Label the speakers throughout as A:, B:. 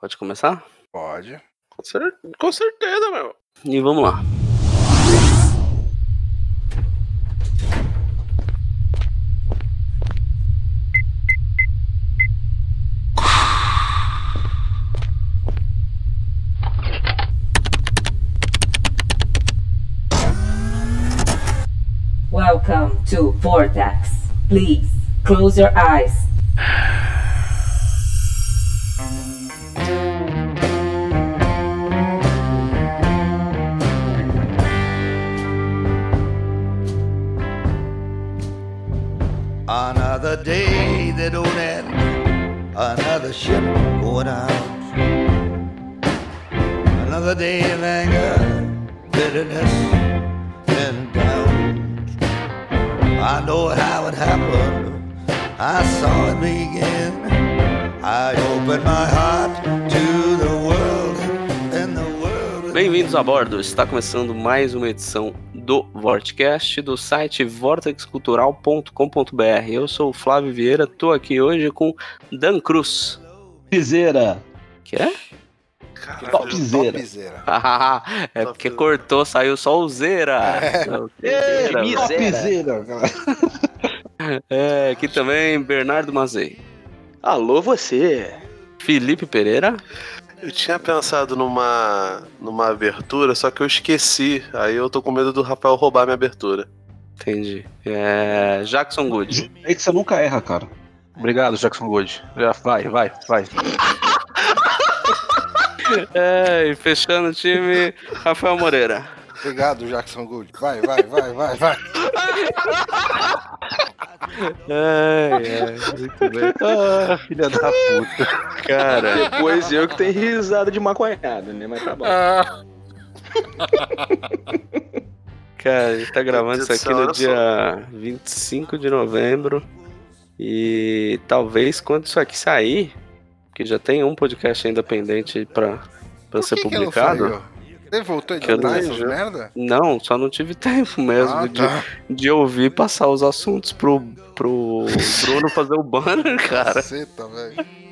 A: Pode começar?
B: Pode.
C: Com, cer com certeza, meu.
A: E vamos lá.
D: Welcome to Vortex. Please close your eyes.
E: Another day that don't end, another ship going out. Another day of anger, bitterness, and doubt. I know how it happened, I saw it begin. I opened my heart to the world, and the world.
A: Bem-vindos a bordo. Está começando mais uma edição do Vortcast do site vortexcultural.com.br. Eu sou o Flávio Vieira, tô aqui hoje com Dan Cruz.
F: Piseira.
A: Que é?
C: Caralho.
F: Topzera.
B: Topzera.
A: é porque cortou, saiu só o Zera. É Zera.
F: Topzera, cara.
A: É, aqui também Bernardo Mazei.
C: Alô, você.
A: Felipe Pereira.
C: Eu tinha pensado numa, numa abertura, só que eu esqueci. Aí eu tô com medo do Rafael roubar minha abertura.
A: Entendi. É, Jackson Good.
F: É que você nunca erra, cara.
G: Obrigado, Jackson Good. Já vai, vai, vai.
A: É, e fechando o time, Rafael Moreira.
B: Obrigado, Jackson Good. Vai, vai, vai, vai, vai.
A: É, é, muito bem.
G: Ah, filha da puta.
A: Cara,
H: Depois eu que tenho risada de maconhada, né? Mas tá bom.
A: cara, a gente tá gravando isso aqui no dia 25 de novembro. E talvez quando isso aqui sair, que já tem um podcast ainda pendente pra, pra
B: Por
A: ser
B: que que
A: publicado.
B: saiu? Ele voltou a
A: Que eu
B: editar
A: não
B: essas
A: vejo.
B: merda?
A: Não, só não tive tempo mesmo
B: Ah,
A: de,
B: tá.
A: de ouvir passar os assuntos pro, pro Bruno fazer o banner, cara.
B: Caceta, velho.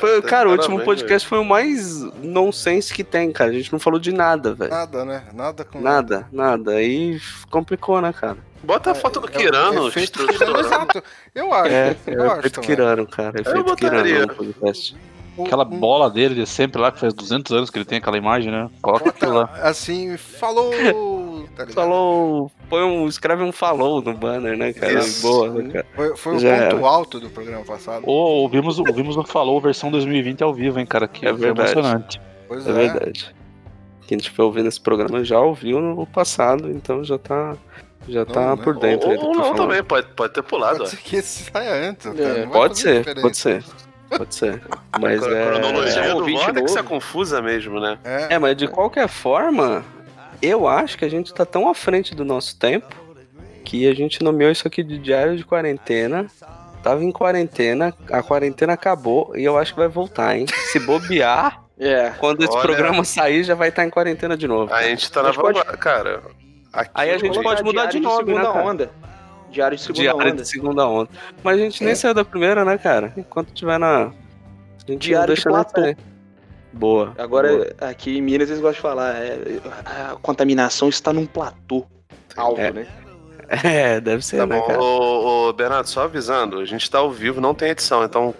A: Foi- cara, o último
C: parabéns,
A: podcast foi o mais nonsense que tem, cara. A gente não falou de nada, velho.
B: Nada, né? Nada com
A: Nada, nada. Aí complicou, né, cara?
C: Bota a foto do
B: É,
C: Kirano,
B: é exato. Eu acho,
A: É,
B: eu
A: é
B: acho
A: efeito. Kirano, cara. Efeito
C: botaria.
A: Kirano no podcast.
B: O-
G: Aquela
B: um-
G: bola dele de sempre lá, que faz 200 anos que ele tem aquela imagem, né? Coloca aquilo lá.
B: Bota, assim, falou. Tá?
A: Falou. Põe um, escreve um falou no banner, né, cara?
C: Isso.
A: Boa, né, cara?
B: Foi, foi o
A: Já
B: ponto
A: era.
B: alto do programa passado.
G: Ô, ouvimos, ouvimos o Falou versão 2020 ao vivo, hein, cara? Que
A: É
G: foi
A: verdade.
G: emocionante.
B: Pois
A: É verdade. Quem estiver ouvindo esse programa já ouviu no passado, então já tá. Já tá
B: Não,
A: por
B: né?
A: dentro aí
C: Ou, ou não
A: falando.
C: também, pode, pode ter pulado.
B: Pode
C: ó.
B: ser que esse saia antes.
H: É,
B: não
A: Pode ser, pode ser. Pode ser. Mas
C: a
A: é.
C: cronologia
H: é,
C: do
H: ouvinte
C: Vortex é
H: novo.
C: confusa mesmo, né?
B: É,
A: É, mas de qualquer forma, eu acho que a gente tá tão à frente do nosso tempo que a gente nomeou isso aqui de diário de quarentena. Tava em quarentena, a quarentena acabou e eu acho que vai voltar, hein? Se bobear,
H: É.
A: quando esse
C: Olha.
A: programa sair, já vai estar em quarentena de novo.
C: A gente tá na
H: pode-
C: cara. Aqui
A: Aí a gente pode mudar de nome, né,
H: segunda
A: cara?
H: onda. Diário de segunda
A: Diário
H: onda.
A: de segunda onda. Mas a gente nem saiu da primeira, né, cara? Enquanto tiver na. A gente
H: Diário de
A: deixa nem
H: Platão.
A: sair. Boa. boa.
H: Agora, aqui em Minas, eles gostam de falar, é, a contaminação está num platô alto,
A: É.
H: né?
A: É, deve ser,
C: Tá
A: né,
C: bom,
A: cara?
C: ô, ô, Bernardo, só avisando, a gente tá ao vivo, não tem edição, então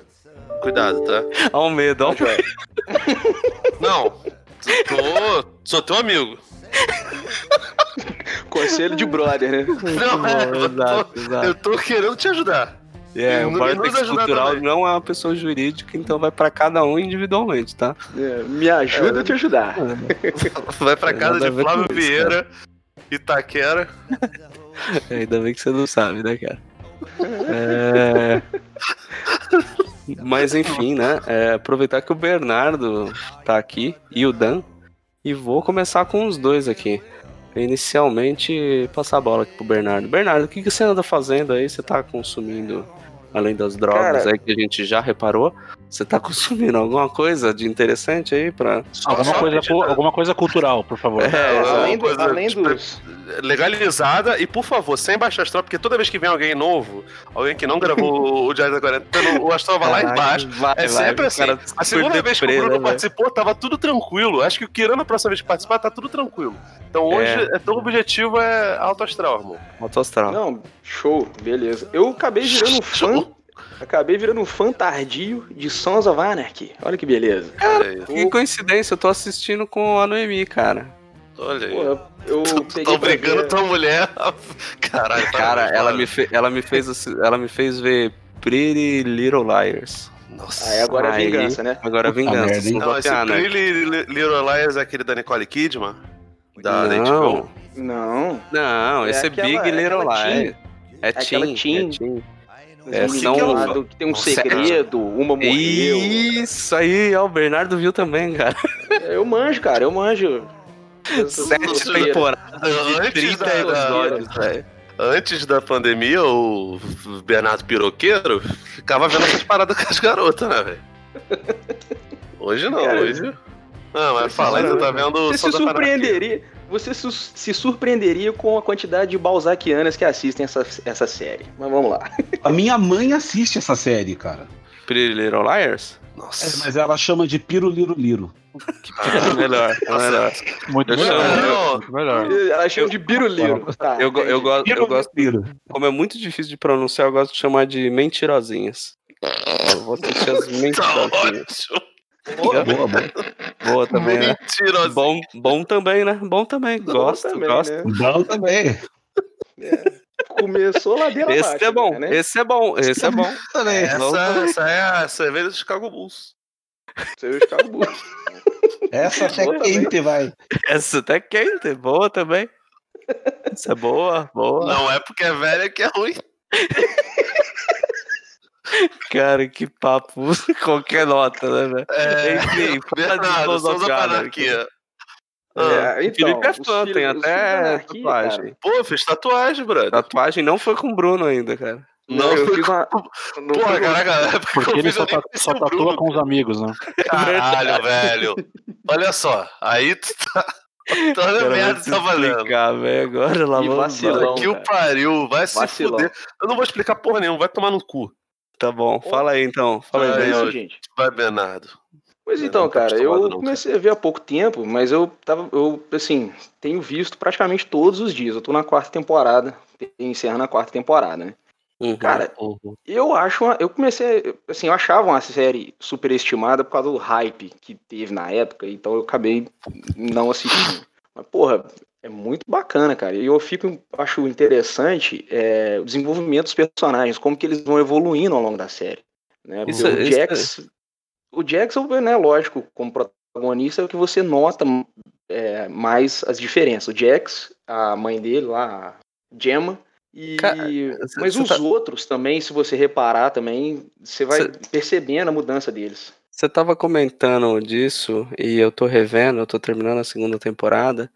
C: cuidado, tá?
A: Olha o medo, olha o medo.
C: Não, tô, sou teu amigo.
H: Conselho de brother, né?
C: Não, é, eu,
A: Exato,
C: tô,
A: exato.
C: eu tô querendo te ajudar.
A: É, o Vortex Cultural
C: também.
A: não é uma pessoa jurídica, então vai pra cada um individualmente, tá?
H: É, me ajuda a te ajudar.
C: Vai pra
A: Tem
C: casa de Flávio
A: isso,
C: Vieira, Itaquera.
A: É, Ainda bem que você não sabe, né, cara? É... Mas enfim, né? é, aproveitar que o Bernardo tá aqui e o Dan. E vou começar com os dois aqui. Inicialmente, passar a bola aqui pro Bernardo. Bernardo, o que, que você anda fazendo aí? Você tá consumindo, além das drogas
H: Cara-
A: aí que a gente já reparou? Você tá consumindo alguma coisa de interessante aí pra.
G: Alguma coisa, cu- alguma coisa cultural, por favor.
A: É,
H: É, além, do-
C: coisa,
H: além
C: tipo,
H: dos.
C: legalizada e, por favor, sem baixar astral, porque toda vez que vem alguém novo, alguém que não gravou o Diário da Quarentena, o astral vai lá embaixo.
A: Vai,
C: É sempre assim.
A: cara
C: A segunda vez que o Bruno
A: né,
C: participou, tava tudo tranquilo. Acho que o Kiran, na próxima vez que participar, tá tudo tranquilo. Então hoje, é. todo objetivo é alto astral, irmão.
A: Moto astral.
H: Não, show, beleza. Eu acabei virando um fã. Acabei virando um fã tardio de Sons of Anarchy. Olha que beleza.
C: Olha aí.
A: Que coincidência, eu tô assistindo com a Noemi, cara.
C: Olha aí.
H: Pô, eu,
C: tá
H: pra
C: brigando
H: ver-
C: tua mulher. Caralho, tá
A: Cara, ela
C: cara.
A: me, fe- ela, me fez, ela me fez ver Pretty Little Liars.
C: Nossa.
H: Aí agora é
A: Aí-
H: vingança, né?
A: Agora é vingança.
F: merda,
C: Não, esse. Pretty Li- Little Liars é aquele da Nicole Kidman? Da da
A: Não,
C: HBO?
H: Não.
A: não,
H: É
A: esse é
H: aquela-
A: Big
H: é
A: Little
H: aquela
A: Liars. É
H: aquela
A: teen,
H: teen.
A: é teen. É, são-
H: lá do- que tem um
C: Nossa,
H: segredo, uma morreu.
A: Isso aí, ó, o Bernardo viu também, cara.
H: Eu manjo, cara, eu manjo.
A: Sete temporadas de
C: Antes
A: 30
C: da-
A: episódios, velho.
C: Antes da pandemia, o Bernardo Piroqueiro ficava vendo essas paradas com as garotas, né, velho? Hoje não,
H: Cara,
C: hoje. Não, mas fala você tá vendo
H: Você se surpreenderia. Você su- se surpreenderia com a quantidade de balzaquianas que assistem essa, essa série. Mas vamos lá.
F: A minha mãe assiste essa série, cara.
A: Pretty Little Liars?
F: É,
C: Nossa.
F: mas ela chama de Piro Liro Liro.
A: É melhor, é melhor.
G: Muito
A: Eu
G: melhor.
C: chamo-
G: melhor.
H: Ela chama de biruliro. Tá,
A: Eu, eu, eu gosto, como é muito difícil de pronunciar, eu gosto de chamar de mentirosinhas. Eu vou assistir as
C: Tá
A: mentirosinhas.
F: Boa, boa, boa.
A: Boa também, né? Bom, bom também, né? Bom também.
H: Bom
A: Gosto,
H: também,
A: gosto.
H: né?
F: Bom também.
H: Começou ladeira
A: Esse
H: abaixo,
A: é bom,
H: né?
A: esse é bom, esse é bom.
F: Também.
C: Essa, essa é a cerveja do Chicago Bulls.
H: Você ficar burro.
F: Essa até
H: Boa também.
F: quente, vai.
A: Essa até quente, boa também. Essa é boa, boa.
C: Não é porque é velha que é ruim.
A: Cara, que papo. Qualquer nota, né, velho?
C: É,
A: Enfim,
C: Bernardo, Souza
A: Anarchy.
C: Anarquia. Ah,
H: É,
A: O Felipe é fã,
H: filhos-
A: tem até
H: anarquia,
A: tatuagem.
H: cara.
C: Pô, fiz tatuagem, brother.
A: Tatuagem não foi com o Bruno ainda, cara.
H: Não, eu fiz uma. não
C: Porra,
H: foi-
C: caraca, que
G: Porque
C: eu
G: ele só, ta- só
C: o Bruno.
G: tatua com os amigos, né?
C: Caralho, velho. Olha só, aí tu tá. Toda
A: Cara,
C: merda
A: se
C: tá valendo.
A: explicar, velho. Agora lá
H: vacilão.
C: Que o pariu, vai se
H: Vacilão.
C: fuder. Eu não vou explicar porra nenhuma, vai tomar no cu.
A: Tá bom, fala aí então. Fala aí,
H: É
A: Daniel.
H: gente.
C: Vai, Bernardo.
H: Pois
C: Eu
H: então,
C: tô
H: cara, eu
C: não,
H: comecei a ver há pouco tempo, mas eu tava, eu, assim, tenho visto praticamente todos os dias. Eu tô na quarta temporada, encerrando a quarta temporada, né?
A: Uhum.
H: Cara,
C: Uhum.
H: eu acho, uma- eu comecei, assim, eu achava uma série superestimada por causa do hype que teve na época, então eu acabei não assistindo. Mas, porra, é muito bacana, cara. E eu fico, acho interessante é, o desenvolvimento dos personagens, como que eles vão evoluindo ao longo da série. Né?
A: Isso-
H: o
A: isso
H: Jax, o Jackson, né, lógico, como protagonista, é o que você nota é, mais as diferenças. O Jax, a mãe dele lá, a Gemma, e...
A: Cara,
H: mas os
A: tá-
H: outros também, se você reparar também, você vai
A: Cê-
H: percebendo a mudança deles.
A: Você tava comentando disso e eu tô revendo, eu tô terminando a segunda temporada.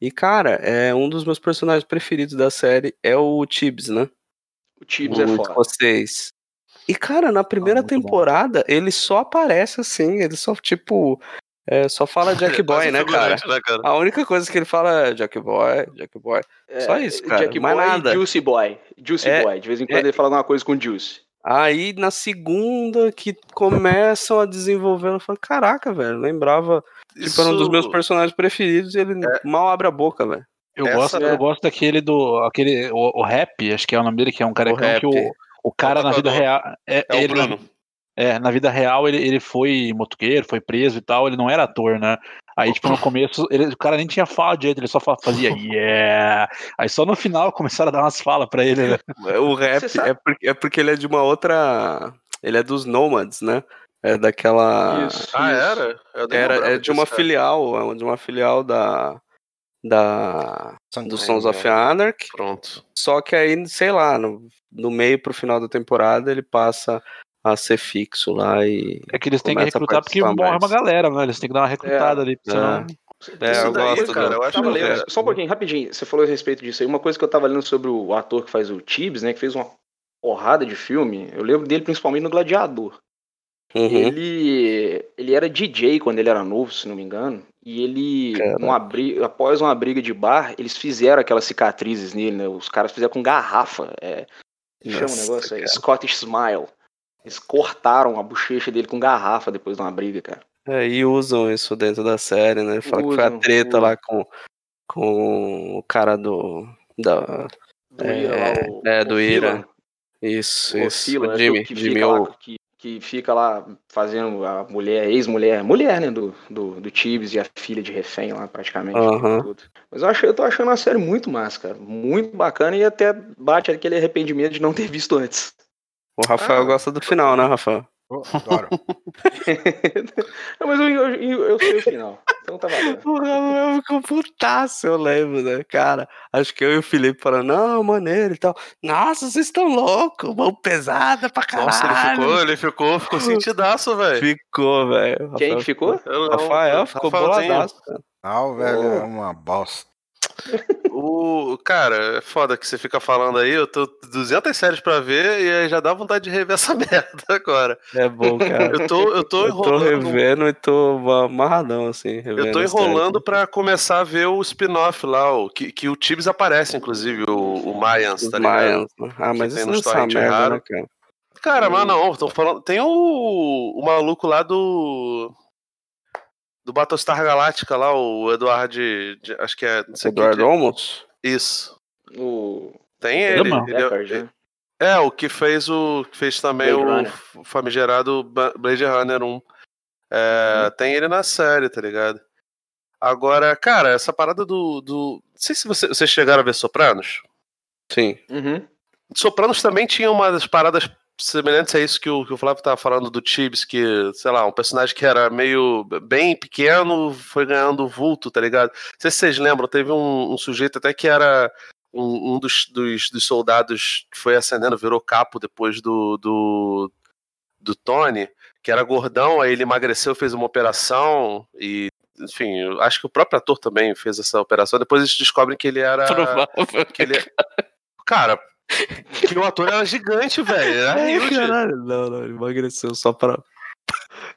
A: E, cara, é um dos meus personagens preferidos da série é o Tibbs, né?
H: O Tibbs é foda.
A: escocês. E, cara, na primeira
F: Ah, muito bom.
A: temporada, ele só aparece assim, ele só, tipo, é, só fala Jack Boy, né, cara?
C: né, cara?
A: A única coisa que ele fala é Jack Boy, Jack Boy. Só isso, cara,
H: Jack
A: mais
H: Boy
A: nada.
H: e Juicy Boy. Juicy
A: É,
H: Boy. De vez em quando
A: é.
H: ele fala alguma coisa com Juice.
A: Aí, na segunda, que começam a desenvolver, eu falo, caraca, velho, lembrava, tipo, era um dos meus personagens preferidos e ele mal abre a boca, velho.
G: Eu,
C: Essa
G: gosto,
H: é-
G: eu gosto daquele do. Aquele, o, o rap, acho que é o nome dele, que é um carecão
A: Rap.
G: que o, o cara na vida real. É,
C: É o
G: ele na-
C: Bruno.
G: É, na vida real ele, ele foi motoqueiro, foi preso e tal, ele não era ator, né? Aí, tipo, no começo, ele, o cara nem tinha fala direito, ele só fa- fazia yeah. Aí só no final começaram a dar umas falas pra ele, né?
A: O rap é porque, é porque ele é de uma outra. Ele é dos Nomads, né? É daquela.
H: Isso.
C: Ah,
H: isso.
C: era?
A: Era, é de uma
C: cara.
A: filial, é de uma filial da. Da. Do Sons of Anarchy.
C: Pronto.
A: Só que aí, sei lá, no, no meio pro final da temporada ele passa a ser fixo lá e.
G: É que eles têm que recrutar porque morre
A: mais.
G: uma galera, né? Eles têm que dar uma recrutada ali, porque senão.
A: É,
C: Isso
A: eu
C: daí,
A: gosto
C: cara,
A: do-
C: eu acho
H: lendo,
C: é.
H: só um pouquinho, rapidinho. Você falou a respeito disso aí. Uma coisa que eu tava lendo sobre o ator que faz o Tibbs, né? Que fez uma porrada de filme. Eu lembro dele principalmente no Gladiador.
A: Uhum.
H: Ele, ele era DJ quando ele era novo, se não me engano. E ele, numa briga, após uma briga de bar, eles fizeram aquelas cicatrizes nele, né? Os caras fizeram com garrafa. É, chama o
A: Nossa,
H: negócio aí. Scottish Smile. Eles cortaram a bochecha dele com garrafa depois de uma briga, cara.
A: É, e usam isso dentro da série, né? Fala que foi a
H: Usam,
A: treta
H: usam.
A: lá com, com o cara do. Da,
H: Do
A: É,
H: Ira lá, o,
A: é, do
H: o
A: Ira. Isso,
H: O
A: isso. O
H: né,
A: Jimmy,
H: que,
A: Jimmy O.
H: lá, que, que fica lá fazendo a mulher, ex-mulher, mulher, né, do, do, do Tibbs e a filha de refém lá, praticamente. Tudo. Mas eu, acho, eu tô achando a série muito massa, cara. Muito bacana e até bate aquele arrependimento de não ter visto antes.
A: O Rafael
B: Ah.
A: gosta do final, né, Rafael?
B: Oh, adoro.
H: Não, mas eu, eu, eu, eu sei o final. Então tá valendo.
A: O Rafael ficou putaço, eu lembro, né? Cara, acho que eu e o Felipe falaram, não, maneiro e tal. Nossa, vocês estão loucos, mão pesada pra caralho.
C: Nossa, ele ficou, ele ficou, ficou sentidaço, velho.
A: Ficou, velho.
H: Quem
A: Rafael
H: que ficou?
C: Não-
A: Rafael ficou
C: Rafaelzinho.
A: boladaço, cara.
B: Não, velho, é uma bosta.
C: O, cara, é foda que você fica falando aí, eu tô 200 séries pra ver e aí já dá vontade de rever essa merda agora.
A: É bom, cara.
C: Eu tô, eu tô
A: Eu tô
C: enrolando.
A: revendo e tô amarradão, assim.
C: Eu tô enrolando pra começar a ver o spin-off lá, o, que, que o Tibbs aparece, inclusive, o, o Mayans, tá ligado?
A: Mayans. né? Ah, mas isso não é merda,
C: raro.
A: né, cara?
C: Cara, mas não, tô falando. Tem o, o maluco lá do. Do Battlestar Galáctica lá, o Eduardo. de- de- acho que é. Não sei quem
A: Eduardo
C: é.
A: Olmos?
C: Isso.
H: O
C: Tem ele.
G: Dama.
C: ele é-
H: né?
C: é, o que fez o. que fez também
H: Blade
C: o
H: Runner.
C: famigerado Blade Runner 1. É,
H: Uhum.
C: Tem ele na série, tá ligado? Agora, cara, essa parada do. do... Não sei se você- vocês chegaram a ver Sopranos.
A: Sim.
H: Uhum.
C: Sopranos também tinha uma das paradas semelhantes a isso que o, que o Flávio tava falando do Tibbs, que, sei lá, um personagem que era meio bem pequeno foi ganhando vulto, tá ligado? Não sei se vocês lembram, teve um, um sujeito até que era um, um dos, dos, dos soldados que foi ascendendo, virou capo depois do, do, do Tony, que era gordão, aí ele emagreceu, fez uma operação e. Enfim, acho que o próprio ator também fez essa operação. Depois eles descobrem que ele era.
A: Provável.
C: Que ele... Cara, que o ator era gigante, velho. Era huge.
A: caralho. Não, não, ele emagreceu só pra.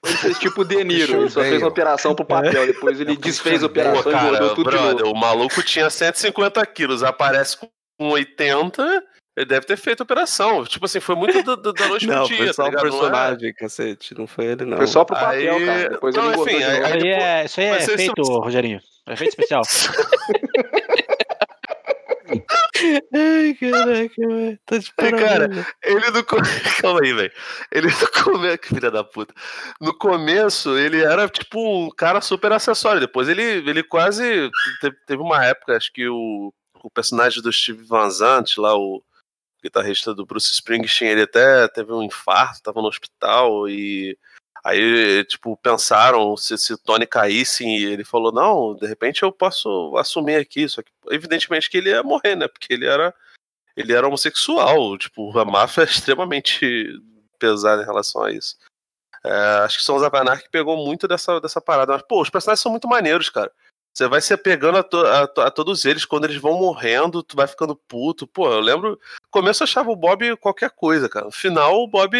H: Ele fez tipo o De Niro, ele só fez uma operação pro papel, depois ele desfez a
C: Pô,
H: operação e
C: cara,
H: engordou tudo de
C: brother,
H: novo.
C: o maluco tinha 150 quilos, aparece com 80, ele deve ter feito a operação. Tipo assim, foi muito da, da- noite
A: Não,
C: pro dia,
A: foi só
C: tá
A: um
C: ligado? Não é-
A: personagem, cacete. Não foi ele, não.
H: Foi só pro papel,
C: Aí-
H: cara. Depois
C: Não,
H: ele
C: enfim,
H: de
C: aí- aí-
G: Isso aí é, isso aí é efeito,
C: são-
G: Rogerinho. É Efeito especial.
A: Ai, caraca, velho. Tá de parabéns.
C: cara, Ele no co- Calma aí, velho. Ele no começo. Que filha da puta. No começo, ele era tipo um cara super acessório. Depois ele, ele quase. Teve, teve uma época, acho que o, o personagem do Steve Van Zandt, lá, o guitarrista do Bruce Springsteen, ele até teve um infarto, tava no hospital e. Aí, tipo, pensaram se, se Tony caísse e ele falou, não, de repente eu posso assumir aqui. Só que, evidentemente, que ele ia morrer, né? Porque ele era ele era homossexual. Tipo, a máfia é extremamente pesada em relação a isso. É, acho que Sons of Anarchy pegou muito dessa, dessa parada. Mas, pô, os personagens são muito maneiros, cara. Você vai se apegando a, to- a a todos eles, quando eles vão morrendo, tu vai ficando puto. Pô, eu lembro. No começo eu achava o Bob qualquer coisa, cara. No final, o Bob,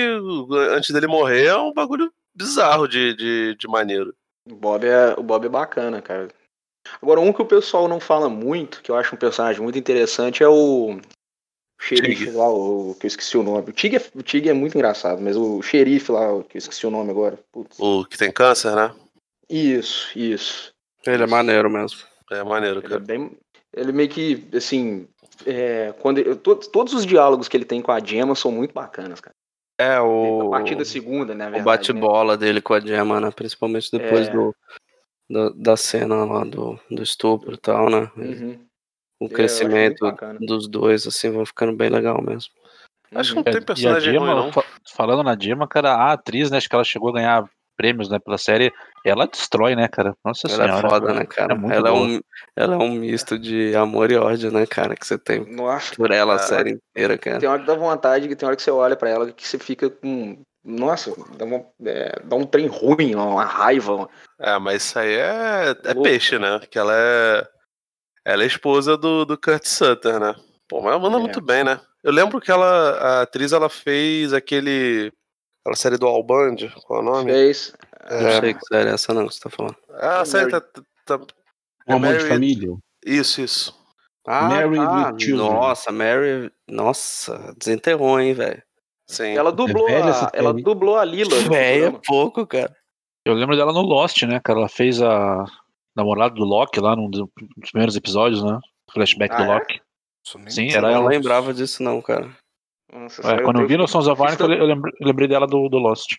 C: antes dele morrer, é um bagulho bizarro de, de, de maneiro.
H: O Bob, é, o Bob é bacana, cara. Agora, um que o pessoal não fala muito, que eu acho um personagem muito interessante, é o xerife
C: Tig.
H: lá, o que eu esqueci o nome. O Tig, é, o Tig é muito engraçado, mas o xerife lá, o que eu esqueci o nome agora. Putz.
C: O que tem câncer, né?
H: Isso, isso.
A: Ele é maneiro mesmo.
C: É maneiro,
H: Ele é
C: cara.
H: bem. Ele meio que, assim. é, quando ele- to- todos os diálogos que ele tem com a Gemma são muito bacanas, cara.
A: É,
H: A
A: o.
H: partir da segunda, né? na
A: O
H: verdade, né?
A: bate-bola dele com a Gemma, né? Principalmente depois
H: É.
A: do, da, da cena lá do, do estupro e tal, né?
H: Uhum.
A: O
H: É,
A: crescimento dos dois, assim, vai ficando bem legal mesmo.
C: Acho que
H: Uhum.
C: não tem
G: E a
C: personagem ruim,
G: Dima,
C: não.
G: fa- falando na Dima, cara, a atriz, né, acho que ela chegou a ganhar prêmios, né, pela série, ela destrói, né, cara? Nossa
A: Ela
G: senhora.
A: é foda, né, cara?
G: É
A: ela, é um, ela é um misto de amor e ódio, né, cara? Que você tem
H: Nossa,
A: por ela a
C: Ah,
A: série inteira, cara.
H: tem hora que dá vontade, que tem hora que você olha pra ela que você fica com. Nossa, dá, uma- é, dá um trem ruim, uma raiva.
C: É, mas isso aí é, é
H: Louco.
C: peixe, né? Que ela é. Ela é esposa do, do Kurt Sutter, né? Pô, mas ela manda
H: É.
C: muito bem, né? Eu lembro que ela, a atriz, ela fez aquele Aquela série do Alband, qual é o nome?
H: Fez.
A: Não
C: É.
A: sei que série é essa não que você tá falando.
C: Ah, a série tá. tá-
F: Um amor de
C: Mary-
F: família.
C: Isso, isso.
A: Ah,
F: Mary
A: tá.
F: with Children.
A: Nossa, Mary. Nossa, desenterrou, hein, velho.
C: Sim.
H: Ela dublou,
F: velha
H: a, ela dublou a Lila.
A: Véia,
H: programa.
A: pouco, cara.
G: Eu lembro dela no Lost, né, cara? Ela fez a namorada do Loki lá num dos primeiros episódios, né? Flashback
H: Ah,
G: do
H: é?
G: Loki.
B: Isso nem
G: Sim, era
A: eu não
G: ela.
A: lembrava disso, não, cara.
H: Nossa,
G: É, quando eu vi no Sons of Anarchy, eu, eu lembrei, eu lembrei dela do, do Lost.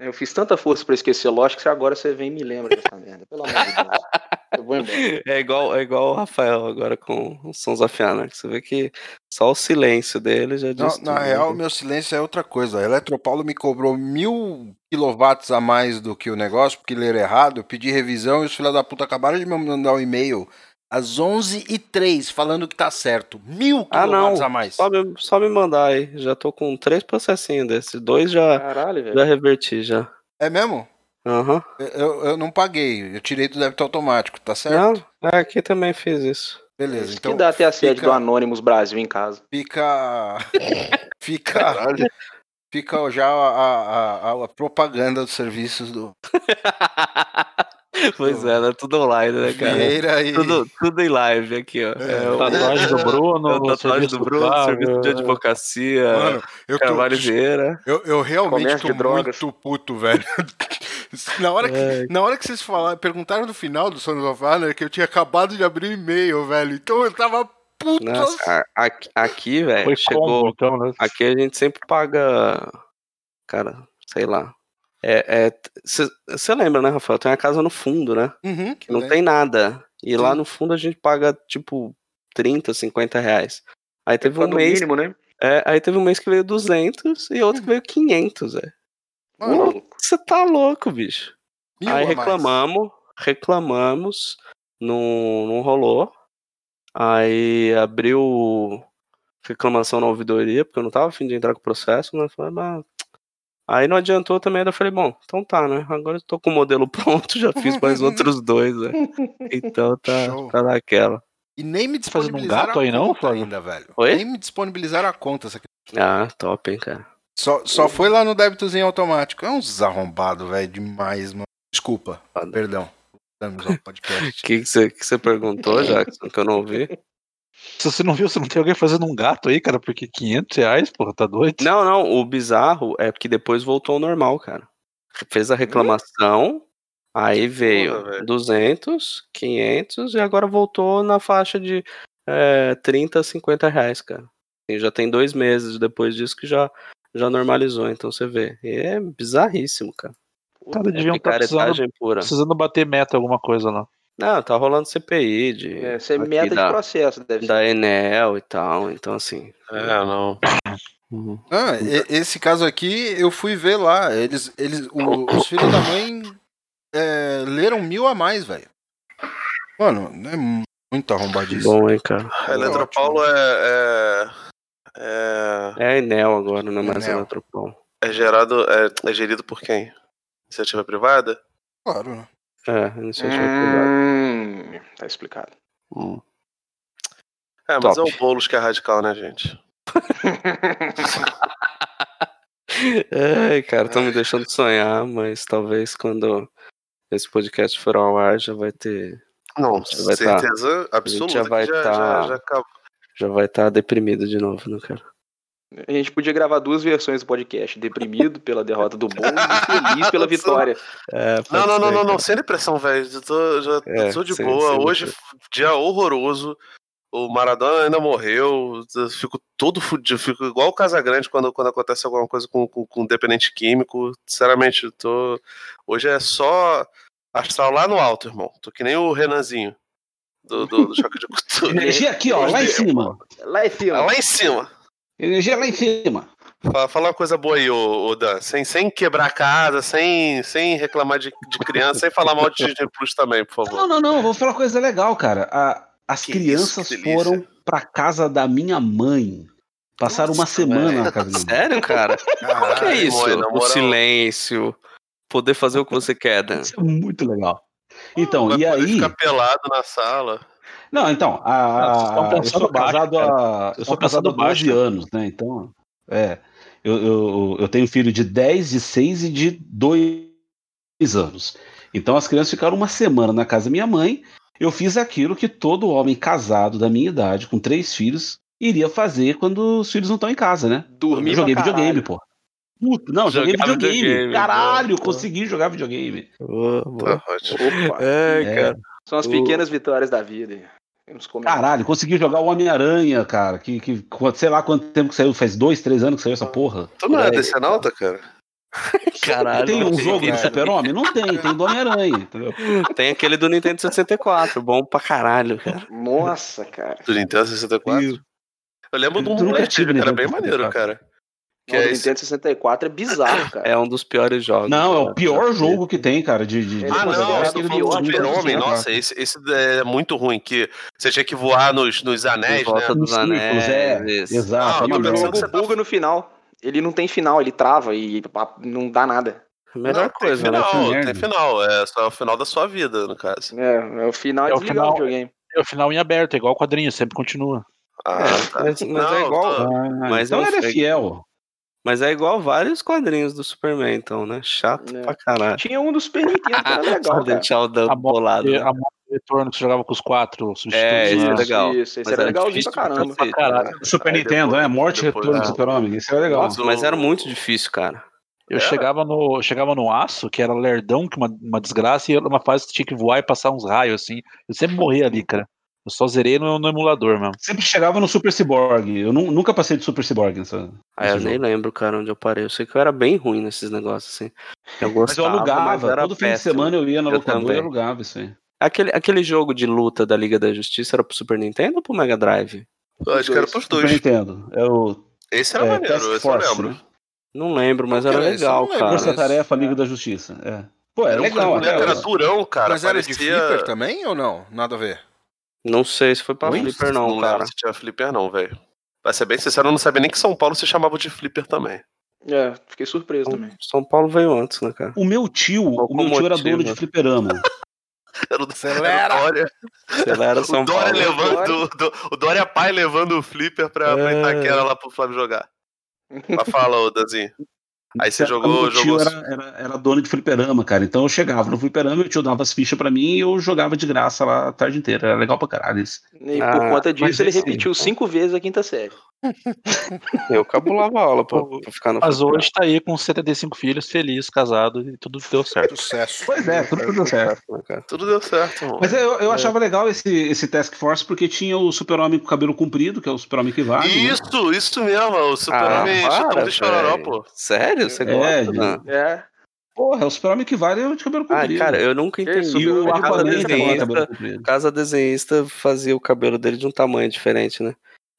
H: Eu fiz tanta força pra esquecer Lost que agora você vem e me lembra dessa merda. Pelo amor de Deus. Eu vou embora.
A: É igual, é igual o Rafael agora com o Sons of Anarchy. Você vê que só o silêncio dele já
B: Na,
A: diz
B: na
A: tudo,
B: real,
A: né?
B: meu silêncio é outra coisa. A Eletropaulo me cobrou mil quilowatts a mais do que o negócio, porque leram errado. Eu pedi revisão e os filha da puta acabaram de me mandar um e-mail às 11h03 falando que tá certo. Mil
A: Ah,
B: quilowatts
A: não.
B: a mais.
A: Só me, só me mandar aí. Já tô com três processinhos desses. Dois já,
H: Caralho, velho.
A: já reverti, já.
B: É mesmo?
A: Aham.
B: Eu- Eu, eu não paguei. Eu tirei do débito automático, tá certo?
A: Não, é, aqui também fiz isso.
B: Beleza,
H: Isso
B: então
H: que dá até a sede
B: fica-
H: do Anonymous Brasil em casa.
B: fica. fica. Fica já a, a- a propaganda dos serviços do
A: pois é, né? Tudo online, né, cara?
B: Vieira e.
A: Tudo, tudo em live aqui, ó. É, o,
G: Tatuagem do Bruno,
A: é tatuagem
G: serviço
A: do Bruno,
G: Flávio,
A: serviço de advocacia,
B: Mano, eu, tô,
A: Carvalho Vieira.
B: eu, eu realmente
H: Comércio
B: tô muito puto, velho. Na hora, que,
A: É.
B: na hora que vocês falaram, perguntaram no final do Sons of Honor que eu tinha acabado de abrir o e-mail, velho. Então eu tava puto.
A: Nossa, a- aqui, aqui velho,
G: Foi
A: chegou.
G: combo, então, né?
A: Aqui a gente sempre paga. Cara, sei lá. É. Você lembra, né, Rafael? Tem uma casa no fundo, né?
B: Uhum,
A: Que não tem nada. E
B: Sim.
A: lá no fundo a gente paga, tipo, 30, 50 reais. Aí teve um mês.
H: mínimo, né?
A: É, aí teve um mês que veio 200 e outro que veio 500, velho.
B: Mano,
A: Você tá louco, bicho.
B: mil
A: Aí reclamamos, reclamamos, não, não rolou. Aí abriu reclamação na ouvidoria, porque eu não tava afim de entrar com o processo, né? Falei, mas... Aí não adiantou também, eu falei, bom, então tá, né? Agora eu tô com o modelo pronto, já fiz mais outros dois, né? Então tá,
B: Show.
A: tá naquela.
B: E nem me
G: um
B: disponibilizaram
G: gato
B: a
G: aí não,
B: conta
G: Flávio?
B: ainda, velho.
A: Oi?
B: Nem me disponibilizaram a conta. Essa aqui.
A: Ah, top, hein, cara.
B: Só, só foi lá no débitozinho automático. É uns arrombados, velho, demais, mano. Desculpa,
A: Foda.
B: perdão.
A: O
B: podcast.
A: que que você que você perguntou, Jackson, que eu não ouvi?
G: Se você não viu, você não tem alguém fazendo um gato aí, cara, porque 500 reais, porra, tá doido?
A: Não, não, o bizarro é que depois voltou ao normal, cara. Fez a reclamação, aí veio
C: velho.
A: 200, 500 e agora voltou na faixa de é, 30, 50 reais, cara. E já tem dois meses depois disso que já, já normalizou, então você vê. E é bizarríssimo, cara.
G: Cara,
A: É
G: deviam estar precisando,
A: pura.
G: precisando bater meta alguma coisa lá.
A: Não, tá rolando CPI de,
H: É, isso é meta de
A: da,
H: processo, deve ser.
A: da Enel e tal, então assim.
C: É, não.
A: uhum.
B: Ah, e- esse caso aqui eu fui ver lá. Eles, eles, o- os filhos da mãe é, leram mil a mais, velho. Mano, é muito arrombadíssimo.
A: Bom, hein, cara.
C: A Eletropaulo é, é, é,
A: É a Enel agora, não é mais
B: Enel.
A: Eletropol.
C: é gerado, é, é gerido por quem? Iniciativa privada?
B: Claro, né?
A: É, iniciativa privada.
H: Tá explicado.
A: Hum.
C: É, mas
A: Top.
C: é o Boulos que é radical, né, gente?
A: Ai, cara, estão me deixando sonhar, mas talvez quando esse podcast for ao ar já vai ter.
C: Não,
A: vai tá-
C: certeza absoluta.
A: já vai
C: já,
A: tá-
C: já, já acabou.
A: Já vai estar deprimido de novo, né, cara?
H: A gente podia gravar duas versões do podcast. Deprimido pela derrota do Boulos e feliz pela vitória.
A: É,
C: Não, não, não,
A: ser,
C: não, não, sem depressão, velho. Eu tô, já
A: É,
C: tô de
A: sem-
C: boa.
A: sem
C: Hoje, dia horroroso. O Maradona ainda morreu. Eu fico todo fudido. Fico igual o Casagrande quando, quando acontece alguma coisa com, com, com dependente químico. Sinceramente, tô. Hoje é só astral lá no alto, irmão. Tô que nem o Renanzinho. Do, do, do choque de cultura.
F: Energia aqui, ó, lá em cima.
H: Lá em cima.
C: Lá em cima.
F: Energia lá em cima.
C: Fala, fala uma coisa boa aí, ô, ô Dan. Sem, sem quebrar a casa, sem, sem reclamar de, de criança, sem falar mal de Disney Plus também, por favor.
F: Não, não, não, vou falar uma coisa legal, cara. A- as
C: Que
F: crianças
C: isso,
F: foram pra casa da minha mãe. Passaram uma
C: Nossa,
F: semana
A: velho.
F: na casa da minha mãe.
A: Sério, cara? O que é
C: Caralho,
A: isso? o silêncio, poder fazer o que você quer, Dan.
F: Isso é muito legal. Então,
C: Vai
F: e aí.
C: ficar pelado na sala.
F: Não, então, a,
G: Não, estão
F: eu sou
G: baixo,
F: casado há. Eu sou casado há
G: pensando baixo,
F: 12
G: cara.
F: anos, né? Então. É. Eu, eu, eu tenho filho de 10, de 6 e de 2 anos. Então as crianças ficaram uma semana na casa da minha mãe. Eu fiz aquilo que todo homem casado da minha idade, com três filhos, iria fazer quando os filhos não estão em casa, né?
H: Dormir
F: Eu joguei videogame, pô. Puta, não, joguei videogame.
A: videogame,
F: Caralho,
A: pô.
F: consegui jogar videogame.
A: Boa.
C: Tá ótimo.
H: Opa,
A: É,
F: É.
A: cara.
H: São as
A: o-
H: pequenas vitórias da vida.
F: Caralho, consegui jogar o Homem-Aranha, cara. Que, que, sei lá quanto tempo que saiu, faz dois, três anos que saiu essa porra.
C: Tu não é
A: Aí.
C: decenalta, cara?
A: Caralho.
F: Tem um jogo do. Super-Homem? Não tem, tem do Homem-Aranha?
A: Tem aquele do Nintendo 64, bom pra caralho, cara.
H: Nossa, cara.
C: Do Nintendo 64? Eu lembro de um
F: tive
C: que era bem maneiro,
F: 64.
C: cara. Que
H: Não,
C: é
H: o
C: esse-
H: Nintendo 64 é bizarro, cara.
A: É um dos piores jogos.
F: Não, é
A: cara.
F: o pior jogo que tem, cara, de. de,
C: Ah,
H: é
C: não,
H: o pior
C: falando do Super-Homem.
H: tempos.
C: Nossa, esse, esse é muito ruim, que você tinha que voar nos, nos anéis,
A: volta
C: né?
A: dos
F: Nos
A: anéis.
F: é,
A: isso.
F: exato.
C: Ah,
F: não,
H: O
C: pensando
F: não.
C: que você
H: jogo
C: tá-
H: buga no final. Ele não tem final, ele trava e não dá nada.
A: Melhor
C: Não,
A: coisa,
C: tem
A: né?
C: final,
F: Que
C: tem final. É só o final da sua vida, no caso.
H: É, é o final é
G: É o
H: desligar o
G: final.
H: videogame.
G: É o final em aberto, é igual o quadrinho, sempre continua.
C: Ah,
A: É,
C: tá.
A: mas, mas
C: Não,
A: é igual.
C: tô-
F: Ah,
A: Mas
F: então
A: é
F: ele é fiel.
A: Mas é igual vários quadrinhos do Superman, então, né? Chato
H: É.
A: pra caralho.
H: Tinha um do Super Nintendo que era legal, cara.
A: deixar o Dan
G: A morte,
A: bolado. né?
G: a morte do retorno que você jogava com os quatro substitutos.
A: É, esse é
G: né?
A: legal.
H: Isso, esse
A: Mas
H: era
A: era
H: legalzinho pra caramba.
A: pra
G: Caralho.
A: né?
F: Super
C: Aí
F: Nintendo,
C: depois-
F: é Morte e Retorno do
C: ah.
F: Super-Homem. Isso é legal.
A: Nossa, mas era muito difícil, cara.
G: Eu
C: É?
G: chegava no, chegava no aço, que era lerdão, que uma, uma desgraça, e era uma fase que tinha que voar e passar uns raios, assim. Eu sempre morria ali, cara. Eu só zerei no, no emulador mesmo.
F: Sempre chegava no Super Cyborg. Eu nu- nunca passei de Super Cyborg nessa.
A: Aí eu
F: nesse
A: nem
F: jogo.
A: lembro, cara, onde eu parei. Eu sei que eu era bem ruim nesses negócios, assim. Eu
F: Mas eu
A: gostava, mas
F: alugava.
A: era
F: Todo fim de
A: péssimo.
F: semana eu ia na
A: Eu
F: locadora e alugava isso aí.
A: Aquele, aquele jogo de luta da Liga da Justiça era pro Super Nintendo ou pro Mega Drive?
C: Eu acho que era pros
F: Super
C: dois.
F: Nintendo. É o
C: Esse era
F: é,
C: maneiro,
F: Task
C: esse eu
F: Force,
C: lembro.
F: né?
A: Não lembro, mas era
B: era? Eu
A: legal, cara.
F: Força
B: esse-
F: Tarefa Liga da Justiça. É. Pô, é
C: Era um
F: legal. até,
C: era
F: ó.
C: durão, cara.
B: Mas era de
C: parecia-
B: flipper também ou não? Nada a ver.
A: Não sei se foi pra
C: Oi?
A: Flipper, não,
C: lembro
A: cara.
C: se tinha flipper, não, velho. Pra ser bem sincero, eu não sabia nem que São Paulo se chamava de flipper também.
H: É, fiquei surpreso também.
A: São Paulo veio antes, né, cara?
F: O meu tio, o meu tio era dono de fliperama.
C: Era o
B: Acelera!
C: era o Dória,
A: Acelera São
C: o Dória
A: Paulo.
C: levando. do- o Dória pai levando o flipper pra, pra
A: É.
C: Itaquera lá pro Flávio jogar. Mas fala, ô Danzinho. Aí você
F: O
C: jogou.
F: meu tio
C: jogou...
F: era, era, era dono de fliperama, cara. Então eu chegava no fliperama, meu tio dava as fichas pra mim e eu jogava de graça lá a tarde inteira. Era legal pra caralho isso.
H: E
A: Ah,
H: por conta
F: mas
H: disso, ele repetiu cinco vezes a quinta série.
A: Eu cabulava a aula pra, pra ficar no
G: Mas hoje tá aí com 75 filhos, feliz, casado, e tudo deu certo.
B: Sucesso.
F: Pois é, tudo deu certo.
A: né?
C: Tudo deu certo, mano.
F: Mas eu, eu achava legal esse, esse Task Force porque tinha o super-homem com cabelo comprido, que é o super-homem que vale. né?
C: Isso, isso mesmo, o Super-Homem
A: Ah,
C: de chororó, pô.
A: Sério? Você
F: É,
A: gosta? né?
H: É.
F: Porra, é o super-homem que vale é o de cabelo
A: Ah,
F: comprido.
A: cara, eu nunca entendi.
F: E o Aquaman cabelo
A: desenhista,
F: comprido.
A: cada desenhista fazia o cabelo dele de um tamanho diferente, né?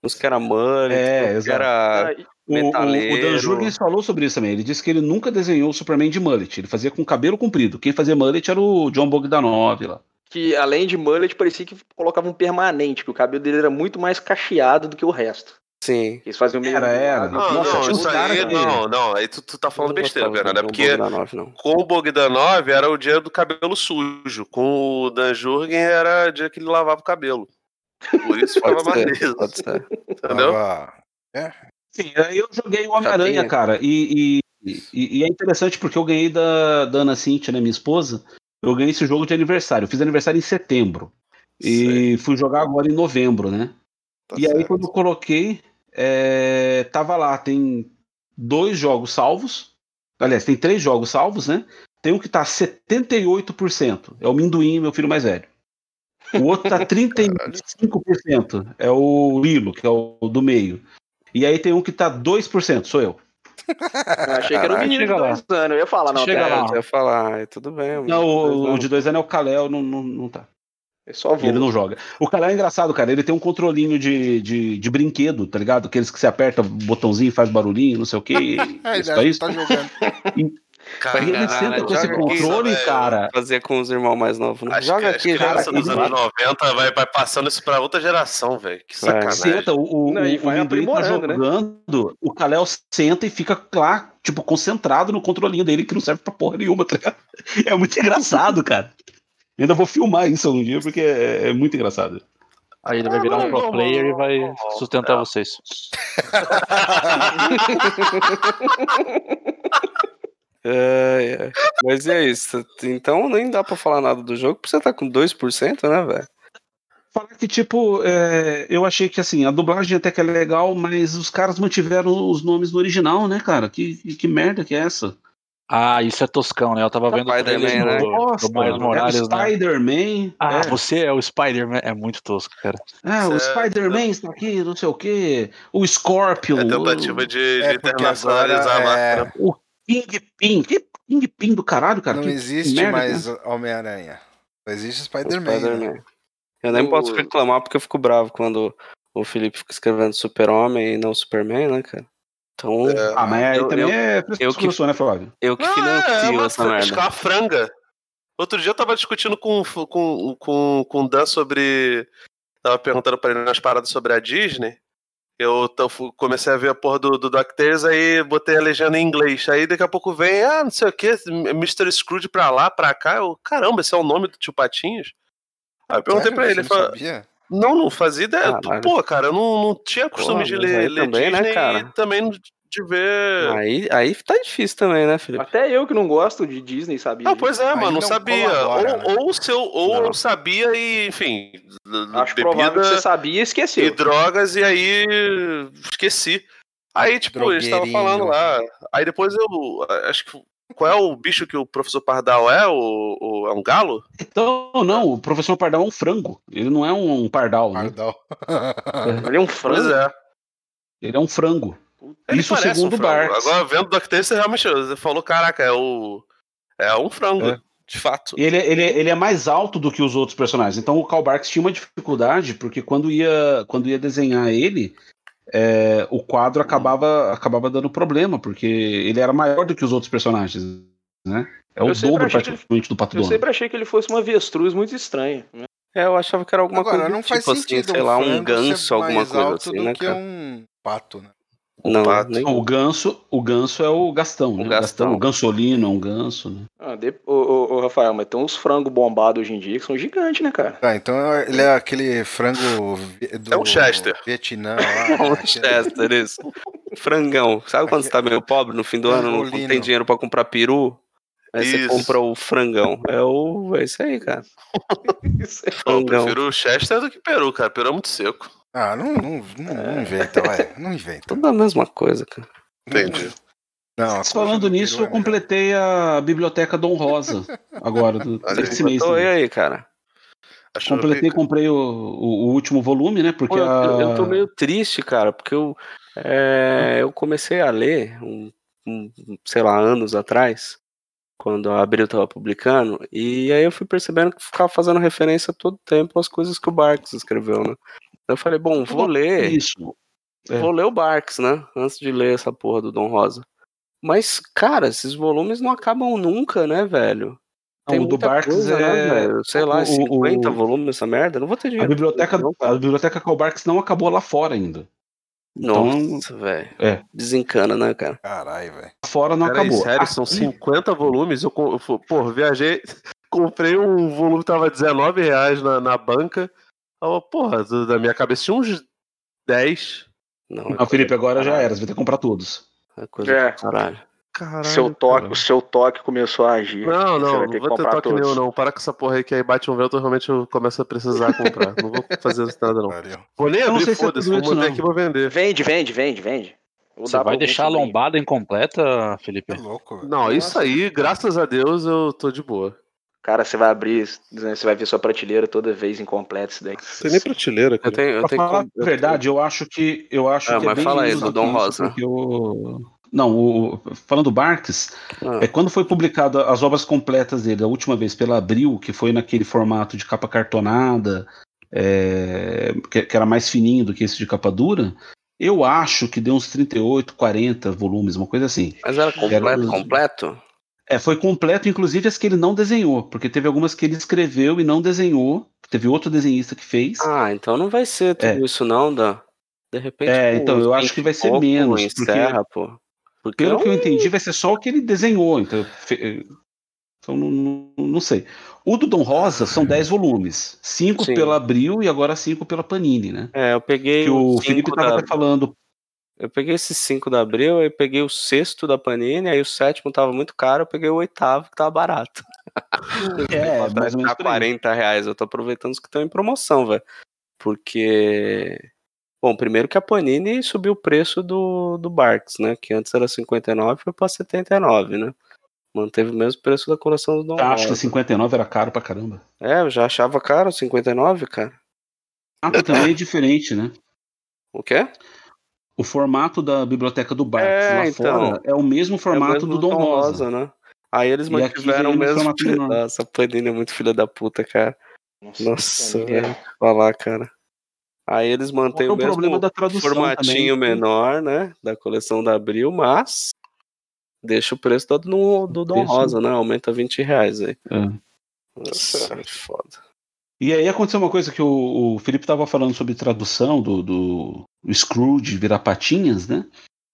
A: Uns que era mullet,
F: É,
A: uns que
F: exato.
A: era...
F: O, o, o Dan. Jurgens falou sobre isso também. Ele disse que ele nunca desenhou o Superman de mullet. Ele fazia com cabelo comprido. Quem fazia mullet era o John Bogdanov lá.
H: que além de mullet, parecia que colocava um permanente, que o cabelo dele era muito mais cacheado do que o resto.
A: Sim.
H: Eles faziam meio.
F: Era, era.
C: Não,
F: Nossa,
C: não, isso aí, não, não, aí tu, tu tá falando besteira, Bernardo, é
A: do
C: porque
A: Bogdanov, não.
C: com o Bogdanov era o dia do cabelo sujo, com o Dan Jurgen era o dia que ele lavava o cabelo. Por isso ficava
A: Pode ser,
C: maneiro,
A: pode ser.
C: entendeu?
B: Tava-
F: Sim, aí eu joguei o Homem-Aranha, cara. E, e, e- e é interessante porque eu ganhei da, da Ana Cintia, né, minha esposa. Eu ganhei esse jogo de aniversário. Eu fiz aniversário em setembro. E fui jogar agora em novembro, né?
C: Tá
F: e aí,
C: certo.
F: quando eu coloquei, é, tava lá, tem dois jogos salvos. Aliás, tem três jogos salvos, né? Tem um que tá 78%, é o Minduim, meu filho mais velho. O outro tá 35%, é o Lilo, que é o do meio. E aí tem um que tá 2%, sou eu.
H: Eu achei que era um
A: Caraca,
H: menino de dois anos. Eu ia falar, não,
G: Chega
H: cara,
A: É,
G: lá.
A: eu ia falar, é, tudo bem.
F: Não, o, o de dois anos é o Kalel, não, não, não tá.
H: é.
F: Ele não joga. O Kalel é engraçado, cara. Ele tem um controlinho de, de, de brinquedo, tá ligado? Aqueles que você aperta o botãozinho e faz barulhinho, não sei o quê.
B: É,
F: Isso pra isso.
B: tá jogando.
F: Aí ele senta com esse controle,
C: velho.
F: cara.
A: Fazia com os irmãos mais novos, né?
C: Acho
A: Joga
C: que
A: aqui, aqui.
C: dos anos 90 vai, vai passando isso pra outra geração, velho. Que
A: Vai.
C: sacanagem.
F: Senta, o, o,
H: Não,
F: o
H: vai
F: tá
H: né?
F: jogando, o Kalel senta e fica lá, tipo, concentrado no controlinho dele, que não serve pra porra nenhuma, tá ligado? É muito engraçado, cara. Eu ainda vou filmar isso um dia, porque é, é muito engraçado.
G: Aí ele vai virar um pro player e vai sustentar vocês.
A: Ai, ai. Mas é isso. Então nem dá pra falar nada do jogo, porque você tá com 2%, né, velho?
F: Falar que, tipo, é, eu achei que assim, a dublagem até que é legal, mas os caras mantiveram os nomes no original, né, cara? Que, que merda que é essa?
G: Ah, isso é toscão, né? Eu tava vendo
A: Spider-Man,
G: trailers
A: né?
G: do,
F: Nossa,
G: do Miles Morales,
F: é o
G: né?
F: Spider-Man.
G: Ah,
F: é.
G: você é o Spider-Man. É muito tosco, cara.
F: É, o. Spider-Man está aqui, não sei o quê. O Scorpion.
C: É tentativa de, de
B: É,
C: internacionalizar a
B: agora,
C: marca.
B: é,
C: né?
F: O Kingpin. Que Kingpin do caralho, cara?
B: Não
F: Que-
B: existe
F: merda,
B: mais
F: né?
B: Homem-Aranha. Só existe Spider-Man.
A: Spider-Man.
B: né?
A: Eu nem
H: O-
A: posso reclamar porque eu fico bravo quando o Felipe fica escrevendo Super-Homem e não Superman, né, cara? Então,
F: Ah, mas aí
A: Eu-
F: também
A: eu-
F: é
A: eu que-
F: né, Flávio?
A: eu que
C: Não, é, é
A: financio essa merda.
C: que é uma franga. Outro dia eu tava discutindo com, com, com, com o Dan sobre. Tava perguntando pra ele umas paradas sobre a Disney. Eu comecei a ver a porra do, do DuckTales, aí botei a legenda em inglês. Aí daqui a pouco vem, ah, não sei o que, Mr. Scrooge pra lá, pra cá. Eu, caramba, esse é o nome do tio Patinhos? Aí eu perguntei
B: Sério?
C: pra ele,
B: Você
C: ele
B: não
C: falou,
B: sabia?
C: não, não fazia ideia.
A: Caralho.
C: Pô, cara, eu não, não tinha costume
A: Porra,
C: de ler, ler
A: também, né,
C: Disney
A: cara?
C: e também de ver.
A: Aí, aí tá difícil também, né, Felipe?
H: Até eu que não gosto de Disney sabia.
C: Não,
H: disso.
C: pois é, mano, não
B: não
C: sabia.
B: colabora,
C: ou,
B: né?
C: ou, se eu, ou
A: Não.
C: eu sabia e, enfim,
H: Acho provável que você sabia e
C: e
H: esqueceu.
C: drogas, e aí esqueci. Aí, tipo, eles estavam
B: Drogueirinho.
C: falando lá. Aí depois eu. Acho que. Qual é o bicho que o professor Pardal é? O, o- é um galo?
F: Então, não, o professor Pardal é um frango. Ele não é um, um pardal, né?
B: Pardal.
H: Ele é um
C: Pois
H: frango.
C: é.
F: Ele é um frango.
C: Ele
F: Isso
C: parece
F: segundo
C: um
F: o
C: frango.
F: Barks.
C: Agora, vendo o DuckTales, você realmente você falou: caraca, é o. É um frango,
F: É.
C: de fato.
F: E ele, ele, ele é mais alto do que os outros personagens. Então o Karl Barks tinha uma dificuldade, porque quando ia, quando ia desenhar ele, é, o quadro acabava, acabava dando problema, porque ele era maior do que os outros personagens. Né? É o
H: Eu
F: dobro praticamente do Pato
H: Eu
F: Donald.
H: sempre achei que ele fosse uma avestruz muito estranha. né?
A: É, eu achava que era alguma
B: Agora,
A: coisa
B: não faz
A: tipo assim,
B: sentido
A: sei lá, um ganso, alguma coisa assim, né,
B: que
A: cara?
B: um pato, né?
A: Não,
C: pato.
A: nem...
F: O ganso, o ganso é o Gastão, né?
A: O Gastão.
F: O gansolino é um ganso, né?
H: Ah, de... ô, ô, ô, Rafael, mas tem uns frangos bombados hoje em dia que são gigantes, né, cara?
B: Tá, então ele é aquele frango do
C: É um Chester.
B: Vietnã lá.
A: um
B: aquele-
A: Chester, isso. Frangão. Sabe quando você tá meio pobre no fim do ano, não tem dinheiro pra comprar peru? Aí você
C: Isso.
A: compra o frangão. É o. É isso aí, cara.
H: Isso é-
C: Pô, eu
A: Frangão.
C: prefiro o Chester do que peru, cara. Peru é muito seco.
B: Ah, não, não, não, não inventa, vai. Não inventa.
A: Tudo a mesma coisa, cara.
C: Entendi.
B: Não,
F: Falando nisso, eu
B: é
F: completei a biblioteca Dom Rosa agora, do, desse mês.
A: Tô, e
F: também.
A: aí, cara?
C: Achou
F: Completei,
C: pica?
F: comprei o, o- o último volume, né? Porque
A: Pô, eu,
F: a...
A: eu tô meio triste, cara, porque eu, é, eu comecei a ler, um, um, sei lá, anos atrás, quando a Abril tava publicando, e aí eu fui percebendo que ficava fazendo referência todo tempo às coisas que o Barks escreveu, né? Eu falei, bom, vou ler,
F: Isso. É.
A: vou ler o Barks, né? Antes de ler essa porra do Dom Rosa. Mas, cara, esses volumes não acabam nunca, né, velho?
F: Não, o do Barks
A: coisa, né,
F: é.
A: velho? Sei lá,
F: o-
A: 50
F: o-
A: volumes essa merda? Não vou ter
F: A
A: dinheiro.
F: biblioteca,
A: Não,
F: a biblioteca Karl Barks não acabou lá fora ainda.
A: Nossa, velho.
F: É.
A: Desencana, né, cara?
B: Caralho, velho.
F: Lá fora não
C: Peraí,
F: acabou.
C: sério,
F: Ah,
C: são 50 volumes. Eu, pô, viajei, comprei um volume que tava 19 reais na, na banca. Eu, porra, da minha cabeça tinha uns 10.
A: Não,
F: Não, Felipe, agora já era, você vai ter que comprar todos.
A: É coisa
H: É.
A: caralho.
C: Caralho.
H: seu toque,
C: cara.
H: o seu toque começou a agir.
C: Não, não,
H: vai
C: não
H: ter que
C: vou ter
H: comprar
C: toque
H: todos.
C: nenhum, não. Para com essa porra aí que aí bate um vento, realmente eu começo a precisar comprar. não vou fazer isso nada, não. Vou nem
F: não
C: abrir,
F: é
C: foda-se. Vou
F: não.
C: aqui e vou vender.
H: Vende, vende, vende, vende. Vou
G: Você
H: pra
G: vai deixar a lombada incompleta, Felipe?
B: É louco, velho.
C: Não, isso aí, graças a Deus, eu tô de boa.
H: Cara, você vai abrir, né, você vai ver sua prateleira toda vez incompleta isso daí.
C: Tem nem prateleira,
A: Eu tenho, eu
F: Pra
A: tenho
F: falar
A: que-
F: a verdade, eu acho que eu acho
A: Ah,
F: que é
A: mas
F: bem
A: fala aí, do
F: do
A: Dom Rosa.
F: o- Não, o... falando do Barks,
A: Ah,
F: é quando foi publicado as obras completas dele, a última vez pela Abril, que foi naquele formato de capa cartonada, é, que, que era mais fininho do que esse de capa dura, eu acho que deu uns 38, 40 volumes, uma coisa assim.
A: Mas era completo,
F: Era-
A: completo?
F: É, foi completo, inclusive as que ele não desenhou, porque teve algumas que ele escreveu e não desenhou. Teve outro desenhista que fez.
A: Ah, então não vai ser tudo
F: É.
A: isso não, Dan. De repente.
F: É,
A: pô,
F: então, eu acho que vai
A: 20
F: ser menos,
A: Encerra, pô. Porque
F: Pelo
A: eu-
F: que eu entendi, vai ser só o que ele desenhou. Então, fe- Então não, não, não sei. O do Dom Rosa são 10 volumes. 5
A: Sim.
F: pela Abril e agora 5 pela Panini, né?
A: É, eu peguei
F: Que o Felipe
A: cinco
F: tava
A: da-
F: até falando.
A: Eu peguei esses 5 da Abril, aí peguei o sexto da Panini, aí o sétimo tava muito caro, eu peguei o oitavo que tava barato.
F: É, por aí.
A: 40 reais. Eu tô aproveitando os que estão em promoção, velho. Porque. Bom, primeiro que a Panini subiu o preço do, do Barks, né? Que antes era 59 foi pra 79, né? Manteve o mesmo preço da coleção do Dom
F: Acho que
A: Rosa. 59
F: 59 era caro pra caramba.
A: É, eu já achava caro 59, cara.
F: Ah, também é diferente, né?
A: O quê?
F: O formato da biblioteca do Barks
A: É,
F: lá
A: então.
F: fora é o mesmo formato
A: é o mesmo
F: do Dom Rosa.
A: né? Aí eles
F: E
A: mantiveram o mesmo. Nossa, a Panini é muito filha da puta, cara. Nossa,
H: Panini é-.
A: Falar, cara. Aí eles mantêm
F: Qual
A: o
F: que é o
A: mesmo
F: problema da tradução
A: formatinho
F: também?
A: menor, né? Da coleção da Abril, mas deixa o preço todo no, do Dom
F: preço-
A: Rosa, né? Aumenta 20 reais aí.
F: É.
A: Nossa, foda.
F: E aí aconteceu uma coisa que o, o Felipe estava falando sobre tradução do, do Scrooge virar patinhas, né?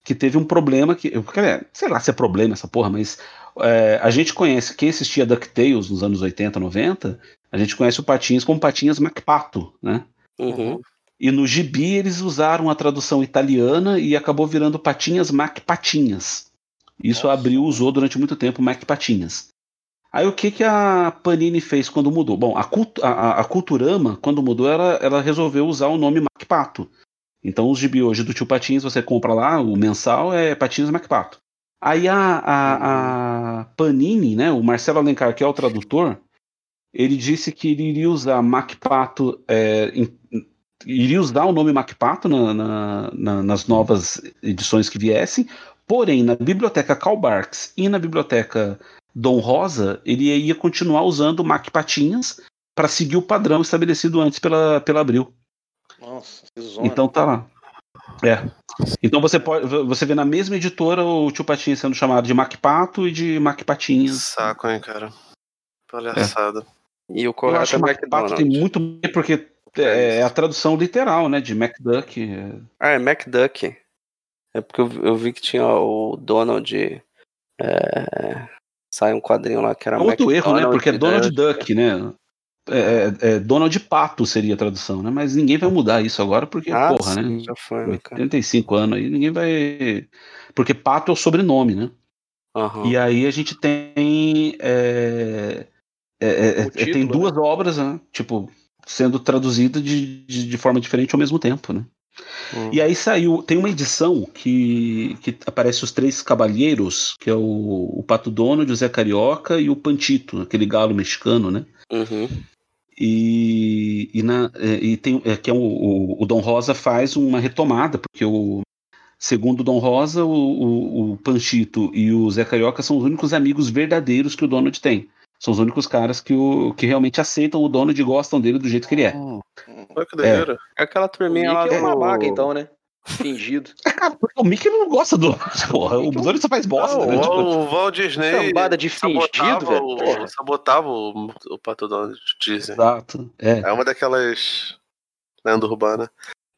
F: Que teve um problema que. eu- Sei lá se é problema essa porra, mas é, a gente conhece, quem assistia DuckTales nos anos 80, 90, a gente conhece o Patinhas como Patinhas MacPato, né?
A: Uhum.
F: E no gibi eles usaram a tradução italiana e acabou virando Patinhas Mac Patinhas. Isso a Abril usou durante muito tempo Mac Patinhas. Aí o que, que a Panini fez quando mudou? Bom, a, Cult- a, a- Culturama, quando mudou, ela, ela resolveu usar o nome Mac Pato. Então os gibi hoje do tio Patinhas, você compra lá, o mensal é Patinhas Mac Pato. Aí a, a, a Panini, né, o Marcelo Alencar, que é o tradutor, ele disse que ele iria usar Mac Pato é, iria usar o nome MacPato na- na- na- nas novas edições que viessem, porém, na biblioteca Karl e na biblioteca Dom Rosa, ele ia continuar usando Mac Patinhas para seguir o padrão estabelecido antes pela, pela Abril.
H: Nossa, que zona.
F: Então tá lá. É. Então você pode você vê na mesma editora o tio Patinhas sendo chamado de Mac Pato e de Mac Patinhas.
C: Saco, hein, cara. Palhaçada.
A: E o
F: acho
A: é
F: que Mac Pato tem muito porque é, é a tradução literal, né, de MacDuck. é-
A: Ah, é MacDuck. É porque eu, eu vi que tinha o Donald. é, Sai um quadrinho lá que era
F: É outro erro, né?
A: McDonald,
F: Porque é Donald
A: daí
F: Duck, né? É, é- é Donald Pato seria a tradução, né? Mas ninguém vai mudar isso agora, porque,
A: Ah,
F: porra,
A: sim,
F: né?
A: já foi, né, cara?
F: 85 anos aí, ninguém vai. Porque Pato é o sobrenome, né?
A: Aham.
F: E aí a gente tem. é, é, é,
H: título,
F: tem
H: né?
F: duas obras, né? Tipo, sendo traduzidas de, de, de forma diferente ao mesmo tempo, né?
A: Hum.
F: E aí saiu, tem uma edição que, que aparece os três cavalheiros, que é o, o Pato Donald, o Zé Carioca e o Pantito, aquele galo mexicano, né?
A: Uhum.
F: E, e, na, é, e tem é, que é o, o, o Dom Rosa faz uma retomada, porque o segundo o Dom Rosa, o, o, o Panchito e o Zé Carioca são os únicos amigos verdadeiros que o Donald tem. São os únicos caras que, o, que realmente aceitam o Donald e gostam dele do jeito que ele é.
C: Olha que doideira.
A: É aquela
H: O
A: turminha lá
H: Mickey é
A: do...
H: uma babaca, então, né? Fingido.
F: Cara, o Mickey não gosta do. Porra, o Donald só faz bosta.
C: Não,
F: né? Tipo,
C: o, o Walt Disney.
H: Cambada de fingido,
C: sabotava
H: velho.
C: o-
H: Porra.
C: Sabotava o, o Pato Donald, dizem.
F: Exato. É.
C: É uma daquelas lenda urbana.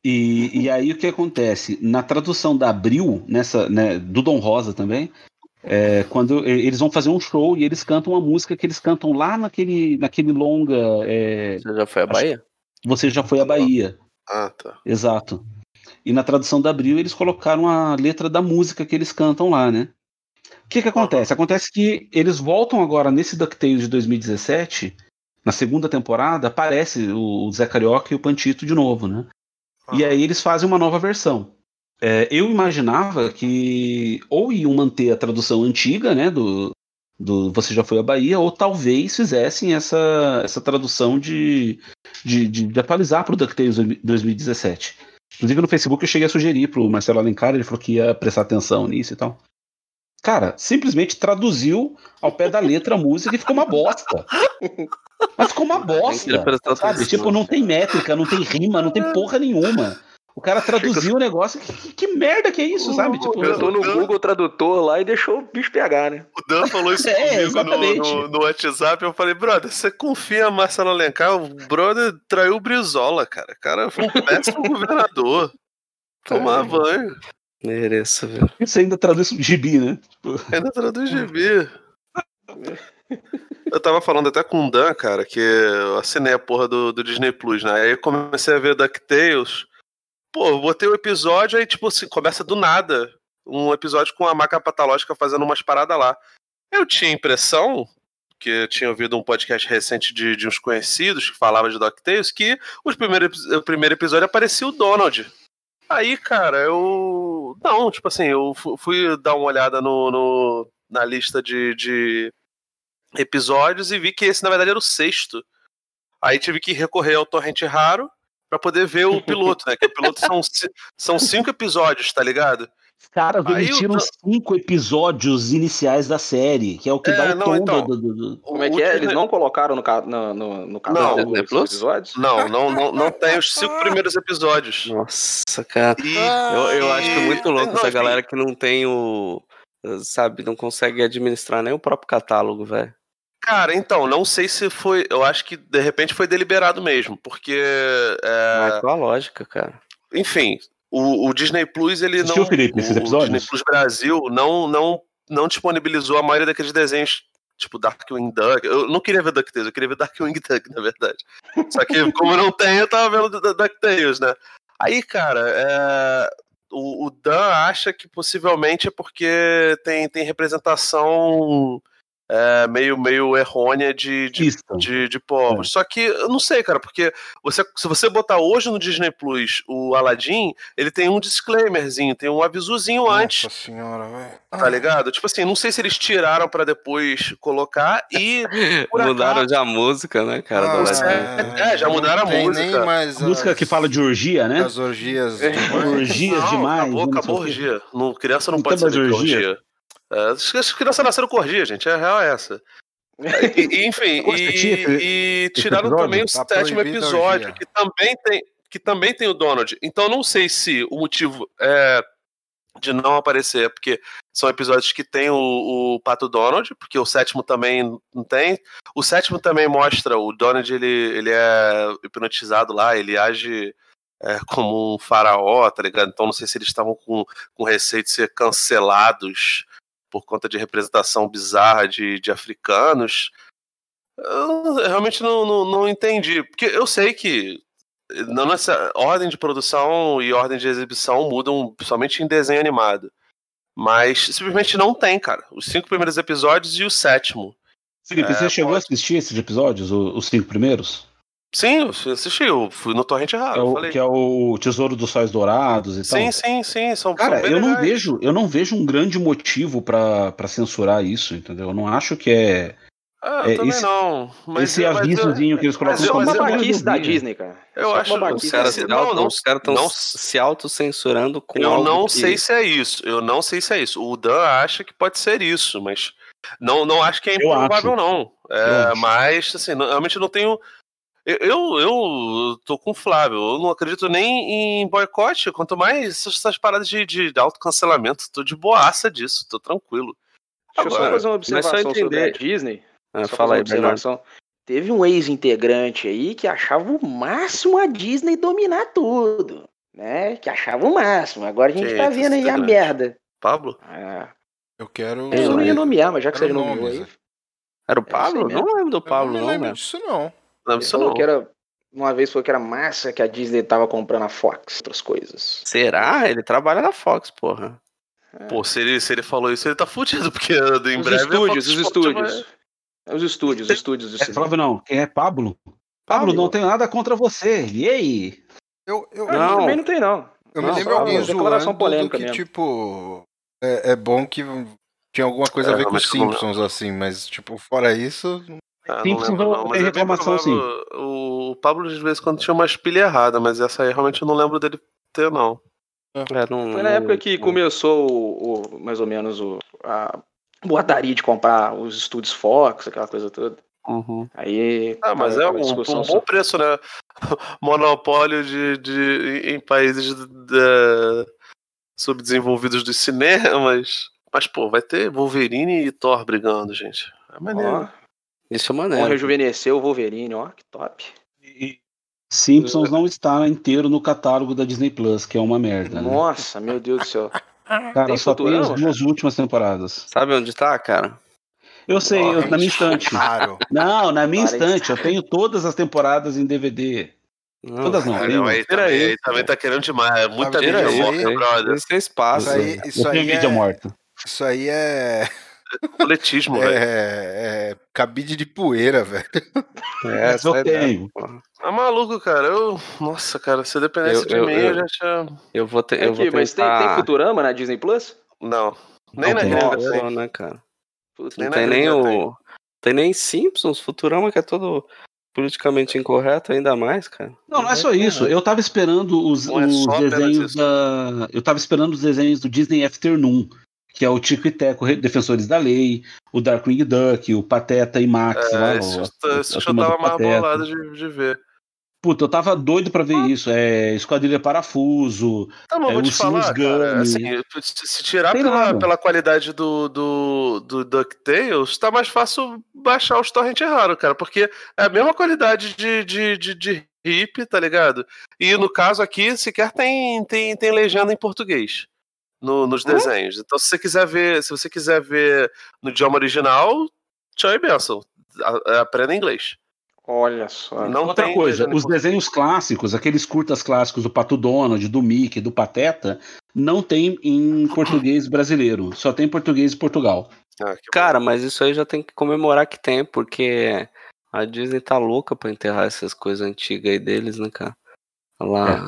F: E, e aí o que acontece? Na tradução da Abril, nessa, né, do Dom Rosa também, é, quando eles vão fazer um show e eles cantam uma música que eles cantam lá naquele, naquele longa. é,
A: Você já foi à
F: Acho-
A: Bahia?
F: Você já foi à Bahia.
C: Ah, tá.
F: Exato. E na tradução da Abril eles colocaram a letra da música que eles cantam lá, né? O que que acontece? Acontece que eles voltam agora nesse DuckTales de 2017, na segunda temporada, aparece o Zé Carioca e o Pantito de novo, né? E aí eles fazem uma nova versão. É, eu imaginava que ou iam manter a tradução antiga, né, do, do Você Já Foi à Bahia, ou talvez fizessem essa, essa tradução de, de, de, de atualizar para o DuckTales 2017. Inclusive no Facebook eu cheguei a sugerir pro Marcelo Alencar, ele falou que ia prestar atenção nisso e tal. Cara, simplesmente traduziu ao pé da letra a música e ficou uma bosta. Mas ficou uma bosta. Sabe? Tipo, não tem métrica, não tem rima, não tem porra nenhuma. O cara traduziu o negócio. Que, que- que merda que é isso, sabe? Tipo,
H: Botou no Google Tradutor lá e deixou o bicho pegar, né?
C: O Dan falou isso
F: É,
C: comigo no,
F: exatamente.
C: no, no WhatsApp. Eu falei, brother, você confia em Marcelo Alencar? O brother traiu o Brizola, cara. O cara foi um péssimo governador. Tomar banho.
A: Mereço, velho.
F: Você ainda traduz gibi, né?
C: Ainda traduz gibi. Eu tava falando até com o Dan, cara, que eu assinei a porra do, do Disney Plus, né? Aí eu comecei a ver DuckTales. Pô, botei o episódio, aí, tipo assim, começa do nada. Um episódio com a maca patológica fazendo umas paradas lá. Eu tinha a impressão, que eu tinha ouvido um podcast recente de, de uns conhecidos que falava de DuckTales, que os o primeiro episódio aparecia o Donald. Aí, cara, eu. Não, tipo assim, eu fu- fui dar uma olhada no, no- na lista de, de episódios e vi que esse, na verdade, era o sexto. Aí tive que recorrer ao torrente raro pra poder ver o piloto, né? Que o piloto são, são cinco episódios, tá ligado?
F: Os caras omitiram cinco episódios iniciais da série, que é o que
C: É,
F: dá o
C: não,
F: tom
C: então.
F: do, do- do-
H: Como é que é? Eles não colocaram no, ca- no, no, no canal
C: Não,
H: os
A: Disney Plus?
H: episódios?
C: Não, não, não, não tem os cinco primeiros episódios.
A: Nossa, cara.
C: E,
A: Eu, eu acho
C: e-
A: muito louco
C: não,
A: essa galera que não tem o. Sabe, não consegue administrar nem o próprio catálogo, velho.
C: Cara, então, não sei se foi. Eu acho que de repente foi deliberado mesmo, porque. é,
A: Mas qual a lógica, cara?
C: enfim, o, o Disney Plus, ele
F: Assistiu,
C: não.
F: Felipe, esses
C: o
F: episódios?
C: Disney Plus Brasil não, não, não disponibilizou a maioria daqueles desenhos, tipo Darkwing Duck. Eu não queria ver DuckTales, eu queria ver Darkwing Duck, na verdade. Só que, como não tem, eu tava vendo Du- DuckTales, né? Aí, cara, é, o, o Dan acha que possivelmente é porque tem, tem representação é, meio, meio errônea de, de de, de povos. Só que eu não sei, cara, porque você, se você botar hoje no Disney Plus o Aladdin, ele tem um disclaimerzinho, tem um avisozinho antes,
B: Nossa senhora, velho.
C: tá ligado? Tipo assim, não sei se eles tiraram pra depois colocar e.
A: Mudaram
C: acaso-
A: já a música, né, cara? do
C: Pois
A: Aladdin.
C: é, já mudaram a música.
B: Nem mais
F: A música
B: as-
F: que fala de orgia, né?
B: As orgias.
F: Orgias
C: Não,
F: demais.
C: Acabou,
F: sei
C: acabou orgia. Não, criança não,
F: Não
C: pode saber é
F: orgia?
C: orgia. É, as as crianças nasceram com orgia, gente. A real é essa. E- enfim, e, e tiraram também o
B: Tá
C: sétimo episódio, que também tem que também tem o Donald. Então não sei se o motivo é de não aparecer é porque são episódios que tem o, o Pato Donald, porque o sétimo também não tem. O sétimo também mostra o Donald, ele, ele é hipnotizado lá, ele age é, como um faraó, tá ligado? Então não sei se eles estavam com, com receio de ser cancelados por conta de representação bizarra de, de africanos. Eu realmente não, não, não entendi. Porque eu sei que não nessa ordem de produção e ordem de exibição mudam somente em desenho animado. Mas simplesmente não tem, cara. Os cinco primeiros episódios e o sétimo.
F: Felipe,
C: É,
F: você chegou
C: pode.
F: a assistir esses episódios, os cinco primeiros?
C: Sim, eu fui assistir, eu fui no Torrente
F: Que
C: Raro,
F: é, o,
C: falei.
F: que é o Tesouro dos Sóis Dourados e
C: Sim,
F: tal.
C: sim, sim. São,
F: Cara,
C: são
F: eu não vejo, eu não vejo um grande motivo pra pra censurar isso, entendeu? Eu não acho que é
C: Ah, eu
F: é,
C: também
F: esse-
C: não. Mas,
F: esse
C: mas eu-
F: avisozinho que eles colocam
C: mas
H: é uma
C: mas
H: babaquice da
F: resolvia.
H: Disney, cara.
C: Eu
H: Isso é
C: acho-
H: uma
A: Os caras
H: Disney.
C: não, não,
A: os caras estão
C: não-
A: se autocensurando com
C: Eu não
A: que-
C: sei se é isso. Eu não sei se é isso. O Dan acha que pode ser isso, mas não, não acho que é improvável, não. É, mas, assim, não- realmente não tenho. Eu, eu, eu tô com o Flávio. Eu não acredito nem em boicote, quanto mais essas, paradas de, de autocancelamento. Tô de boaça disso, tô tranquilo.
H: Deixa eu só
C: Agora,
H: fazer uma
A: mas só
H: observação sobre a
A: entender-
H: Disney.
A: Ah,
H: Só
A: fala
H: fazer
A: aí, Bernardo.
H: observação. Teve um ex-integrante aí que achava o máximo a Disney dominar tudo. Né? Que achava o máximo. Agora a gente
C: Quem
H: tá
C: é
H: vendo aí a merda.
C: Pablo?
H: Ah,
B: Eu quero.
H: eu não ia nomear, mas já que você nomeou aí.
B: é.
A: Era o
H: É isso
A: Pablo? não lembro do
B: Eu
A: Pablo,
B: não
A: não,
B: lembro
A: velho.
B: disso, não.
C: Não,
H: Ele
C: isso
H: falou
C: não.
H: que era. Uma vez falou que era massa que a Disney tava comprando a Fox, outras coisas.
A: Será? Ele trabalha na Fox, porra.
C: Pô, se ele, se ele falou isso, ele tá fudido, porque em
H: Os
C: breve.
H: estúdios, os estúdios.
C: vai-
H: Os estúdios, os estúdios do
F: É,
H: cinema.
F: Flávio não, quem é Pablo? Pablo, não tenho nada contra você. E aí?
B: Eu, eu,
H: Ah,
A: Não.
H: Também não tem, não.
B: eu me
A: Não,
B: lembro
A: só
B: alguém
H: declaração
B: zoando
H: polêmica
B: que,
H: mesmo.
B: tipo, é, é bom que tinha alguma coisa
C: É,
B: a ver com os
C: eu não
B: Simpsons, assim, mas, tipo, fora isso,
C: Ah,
F: Sim,
C: não
F: sim,
C: lembro,
F: não,
C: não,
F: tem
C: mas é
F: reclamação,
C: provável. O Pablo, de vez em quando, tinha umas pilhas erradas, mas essa aí realmente eu não lembro dele ter, não.
A: É, não,
H: Foi na
A: não-
H: época que
A: não-
H: começou o, o- mais ou menos o, a boataria de comprar os estúdios Fox, aquela coisa toda.
A: Uhum.
H: Aí.
C: Ah, mas é um, um bom preço, né? Monopólio de, de, em países da- subdesenvolvidos dos cinemas. Mas, pô, vai ter Wolverine e Thor brigando, gente. É maneiro.
H: Ó,
A: Isso é
H: vamos
A: maneiro.
H: rejuvenescer o Wolverine, ó, que top.
F: Simpsons não está inteiro no catálogo da Disney Plus, que é uma merda. Né?
H: Nossa, meu Deus do céu.
F: Cara,
H: tem
F: só tem as duas últimas temporadas.
A: Sabe onde tá, cara?
F: Eu sei, eu- na minha estante.
B: Raro.
F: Não, na minha estante. Eu tenho todas as temporadas em DVD.
A: Não,
F: Todas não,
C: não, aí, também, aí também tá querendo demais. É muita mídia morta, brother.
A: Isso é espaço.
B: Isso aí,
F: Eu
B: isso aí é,
F: morta.
B: isso aí é,
C: Coletismo, velho.
B: é, é cabide de poeira, velho.
A: É,
F: Mas eu
A: é
F: tenho.
C: Tá maluco, cara. Eu. Nossa, cara, se dependesse
A: Eu-
C: de
A: eu-
C: mim,
A: eu-
C: eu, já tinha.
A: Eu vou, ter, eu
H: Aqui,
A: vou
H: mas tem, tem
A: tentar...
H: Futurama na Disney Plus?
C: Não. Nem
F: Não
C: na gringa tem.
A: Não, né, cara?
H: Putz,
C: Nem
A: Não tem nem
C: gringa tem.
A: o... Tem nem Simpsons, Futurama, que é todo politicamente incorreto ainda mais, cara.
F: Não, não é só isso. Eu tava esperando os,
C: é
F: os
C: apenas
F: desenhos da. Eu tava esperando os desenhos do Disney Afternoon, que é o Tico e Teco, Re- Defensores da Lei, o Darkwing Duck, o Pateta e Max. lá,
C: É,
F: o-
C: esse,
F: a- a
C: tava mais bolado de, de ver.
F: Puta, eu tava doido pra ver isso. É Esquadrilha Parafuso.
C: Tá, mas
F: É,
C: vou te falar, cara. Assim, se se tirar
F: Tem
C: pela,
F: nada.
C: pela qualidade do, do, do DuckTales, tá mais fácil baixar os torrent raro, cara. Porque é a mesma qualidade de, de, de, de hip, tá ligado? E no caso aqui, sequer tem, tem, tem legenda em português. No- nos desenhos. Então, se você quiser ver, se você quiser ver no idioma original, tchau e benção. Aprenda inglês.
H: Olha só.
C: Não
F: Outra
C: tem
F: coisa, os desenhos clássicos, aqueles curtas clássicos do Pato Donald, do Mickey, do Pateta, não tem em português brasileiro, só tem em português de Portugal.
C: Ah,
A: Cara, mas isso aí já tem que comemorar que tem, porque a Disney tá louca pra enterrar essas coisas antigas aí deles, né, cara? Lá.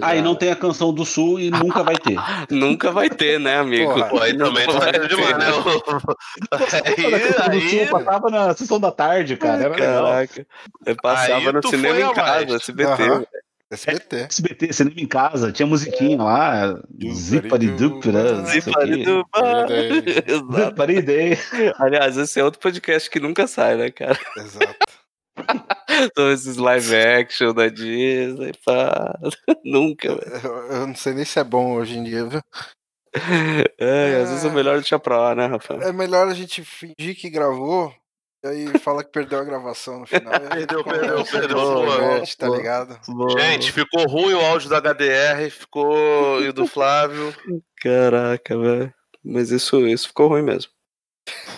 F: Ah, e não tem a canção do Sul e nunca vai ter.
A: Nunca vai ter, né, amigo?
B: Porra.
C: Pô, aí também
A: Nunca
C: tá
A: vai
C: querendo demais, né?
F: a canção do Sul
C: aí,
F: passava na sessão da tarde, cara. Era.
A: Caraca. Eu passava
C: Aí
A: no cinema em casa,
C: mais.
A: SBT.
B: Aham. SBT.
F: SBT, cinema em casa, tinha musiquinha lá, Ziparidup, né? não sei o quê.
A: Zipariduba. Exato.
F: Ziparidei.
A: Aliás, esse é outro podcast que nunca sai, né, cara?
B: Exato.
A: São esses live action da Disney, pá. Nunca, velho.
B: Eu, eu não sei nem se é bom hoje em dia, viu?
A: É, às vezes é melhor deixar pra lá, né, Rafael?
B: É melhor a gente fingir que gravou e aí fala que perdeu a gravação no final. aí
C: Perdeu, perdeu, perdeu,
B: internet, tá
A: boa.
B: ligado?
C: Gente, ficou ruim o áudio da HDR, ficou. E do Flávio.
A: Caraca, velho. Mas isso, isso ficou ruim mesmo.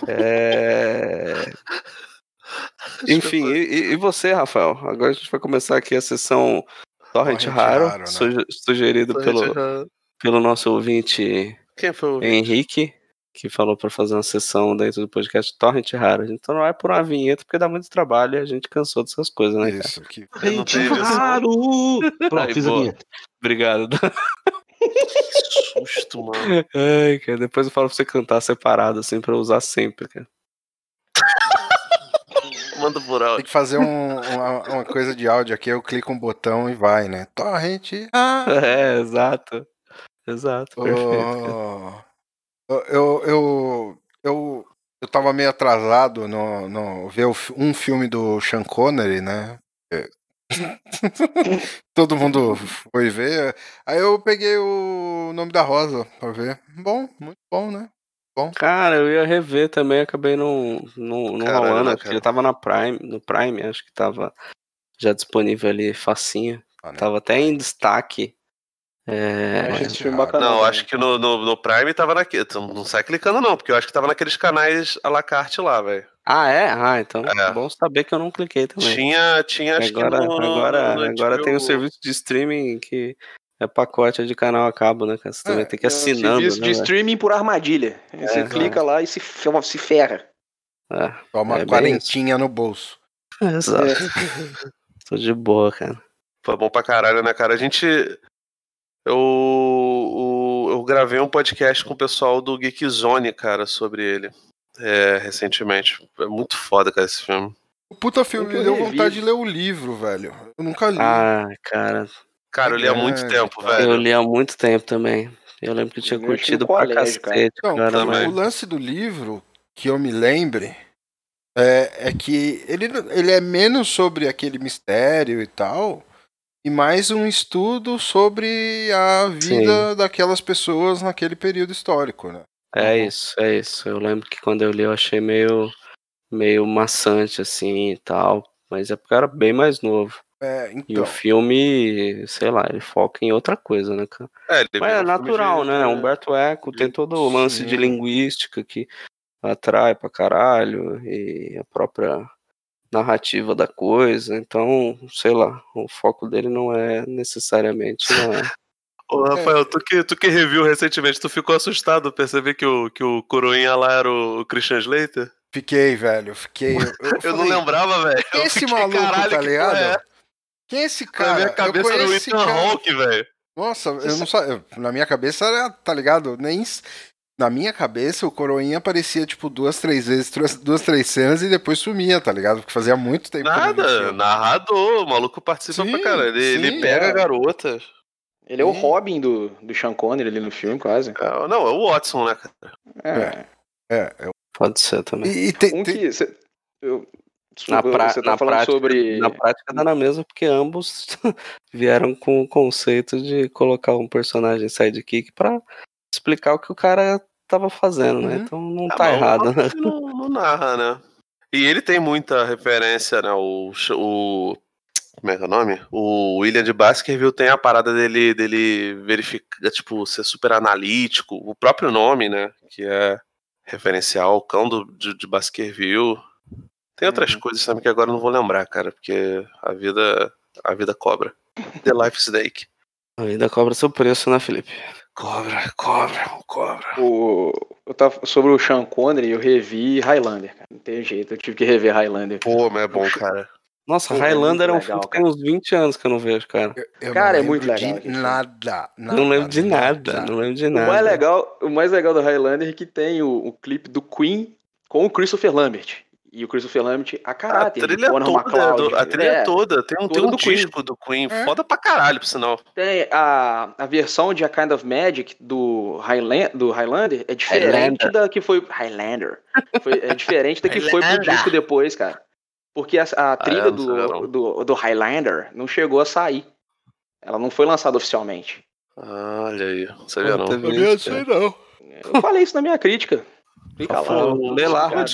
A: É... Enfim, e, e- você, Rafael? Agora a gente vai começar aqui a sessão Torrent,
B: Torrent
A: Raro,
B: Raro, né?
A: suge- sugerido pelo, pelo nosso ouvinte
C: Quem foi o.
A: Henrique, que falou pra fazer uma sessão dentro do podcast Torrent Raro. A gente não vai por uma vinheta porque dá muito trabalho e a gente cansou dessas coisas, né, cara?
B: Isso, que
C: tenho isso, não.
F: raro! Pronto,
A: Aí,
F: fiz a vinheta.
A: Obrigado.
C: Que susto, mano.
A: Ai, cara, depois eu falo pra você cantar separado, assim, pra eu usar sempre, cara.
C: Manda por áudio.
B: tem que fazer um- uma, uma coisa de áudio aqui, eu clico um botão e vai, né? Torrent. Ah,
A: É, exato. Exato.
B: Oh, eu, eu, eu, eu, tava meio atrasado no, no ver um filme do Sean Connery, né? Todo mundo foi ver. Aí eu peguei o nome da Rosa pra ver. Bom, muito bom, né?
A: Cara, eu ia rever também, acabei não, não, não
C: Caralho,
A: rolando,
C: né,
A: acho que
C: cara?
A: já tava na Prime, no Prime, acho que tava já disponível ali facinho.
B: Ah, né?
A: Tava até em destaque. É,
B: raro.
H: bacana.
C: Não,
H: também.
C: acho que no, no, no Prime tava naquele. Não sai clicando, não, porque eu acho que tava naqueles canais à la carte lá, velho.
A: Ah, é? Ah, então
C: É.
A: bom saber que eu não cliquei também.
C: Tinha, tinha, acho
A: agora
C: que no, no,
A: agora,
C: no
A: agora tem um serviço de streaming que é pacote de canal a cabo, né? cara? Você também
B: É,
A: tem que
H: É um
A: assinando,
H: serviço
A: né?
H: de streaming por armadilha. Aí você
A: É,
H: clica lá e se, se ferra.
A: É,
B: Toma
A: É
B: quarentinha no bolso.
A: exato. Tô de boa, cara.
C: Foi bom pra caralho, né, cara? A gente. Eu, o- eu gravei um podcast com o pessoal do Geek Zone, cara, sobre ele. É, recentemente. É muito foda, cara, esse filme.
B: O puta filme me
H: eu
B: deu
H: revi.
B: vontade de ler o livro, velho. Eu nunca li.
A: Ah, cara,
C: Cara, eu li há muito tempo, velho.
A: eu li há muito tempo também. Eu lembro que eu tinha
H: Eu
A: curtido pra
H: colégio, cara.
A: cacete,
B: Não,
A: cara. mas-
B: O lance do livro, que eu me lembre, é, é que ele, ele é menos sobre aquele mistério e tal, e mais um estudo sobre a vida daquelas pessoas naquele período histórico, né?
A: É isso, é isso. Eu lembro que quando eu li eu achei meio, meio maçante assim e tal. Mas é porque eu era bem mais novo.
B: É,
A: E
B: então,
A: o filme, sei lá, ele foca em outra coisa, né, cara?
C: É,
A: Mas é natural,
C: de-
A: né? Humberto Eco tem todo o lance de
B: Sim.
A: linguística que atrai pra caralho, e a própria narrativa da coisa. Então, sei lá, o foco dele não é necessariamente na.
C: Ô, Rafael, tu que, tu que reviu recentemente, tu ficou assustado perceber que o, que o Coroinha lá era o Christian Slater?
B: Fiquei, velho, fiquei. Eu, eu
C: Eu não
B: falei,
C: lembrava, velho.
B: É esse
C: fiquei,
B: maluco,
C: caralho,
B: tá ligado?
C: é?
B: Quem é esse
C: Na
B: cara?
C: minha
B: eu
C: cabeça era o Ethan. Hawke, velho.
B: Nossa, eu não sabia. Na minha cabeça era, tá ligado? Nem. Na minha cabeça, o Coroinha aparecia, tipo, duas, três vezes, duas, duas, três cenas e depois sumia, tá ligado? Porque fazia muito tempo
C: Nada, narrador, o maluco participa
B: Sim,
C: pra caralho. Ele, ele pega
B: é.
C: garotas.
H: Ele é o. Robin do, do Sean Connery ali no filme, quase.
C: É, não, é o Watson, né, cara?
H: É.
B: É, é.
A: Pode ser também.
B: E, e tem,
H: Um
B: tem-
H: que. cê- eu,
A: Na, pra-
H: você tá
A: na
H: falando
A: prática,
H: sobre.
A: na prática dá na mesma, porque ambos vieram com o conceito de colocar um personagem sidekick pra explicar o que o cara tava fazendo, né?
B: Uhum.
A: Então não
C: Ah,
A: tá
C: o
A: errado, né?
C: Não, não narra, né? E ele tem muita referência, né? O, o como é que é o nome? O William de Baskerville tem a parada dele, dele verificar, tipo, ser super analítico. O próprio nome, né? Que é referencial ao cão do, de, de Baskerville. Tem outras
H: Uhum.
C: coisas também que agora eu não vou lembrar, cara, porque a vida, a vida cobra. The Life Snake.
A: Ainda cobra seu preço, né, Felipe?
C: Cobra, cobra, cobra.
H: O, eu tava, sobre o Sean Connery, eu revi Highlander, cara. Não tem jeito, eu tive que rever Highlander.
C: Pô, mas é bom, cara.
A: Nossa,
H: Pô, é
A: Highlander é um filme que tem uns 20 anos que eu não vejo, cara.
B: eu
H: Cara, é muito legal
B: de nada, nada.
A: não lembro de nada, não lembro de
H: O
A: nada.
H: mais, legal, o mais legal do Highlander é que tem o, o clipe do Queen com o Christopher Lambert. E o Christopher Lambert a
C: A
H: caráter. de
C: trilha,
H: Conor
C: toda, do- a trilha
H: É,
C: toda, tem um, tem um
H: do Queen.
C: disco do Queen,
B: É.
C: foda pra caralho, por sinal.
H: Tem a, a versão de A Kind of Magic do, Highland, do Highlander é diferente
A: Highlander.
H: da que foi. Highlander. Foi- é diferente da que foi pro disco depois, cara. Porque a, a trilha
C: eu não sabia,
H: do, do, do Highlander não chegou a sair. Ela não foi lançada oficialmente.
C: Olha aí, não sabia não.
B: Eu não sei não.
H: Eu falei isso na minha crítica. Fica lá.
A: Lê lá, né?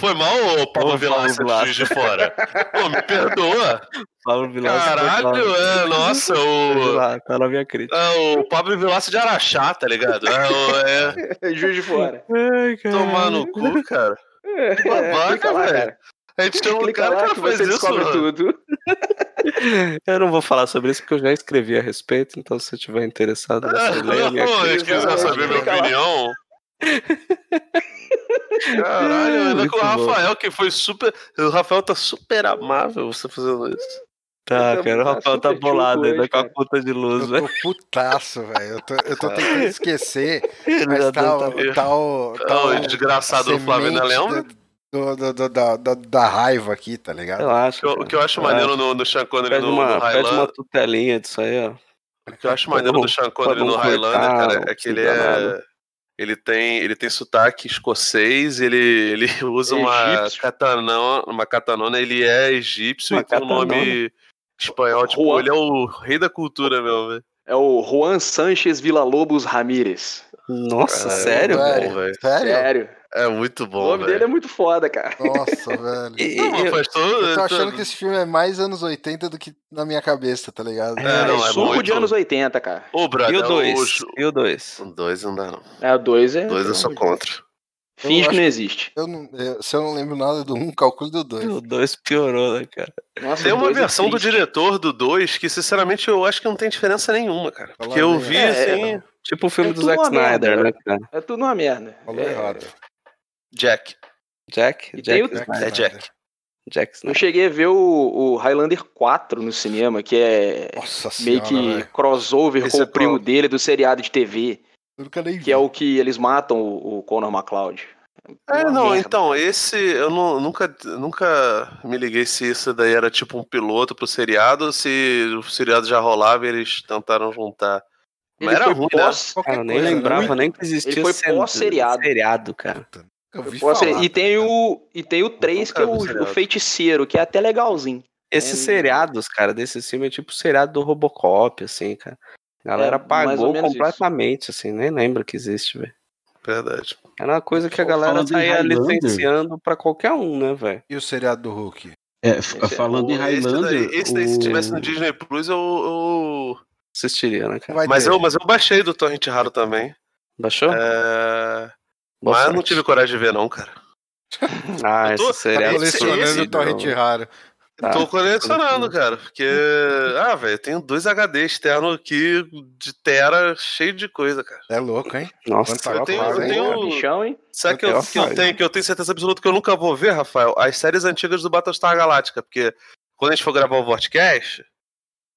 C: foi mal, ô Pablo Vilaça de Juiz de Fora? Pô, me perdoa.
A: Pablo Vilaça.
C: Caralho, é, nossa, o...
A: Lá, tá na minha crítica.
C: É o Pablo Vilaça de Araxá, tá ligado? É, o- é
H: Juiz de fora.
A: Ai,
C: tomar no cu, cara.
H: É,
C: babaca, velho. A gente tem um
H: Clica
C: cara
H: lá
C: que faz
H: você
C: isso,
H: descobre
C: mano.
H: tudo.
A: Eu não vou falar sobre isso porque eu já escrevi a respeito, então se você estiver interessado, você
C: Ah,
A: minha
C: Não, se quiser saber minha opinião. Caralho, ainda
A: Muito
C: com o
A: bom.
C: Rafael, que foi super. O Rafael tá super amável você fazendo isso.
A: Tá, cara, o
H: tá
A: Rafael tá bolado ainda com a conta de luz,
B: Eu
A: velho.
B: tô putaço, velho. Eu tô, eu tô tentando esquecer, mas tá,
A: tá-
B: o- tá o. Tá
C: o
B: o
C: desgraçado do Flávio lembra?
B: Do, do, do- da, da, da raiva aqui, tá ligado?
A: Relaxa.
C: O que eu- o que eu acho maneiro no, no Sean Connery
A: Pede
C: no,
A: uma,
C: no
A: pede uma
C: Highlander.
A: tutelinha disso aí, ó.
C: O que eu acho maneiro do Sean Connery no Highlander, cara, é que ele é. Ele tem, ele tem sotaque escocês, ele, ele usa uma
H: Egípcio.
C: katanona, uma katanona, ele é egípcio
A: Uma
C: e tem um nome espanhol, tipo,
H: Juan.
C: ele é o rei da cultura, meu, velho.
H: É o Juan Sanchez Villa-Lobos Ramírez.
A: Nossa,
C: Caralho,
A: sério,
B: velho.
A: velho?
C: Bom, velho.
B: Sério?
H: Sério.
C: É muito
H: O
C: bom,
H: nome dele é
C: velho.
H: muito foda, cara.
B: Nossa, velho.
A: E-
C: Não,
A: eu-
C: faz todo-
B: Eu tô achando que esse filme é mais anos 80 do que na minha cabeça, tá ligado?
C: É,
H: É,
C: não, é
H: suco
C: muito.
H: de anos 80, cara.
C: Ô, brother,
A: E o
C: é
A: 2?
C: o-
A: E o 2?
C: O 2 não dá, não.
H: É, o 2 é.
C: O 2 eu sou contra.
H: Finge
B: Eu
H: que não existe.
B: Eu não, eu- se eu não lembro nada do 1, um, calcule do 2.
A: O 2 piorou, né, cara?
H: Nossa,
C: Tem
H: o
C: uma
H: dois é
C: versão do diretor do 2 que, sinceramente, eu acho que não tem diferença nenhuma, cara.
B: Fala
C: Porque eu vi,
H: É,
C: assim,
A: Tipo o filme
H: É
A: do Zack Snyder,
H: merda,
A: né, cara?
H: É tudo uma merda.
B: Falou
H: É,
B: errado.
C: Jack.
A: Jack?
H: E
A: Jack
H: o-
A: Snyder.
C: É Jack.
A: Jack
H: Eu
A: Snyder.
H: cheguei a ver o, o Highlander 4 no cinema, que é
B: Nossa
H: meio
B: senhora,
H: que
B: velho.
H: crossover
C: Esse
H: com
C: é
H: o primo
C: qual?
H: dele do seriado de TV,
B: Eu nunca nem vi.
H: que é o que eles matam o, o Conor McLeod.
C: É,
H: Uma
C: não,
H: merda.
C: então, esse eu não- nunca, nunca me liguei se isso daí era tipo um piloto pro seriado ou se o seriado já rolava e eles tentaram juntar. Mas era
H: foi
C: ruim, né?
H: pós,
A: Cara, eu nem
B: coisa, né?
A: lembrava nem que existia
H: Ele foi pós-seriado.
A: seriado, cara.
H: Pós-
B: falar,
H: e tem
B: tá
H: o e tem o 3 que é o, o feiticeiro, que é até legalzinho.
A: Esses
H: É,
A: seriados, cara, desse filme é tipo o seriado do Robocop, assim, cara. A galera
H: É,
A: pagou
H: menos isso.
A: completamente, assim, nem lembra que existe, velho.
C: Verdade.
A: Era uma coisa que a galera
F: em
A: saía
F: Highlander.
A: licenciando pra qualquer um, né, velho?
B: E o seriado do Hulk?
F: É,
H: Esse é
F: falando em
C: O- esse
F: Highlander.
C: daí, esse daí, se
F: o-
C: tivesse no Disney Plus, eu. eu-
A: Assistiria, né, cara?
B: Vai
C: Mas,
B: ter.
C: eu mas eu baixei do Torrent Raro também.
A: Baixou?
C: É,
A: Boa
C: Mas
A: sorte.
C: não tive coragem de ver, não, cara.
A: Ah,
C: Eu tô-
A: esse seria
C: Tá
B: Colecionando
C: esse-
B: o torrent raro.
A: Tá.
C: Tô colecionando, cara. Porque. Ah, velho, tenho dois HD externo aqui de Tera cheio de coisa, cara.
B: É louco, hein?
A: Nossa,
B: Quanto
C: Eu tenho,
B: rapaz,
C: eu
B: hein?
C: tenho,
H: Porra, bichão, hein?
C: Sabe que eu,
A: Eu
C: que eu tenho, que eu tenho certeza absoluta que eu nunca vou ver, Rafael? As séries antigas do Battlestar Galáctica, porque quando a gente for gravar o Vortcast,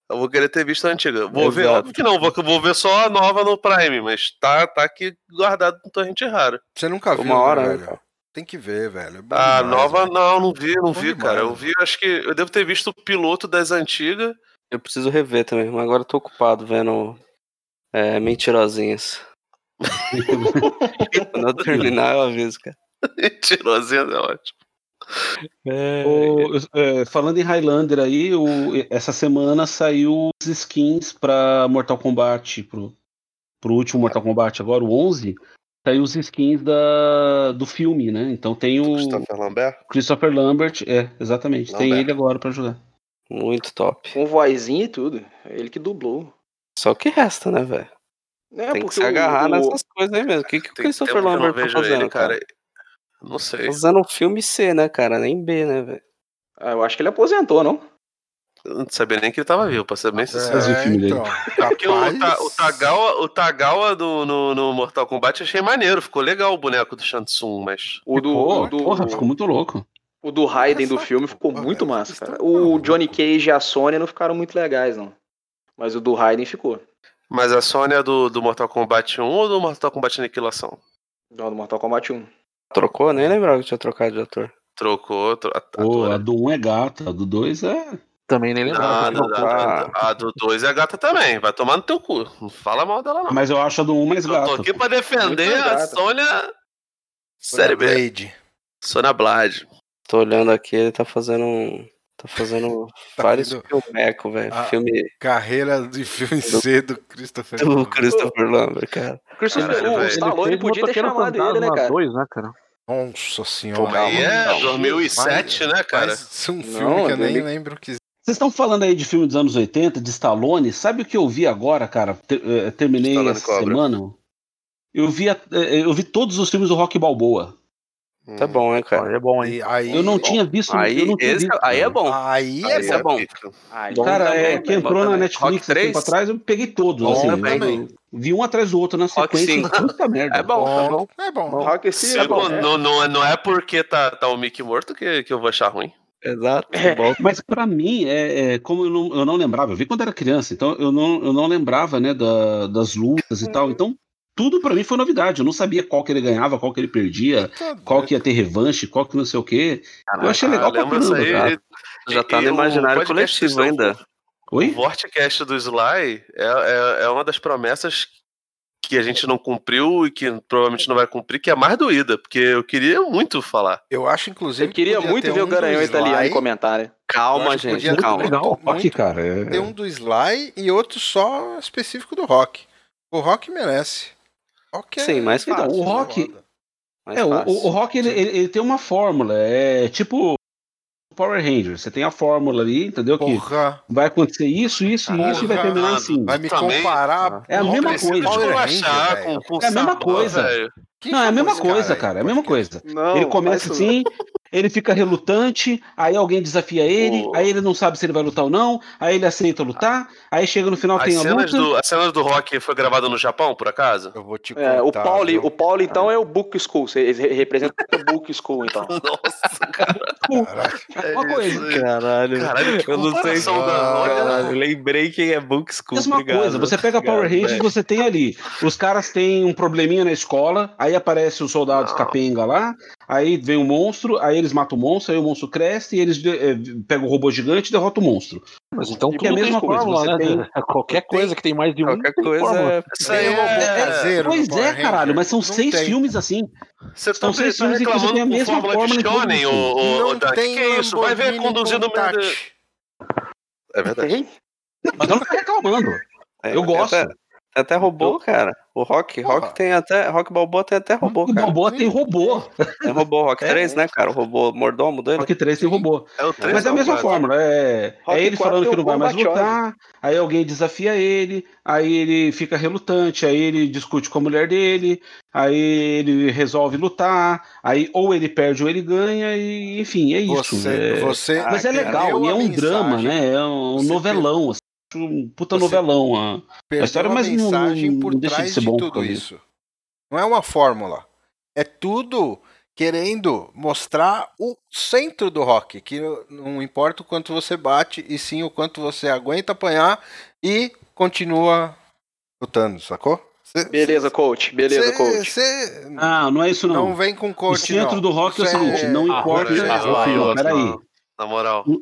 C: eu vou querer ter visto a antiga. Vou ver,
A: Exato.
C: óbvio que não, vou, vou ver só a nova no Prime, mas tá, tá aqui guardado no torrent raro.
B: Você nunca viu,
A: Uma hora,
B: né, velho?
A: cara?
B: Tem que ver, velho. É
C: A
B: demais,
C: nova,
B: velho.
C: não, não vi, não vi,
B: demais,
C: cara. Eu vi, acho que eu devo ter visto o piloto das antigas.
A: Eu preciso rever também, mas agora eu tô ocupado vendo é, mentirosinhas. Quando eu terminar, eu aviso, cara.
C: Mentirosinha é ótimo.
A: É,
F: O- é, falando em Highlander aí, o- essa semana saiu os skins pra Mortal Kombat, pro, pro último Mortal Kombat agora, o 11, saiu os skins da, do filme, né? Então tem o
C: Christopher Lambert.
F: Christopher Lambert, é, exatamente, tem
C: Lambert.
F: ele agora pra jogar.
A: muito top.
H: Com vozinha e tudo. É ele que dublou.
A: Só o que resta, né, velho?
H: É,
A: Tem que se agarrar
H: o-
A: nessas coisas aí mesmo. O que, que o
C: Tem
A: Christopher Lambert tá
C: vejo
A: fazendo,
C: ele,
A: cara?
C: cara. Não sei.
A: Fazendo um filme C, né, cara? Nem B, né, velho?
H: Ah, eu acho que ele aposentou, não?
C: Eu não sabia nem que ele tava vivo, pra ser bem sincero.
F: Mas o
B: É,
F: filme dele.
B: então.
C: Porque o, Ta- o Tagawa, o Tagawa do, no, no Mortal Kombat eu achei maneiro, ficou legal o boneco do Shansung, mas.
H: O do,
F: Ficou,
H: o do,
F: porra, ficou muito louco.
H: o do Raiden do filme ficou muito massa, cara.
B: tão
H: O. Johnny Cage e a Sony não ficaram muito legais, não. Mas o do Raiden ficou.
C: Mas a Sony é do, do Mortal Kombat 1 ou do Mortal Kombat Aniquilação?
H: Não, do Mortal Kombat 1.
A: Trocou? Nem lembrava que tinha trocado de ator.
C: Trocou. Tro... a-
F: Pô, a do 1 é gata, a do 2 é.
G: Também nem lembrava.
C: não, não,
A: Ah.
C: a do 2 é gata também, vai tomar no teu cu. Não fala mal dela, não.
F: Mas eu acho a do 1 mais
C: eu tô
F: gata.
C: aqui pra defender a
H: gata.
C: Sônia. Série B.
B: Blade.
C: Sônia Blade.
A: Tô olhando aqui, ele tá fazendo um. Tá fazendo
B: Tá
A: vários filmecos, velho. Filme
B: Carreira de filme C do Christopher
A: do
B: Nolan.
A: Christopher Lambert, cara.
H: Christopher,
C: Caralho,
H: o
C: velho.
H: Stallone podia ter chamado ele, né, cara?
G: 2, né, cara?
B: Nossa
C: Pô,
B: senhora.
C: mas aí é
B: Não,
C: 2007, né, cara?
B: Mas um filme
H: Não,
B: que eu nem lembro que
F: Vocês estão falando aí de filme dos anos 80, de Stallone. Sabe o que eu vi agora, cara? Eh, terminei
C: Stallone
F: essa
C: Cobra.
F: semana. Eu vi, a- eh, eu vi todos os filmes do Rock Balboa.
A: Tá bom, hein, cara.
G: Olha, é bom, hein?
B: Aí,
F: Eu não tinha visto. eu
A: Aí,
F: não tinha
A: esse,
F: visto,
A: aí é bom.
B: Aí é
A: Aí é bom. Bom
F: Cara,
A: também,
F: é, que
A: bom
F: entrou na
A: também.
F: Netflix
A: Rock
F: tempo
A: 3?
F: atrás, eu peguei todos.
B: Bom
F: assim,
B: também.
F: vi um atrás do outro na sequência.
A: 5.
F: Puta merda.
A: É bom, é bom.
B: É bom.
H: Rock City é bom.
C: Sigo, não, não, é- não é porque tá, tá o Mickey morto que, que eu vou achar ruim.
A: Exato.
H: É.
A: Bom.
F: Mas pra mim, é, é, como eu não, eu não lembrava, eu vi quando era criança, então eu não, eu não lembrava né, da- das lutas e tal. Então, tudo pra mim foi novidade. Eu não sabia qual que ele ganhava, qual que ele perdia, qual que ia ter revanche, qual que não sei o quê. Eu achei legal pra caramba,
C: aí?
F: cara.
A: Já tá no
C: o
A: imaginário coletivo ainda.
C: O
F: Oi?
C: Vortcast do Sly é, é, é uma das promessas que a gente não cumpriu e que provavelmente não vai cumprir, que é a mais doída, porque eu queria muito falar.
B: Eu acho, inclusive.
H: Você queria
B: podia
H: muito ver
B: um
H: o Garanhão italiano né?
B: Eu
A: Calma,
B: que
A: gente,
B: podia
A: calma.
B: muito,
F: Legal, rock, cara. é-
B: Ter um do Sly e outro só específico do rock. O rock merece. Rock é
A: Sim, mas
F: Então,
B: fácil,
F: o rock- É, o, o- Rock ele, ele- ele tem uma fórmula, é tipo Power Rangers. Você tem a fórmula ali, entendeu? Que
B: Porra.
F: vai acontecer isso, isso e isso e vai terminar assim.
B: Vai me
C: Também-
B: comparar.
F: É a
B: com
F: mesma coisa.
B: Ranger,
C: com, com
F: É a mesma
C: sabor,
F: coisa. Não, é a mesma coisa, cara. É a mesma coisa.
H: Não,
F: ele começa assim, ele fica relutante, aí alguém desafia ele,
C: O-
F: aí ele não sabe se ele vai lutar ou não, aí ele aceita lutar, aí chega no final
C: As
F: tem a
C: cenas,
F: luta.
C: do, as cenas do rock foi gravada no Japão, por acaso?
B: Eu vou te
H: É, o
B: contar,
H: Paulo,
B: viu?
H: o então, é o Book School. Você re- representa o Book School, então.
C: Nossa,
B: Caraca.
C: é
F: Uma coisa.
A: Caralho.
C: Caralho, que
A: eu não sei
C: da-
A: Caralho, lembrei quem é Book School.
F: Mesma
A: obrigado.
F: coisa, você pega Power Rangers,
A: velho.
F: você tem ali. Os caras têm um probleminha na escola, aí aparece os soldados
C: Não.
F: capenga lá, aí vem um monstro, aí eles matam o monstro, aí o monstro cresce e eles eh, pegam o robô gigante e derrotam o monstro.
G: Mas então
F: Que é a
G: tudo
F: mesma
G: tem
F: coisa,
G: fórmula,
F: você
G: né?
F: tem-
G: Qualquer coisa que tem mais de um.
A: Qualquer
G: tem
A: coisa é.
C: Isso aí
B: Tem robô
C: é...
B: caseiro no
F: Pois é, caralho, mas são
B: Não
F: seis
B: tem.
F: filmes assim.
C: Você tá,
F: São seis
C: tá
F: filmes em que
C: reclamando
F: tem a
C: com
F: mesma
C: fórmula
F: fórmula
C: de Shonen, ô, ô,
B: Não
C: Otaku?
B: tem
C: Que é isso? Vai ver conduzindo...
B: Countach.
C: É verdade.
F: Mas eu não tô reclamando.
A: É,
F: Eu gosto.
A: É, Tem até robô, cara. O Rock,
B: Porra.
A: Rock tem até. Rock Balboa tem até robô,
F: O
A: cara.
F: robô tem robô.
A: Tem robô Rock
F: É.
A: 3, né, cara? O robô mordomo dele.
F: Rock 3 tem robô.
C: É o 3
F: Mas é a mesma fórmula. É,
H: Rock
F: é ele
H: 4
F: falando que não vai mais lutar, aí alguém desafia ele, aí ele fica relutante, aí ele discute com a mulher dele, aí ele resolve lutar, aí ou ele perde ou ele ganha, e enfim, é isso.
B: Você,
F: é-
B: você
F: Mas é
B: perdeu
F: legal, e é um drama,
B: mensagem-
F: né? É um novelão, assim, um puta
B: Você
F: novelão. ah.
B: perdeu
F: história,
B: a
F: mas não-
B: mensagem por
F: não deixa de
B: trás
F: ser
B: de
F: bom
B: tudo isso. Não é uma fórmula. É tudo querendo mostrar o centro do rock, que não importa o quanto você bate, e sim o quanto você aguenta apanhar e continua lutando, sacou? Cê-
H: Beleza, coach. Beleza,
B: cê-
H: coach.
B: cê
F: Ah, não é isso não.
B: não. vem com
F: o
B: coach,
F: centro
B: não.
F: do rock é o
B: Isso
F: seguinte, não importa.
C: peraí,
F: Ah, peraí.
C: ó, Na moral.
F: O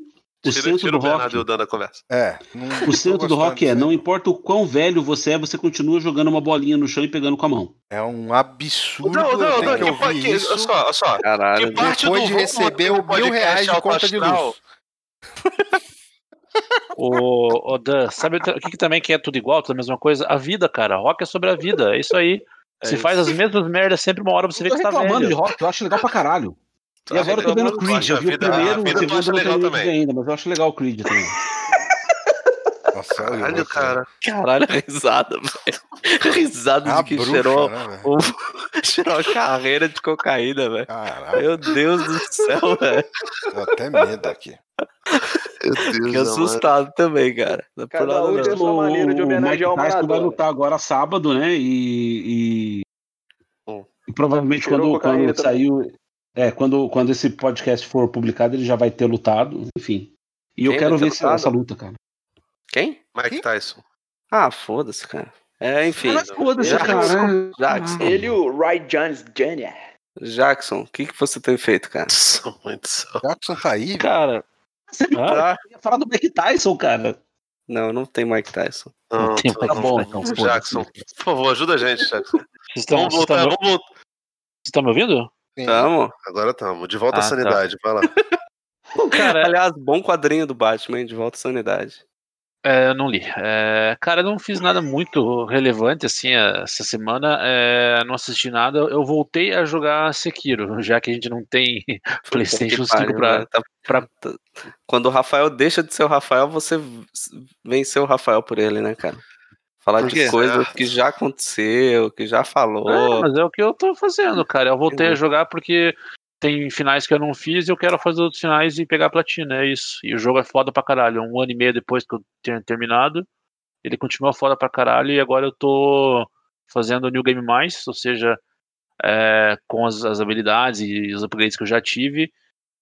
C: Tira,
F: centro
C: tira
F: do
C: o Bernardo
F: rock
C: o da conversa.
B: É. não-
F: O centro do rock é, não importa o quão velho você é, você continua jogando uma bolinha no chão e pegando com a mão.
B: É um absurdo.
C: Não, não, não,
B: que
C: que, que,
B: isso.
C: olha só, olha só.
A: Caralho.
C: Que parte
B: Depois
C: do
B: de receber o mil reais de
C: alto
B: conta de luz.
G: O, o Dan, sabe o que, que também que é tudo igual, tudo a mesma coisa? A vida, cara. Rock é sobre a vida. É isso aí.
C: É
G: Se
C: isso.
G: faz as mesmas merdas sempre, uma hora você vê que tá
F: reclamando de
G: velho.
F: rock, eu acho legal pra caralho. E agora eu tô vendo
C: reclamando,
F: Creed. Eu vi o
C: vida-
F: primeiro, o segundo eu não
C: legal também.
F: ainda, mas eu acho legal o Creed também.
B: Nossa, o
C: Caralho, cara.
A: Caralho, risada, velho. Risada
B: É a
A: de que
B: bruxa,
A: cheirou,
B: né,
A: o, cheirou a carreira de cocaína, velho.
B: Caralho,
A: Meu Deus do céu, velho.
B: deu até medo aqui.
C: Meu Deus,
A: Fiquei
C: amado.
A: assustado também, cara. Não por
H: Cada um tem sua maneira de
F: o
H: homenagear o
F: Tyson vai
H: Maradona.
F: lutar agora sábado, né? E, e,
C: Hum.
F: e provavelmente
H: Cheirou
F: quando, quando saiu. É, quando, quando esse podcast for publicado, ele já vai ter lutado, enfim. E eu
A: Quem
F: quero
A: vai ter
F: ver essa,
A: lutado?
F: essa luta, cara.
A: Quem?
C: Mike Tyson.
A: Ah, foda-se, cara. É, enfim.
F: Mas foda-se,
A: Jackson.
F: cara.
A: Jackson.
H: Ele e o Roy Jones Jr.
A: Jackson, o que, que você tem feito, cara?
C: São muito só.
B: Jackson tá aí.
G: Cara,
F: Você não
G: ah,
F: ia falar do Mike Tyson, cara.
A: Não, não tem Mike Tyson.
C: Não,
G: tem
C: tá
F: bom, foda-se.
C: Jackson, por favor, ajuda a gente, Jackson.
G: estão
C: Vamos voltar,
G: me,
C: vamos voltar.
G: vocês estão me ouvindo?
B: Sim.
A: Tamo.
C: Agora estamos. De volta
G: Ah,
C: à sanidade, vai lá.
G: Cara,
A: Aliás, bom quadrinho do Batman, hein, de volta à sanidade.
G: É, eu não li. É, cara, eu não fiz nada muito relevante assim essa semana. é, não assisti nada. Eu voltei a jogar Sekiro, já que a gente não tem PlayStation
A: Que
G: 5
A: pariu,
G: pra.
A: né? Tá-
G: pra-
A: tá- Quando o Rafael deixa de ser o Rafael, você venceu o Rafael por ele, né, cara? Falar
C: Por
A: de
C: quê?
A: coisas que já aconteceu, que já falou.
G: É, mas é o que eu tô fazendo, cara. Eu voltei a
A: Entendi.
G: jogar porque tem finais que eu não fiz e eu quero fazer outros finais e pegar a platina. É isso. E o jogo é foda pra caralho. Um ano e meio depois que eu tenho terminado, ele continua foda pra caralho e agora eu tô fazendo o New Game Mais, ou seja, é, com as, as habilidades e os upgrades que eu já tive.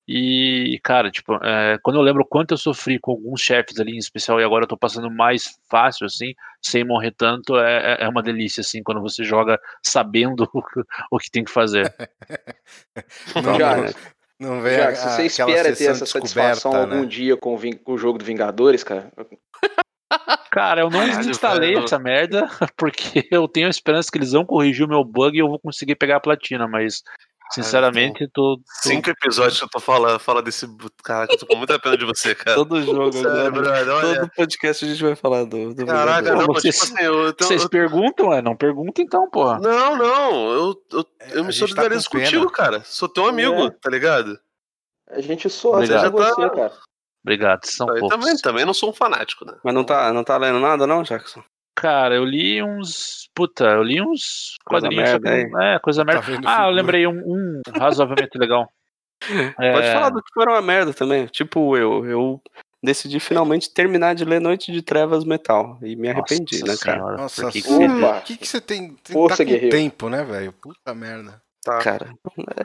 G: E, cara, tipo, é, quando eu lembro o quanto eu sofri com alguns chefes ali em especial e agora eu tô passando mais fácil, assim, sem morrer tanto, é, é- é uma delícia, assim, quando você joga sabendo o que, o que tem que fazer.
B: Não,
H: Já,
B: não, não vem
H: Já,
B: a-
H: se você espera ter essa satisfação
B: descoberta,
H: algum
B: né?
H: dia com o, com o jogo do Vingadores, cara,
G: Cara, eu não
C: Caralho,
G: instalei
C: velho.
G: essa merda, porque eu tenho a esperança que eles vão corrigir o meu bug e eu vou conseguir pegar a platina, mas, sinceramente, tô. tô-
C: Cinco episódios que eu tô falando, fala desse. Cara, que eu tô com muita pena de você, cara.
A: Todo jogo
C: Sério,
A: agora.
C: brother, olha.
A: Todo podcast a gente vai falar do, do
C: Caraca, não,
G: Pô,
C: mas
G: vocês-
C: tipo assim, eu,
G: Vocês
C: eu-
G: perguntam, é? Não pergunta então, porra.
C: Não, não, eu, eu,
B: É,
C: eu me
B: tá
C: solidarizo
B: pena.
C: contigo, cara. Sou teu amigo,
H: É.
C: tá ligado?
H: a gente sorte
G: Obrigado.
H: com você, cara.
G: Obrigado, são
C: Eu
G: poucos.
C: também, também não sou um fanático, né?
A: Mas não tá, não tá lendo nada, não, Jackson?
G: Cara, eu li uns. Puta, eu li uns
A: Coisa
G: quadrinhos.
A: merda
G: não- É, coisa
B: Tá
G: merda.
B: vendo
G: ah, eu lembrei um, um razoavelmente legal. É,
A: Pode falar do que for uma merda também. Tipo, eu, eu decidi finalmente terminar de ler Noite de Trevas Metal. E me arrependi,
G: Nossa
A: né, cara?
G: senhora,
B: Nossa,
G: que que
B: que, que você tem? Você
H: Força,
B: tá com
H: guerreiro.
B: tempo, né, velho? Puta merda.
C: Tá.
A: Cara,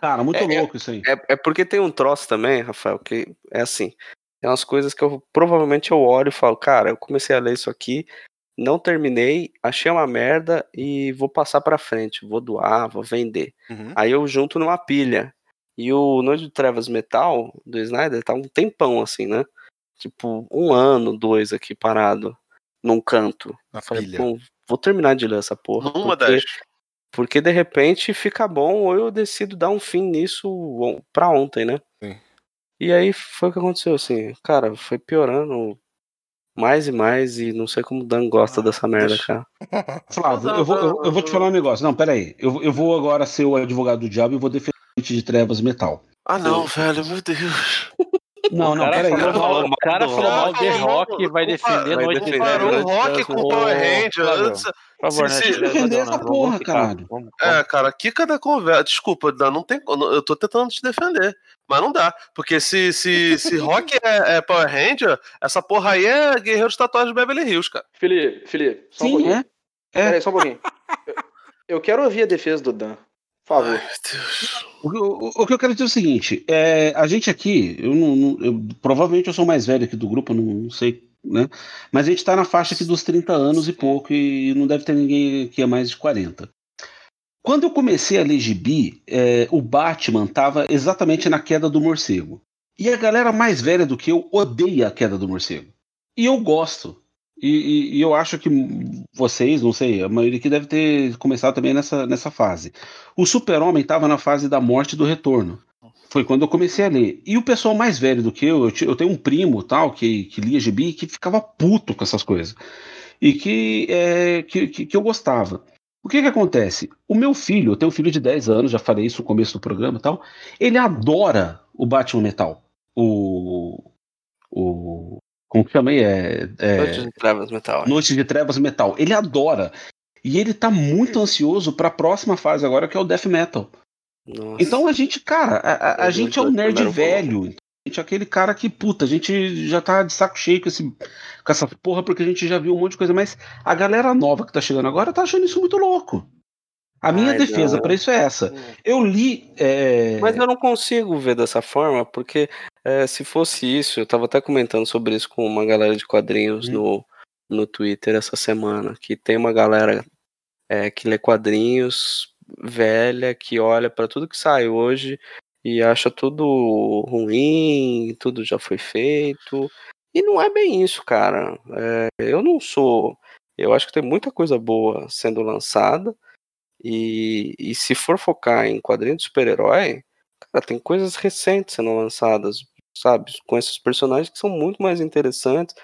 F: Cara, muito
A: É, é-
F: louco isso aí.
A: É, é porque tem um troço também, Rafael, que é assim. Tem umas coisas que eu provavelmente eu olho e falo, cara, eu comecei a ler isso aqui, não terminei, achei uma merda e vou passar pra frente, vou doar, vou vender.
B: Uhum.
A: Aí eu junto numa pilha. E o Noite de Trevas Metal do Snyder tá um tempão assim, né? Tipo, um ano, dois aqui parado num canto.
B: Na
A: Falei,
B: pilha.
A: bom, vou terminar de ler essa porra.
C: Numa
A: porque-
C: das.
A: porque de repente fica bom ou eu decido dar um fim nisso pra ontem, né?
B: Sim.
A: E aí foi o que aconteceu, assim, cara, foi piorando mais e mais, e não sei como o Dan gosta dessa merda,
C: deixa-
A: cara.
F: Flávio, eu vou, eu, eu vou te falar um negócio. Não, peraí. Eu, eu vou agora ser o advogado do diabo e vou defender de Trevas Metal.
C: Ah, não, velho, meu Deus.
F: Não,
G: o
F: não,
G: cara
F: peraí.
G: falou
F: eu-
G: mal, o cara falou mal
C: rock.
G: de rock e vai
C: Vai
G: defender Noite de Trevas.
C: o rock com o Power Ranger.
G: Por favor,
C: Se-
G: né?
C: se-
F: defender essa porra, caralho.
G: vamos-
C: É, cara, aqui cada conversa. Desculpa, Dan, não tem. Eu tô tentando te defender. Mas não dá. Porque se, se, se rock é, é Power Ranger, essa porra aí é Guerreiro de Tatuagem de Beverly Hills, cara.
H: Felipe, Felipe, só um
F: Sim,
H: pouquinho.
F: é. É.
H: Peraí, só um pouquinho. Eu, eu quero ouvir a defesa do Dan. Por favor.
C: Ai.
F: O, que- o- o que eu quero dizer é o seguinte: é, a gente aqui, eu não, não- eu- provavelmente eu sou o mais velho aqui do grupo, não, não sei, né? Mas a gente tá na faixa aqui dos 30 anos e pouco, e não deve ter ninguém que é mais de 40. Quando eu comecei a ler gibi, é, o Batman tava exatamente na queda do morcego. E a galera mais velha do que eu odeia a queda do morcego. E eu gosto. E, e- e eu acho que vocês, não sei, a maioria aqui deve ter começado também nessa, nessa fase. O Super-Homem estava na fase da morte e do retorno. Foi quando eu comecei a ler. E o pessoal mais velho do que eu, eu, tenho um primo tal que, que lia gibi que ficava puto com essas coisas. E que, é, que, que, que eu gostava. O que que acontece? O meu filho, eu tenho um filho de 10 anos, já falei isso no começo do programa e tal. Ele adora o Batman Metal. O. O. Como que chama aí? É, é,
A: Noite de Trevas Metal.
F: Noite de Trevas Metal. Ele adora. E ele tá muito ansioso pra próxima fase agora, que é o Death Metal.
A: Nossa.
F: Então a gente, cara, a, a- a gente é um
A: o
F: nerd velho. A gente é aquele cara que, puta, a gente já tá de saco cheio com, esse, com essa porra, porque a gente já viu um monte de coisa, mas a galera nova que tá chegando agora tá achando isso muito louco. A minha
A: Ai,
F: defesa pra isso é essa. Eu li. é,
A: Mas eu não consigo ver dessa forma, porque é, se fosse isso, eu tava até comentando sobre isso com uma galera de quadrinhos
F: Hum.
A: no, no Twitter essa semana, que tem uma galera é, que lê quadrinhos velha, que olha pra tudo que sai hoje e acha tudo ruim, tudo já foi feito. E não é bem isso, cara. É, eu não sou. Eu acho que tem muita coisa boa sendo lançada. E, e se for focar em quadrinho de super-herói, cara, tem coisas recentes sendo lançadas, sabe? Com esses personagens que são muito mais interessantes,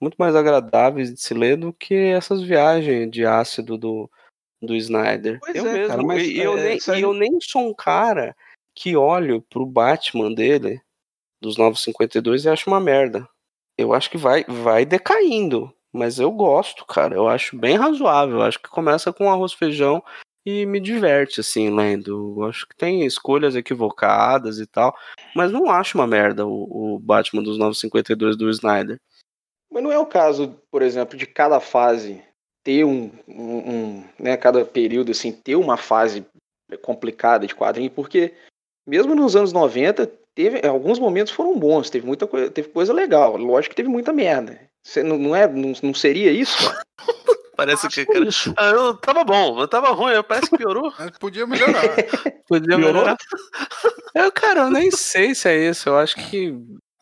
A: muito mais agradáveis de se ler do que essas viagens de ácido do, do Snyder.
F: Pois
A: eu
F: é,
A: mesmo,
F: cara, mas,
A: e eu,
F: é,
A: nem,
F: aí-
A: eu nem sou um cara que olho pro Batman dele, dos 952, e acho uma merda. Eu acho que vai, vai decaindo, mas eu gosto, cara. Eu acho bem razoável. Eu acho que começa com arroz feijão e me diverte, assim, lendo. Eu acho que tem escolhas equivocadas e tal, mas não acho uma merda o, o Batman dos 952 do Snyder.
H: Mas não é o caso, por exemplo, de cada fase ter um, um, um, né, cada período assim ter uma fase complicada de quadrinho, porque mesmo nos anos 90 teve alguns momentos foram bons, teve muita coisa, teve coisa legal. Lógico que teve muita merda. Cê não, não é, não, não seria isso?
C: Parece
F: acho
C: que. Cara,
F: isso.
C: ah, eu tava bom, eu tava ruim, parece que piorou.
B: Mas podia melhorar.
A: Podia
F: Piorou?
A: melhorar. Eu, cara, eu nem sei se é isso. Eu acho que,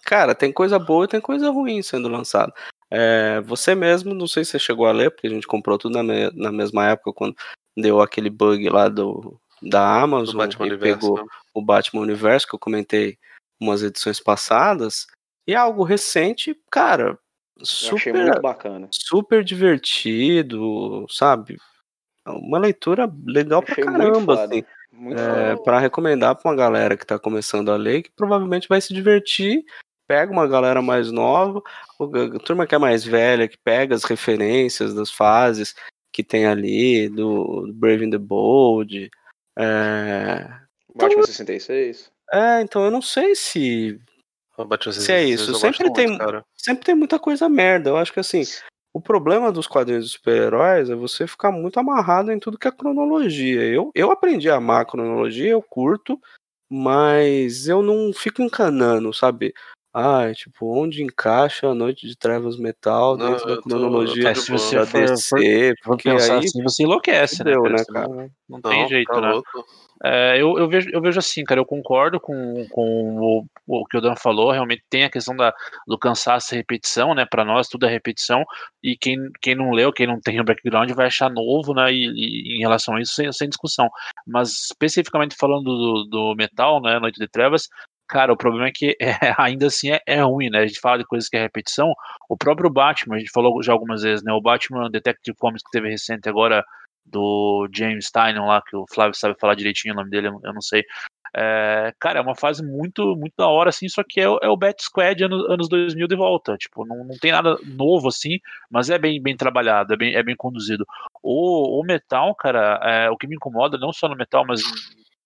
A: cara, tem coisa boa e tem coisa ruim sendo lançada. É, você mesmo, não sei se você chegou a ler, porque a gente comprou tudo na, me- na mesma época, quando deu aquele bug lá do, da
C: Do
A: Amazon
C: Batman
A: e
C: Universo.
A: pegou
C: né?
A: o Batman Universo, que eu comentei umas edições passadas, e é algo recente, cara,
H: Eu achei
A: super,
H: muito bacana.
A: super divertido, sabe? É Uma leitura legal pra
H: Achei muito
A: caramba,
H: foda.
A: assim.
H: Muito
A: É, para recomendar pra uma galera que tá começando a ler, que provavelmente vai se divertir. Pega uma galera mais nova, a turma que é mais velha, que pega as referências das fases que tem ali, do, do Brave and the Bold. É,
H: Batman 66.
A: é, então eu não sei se
C: Batman
A: Se é isso, sempre tem-
C: muito,
A: sempre tem muita coisa merda. Eu acho que assim, o problema dos quadrinhos de super-heróis é você ficar muito amarrado em tudo que é cronologia. Eu, eu aprendi a amar a cronologia, eu curto, mas eu não fico encanando, sabe? Ah, tipo, onde encaixa a Noite de Trevas Metal
C: Não,
A: dentro
C: eu
A: da
C: tô-
A: cronologia
G: É, se você
A: da
G: for-
A: DC?
G: Vou
A: Porque
G: pensar
A: aí
G: assim, você enlouquece, né,
A: né,
G: cara?
A: cara?
G: Não, não tem
C: Não,
G: jeito,
C: tá
G: né?
C: louco.
G: É, eu, eu, vejo, eu vejo assim, cara, eu concordo com, com o, o que o Dan falou, realmente tem a questão da, do cansaço e repetição, né, pra nós tudo é repetição, e quem, quem não leu, quem não tem o background vai achar novo, né, e, e em relação a isso, sem, sem discussão. Mas especificamente falando do, do metal, né, Noite de Trevas, Cara, o problema é que é, ainda assim é, é ruim, né? A gente fala de coisas que é repetição. O próprio Batman, a gente falou já algumas vezes, né? O Batman Detective Comics que teve recente agora, do James Stein lá, que o Flávio sabe falar direitinho o nome dele, eu não sei. É, cara, é uma fase muito muito da hora, assim, só que é, é o Bat Squad anos, anos 2000 de volta. Tipo, não, não tem nada novo, assim, mas é bem, bem trabalhado, é bem, é bem conduzido. O, o Metal, cara, é, o que me incomoda, não só no Metal, mas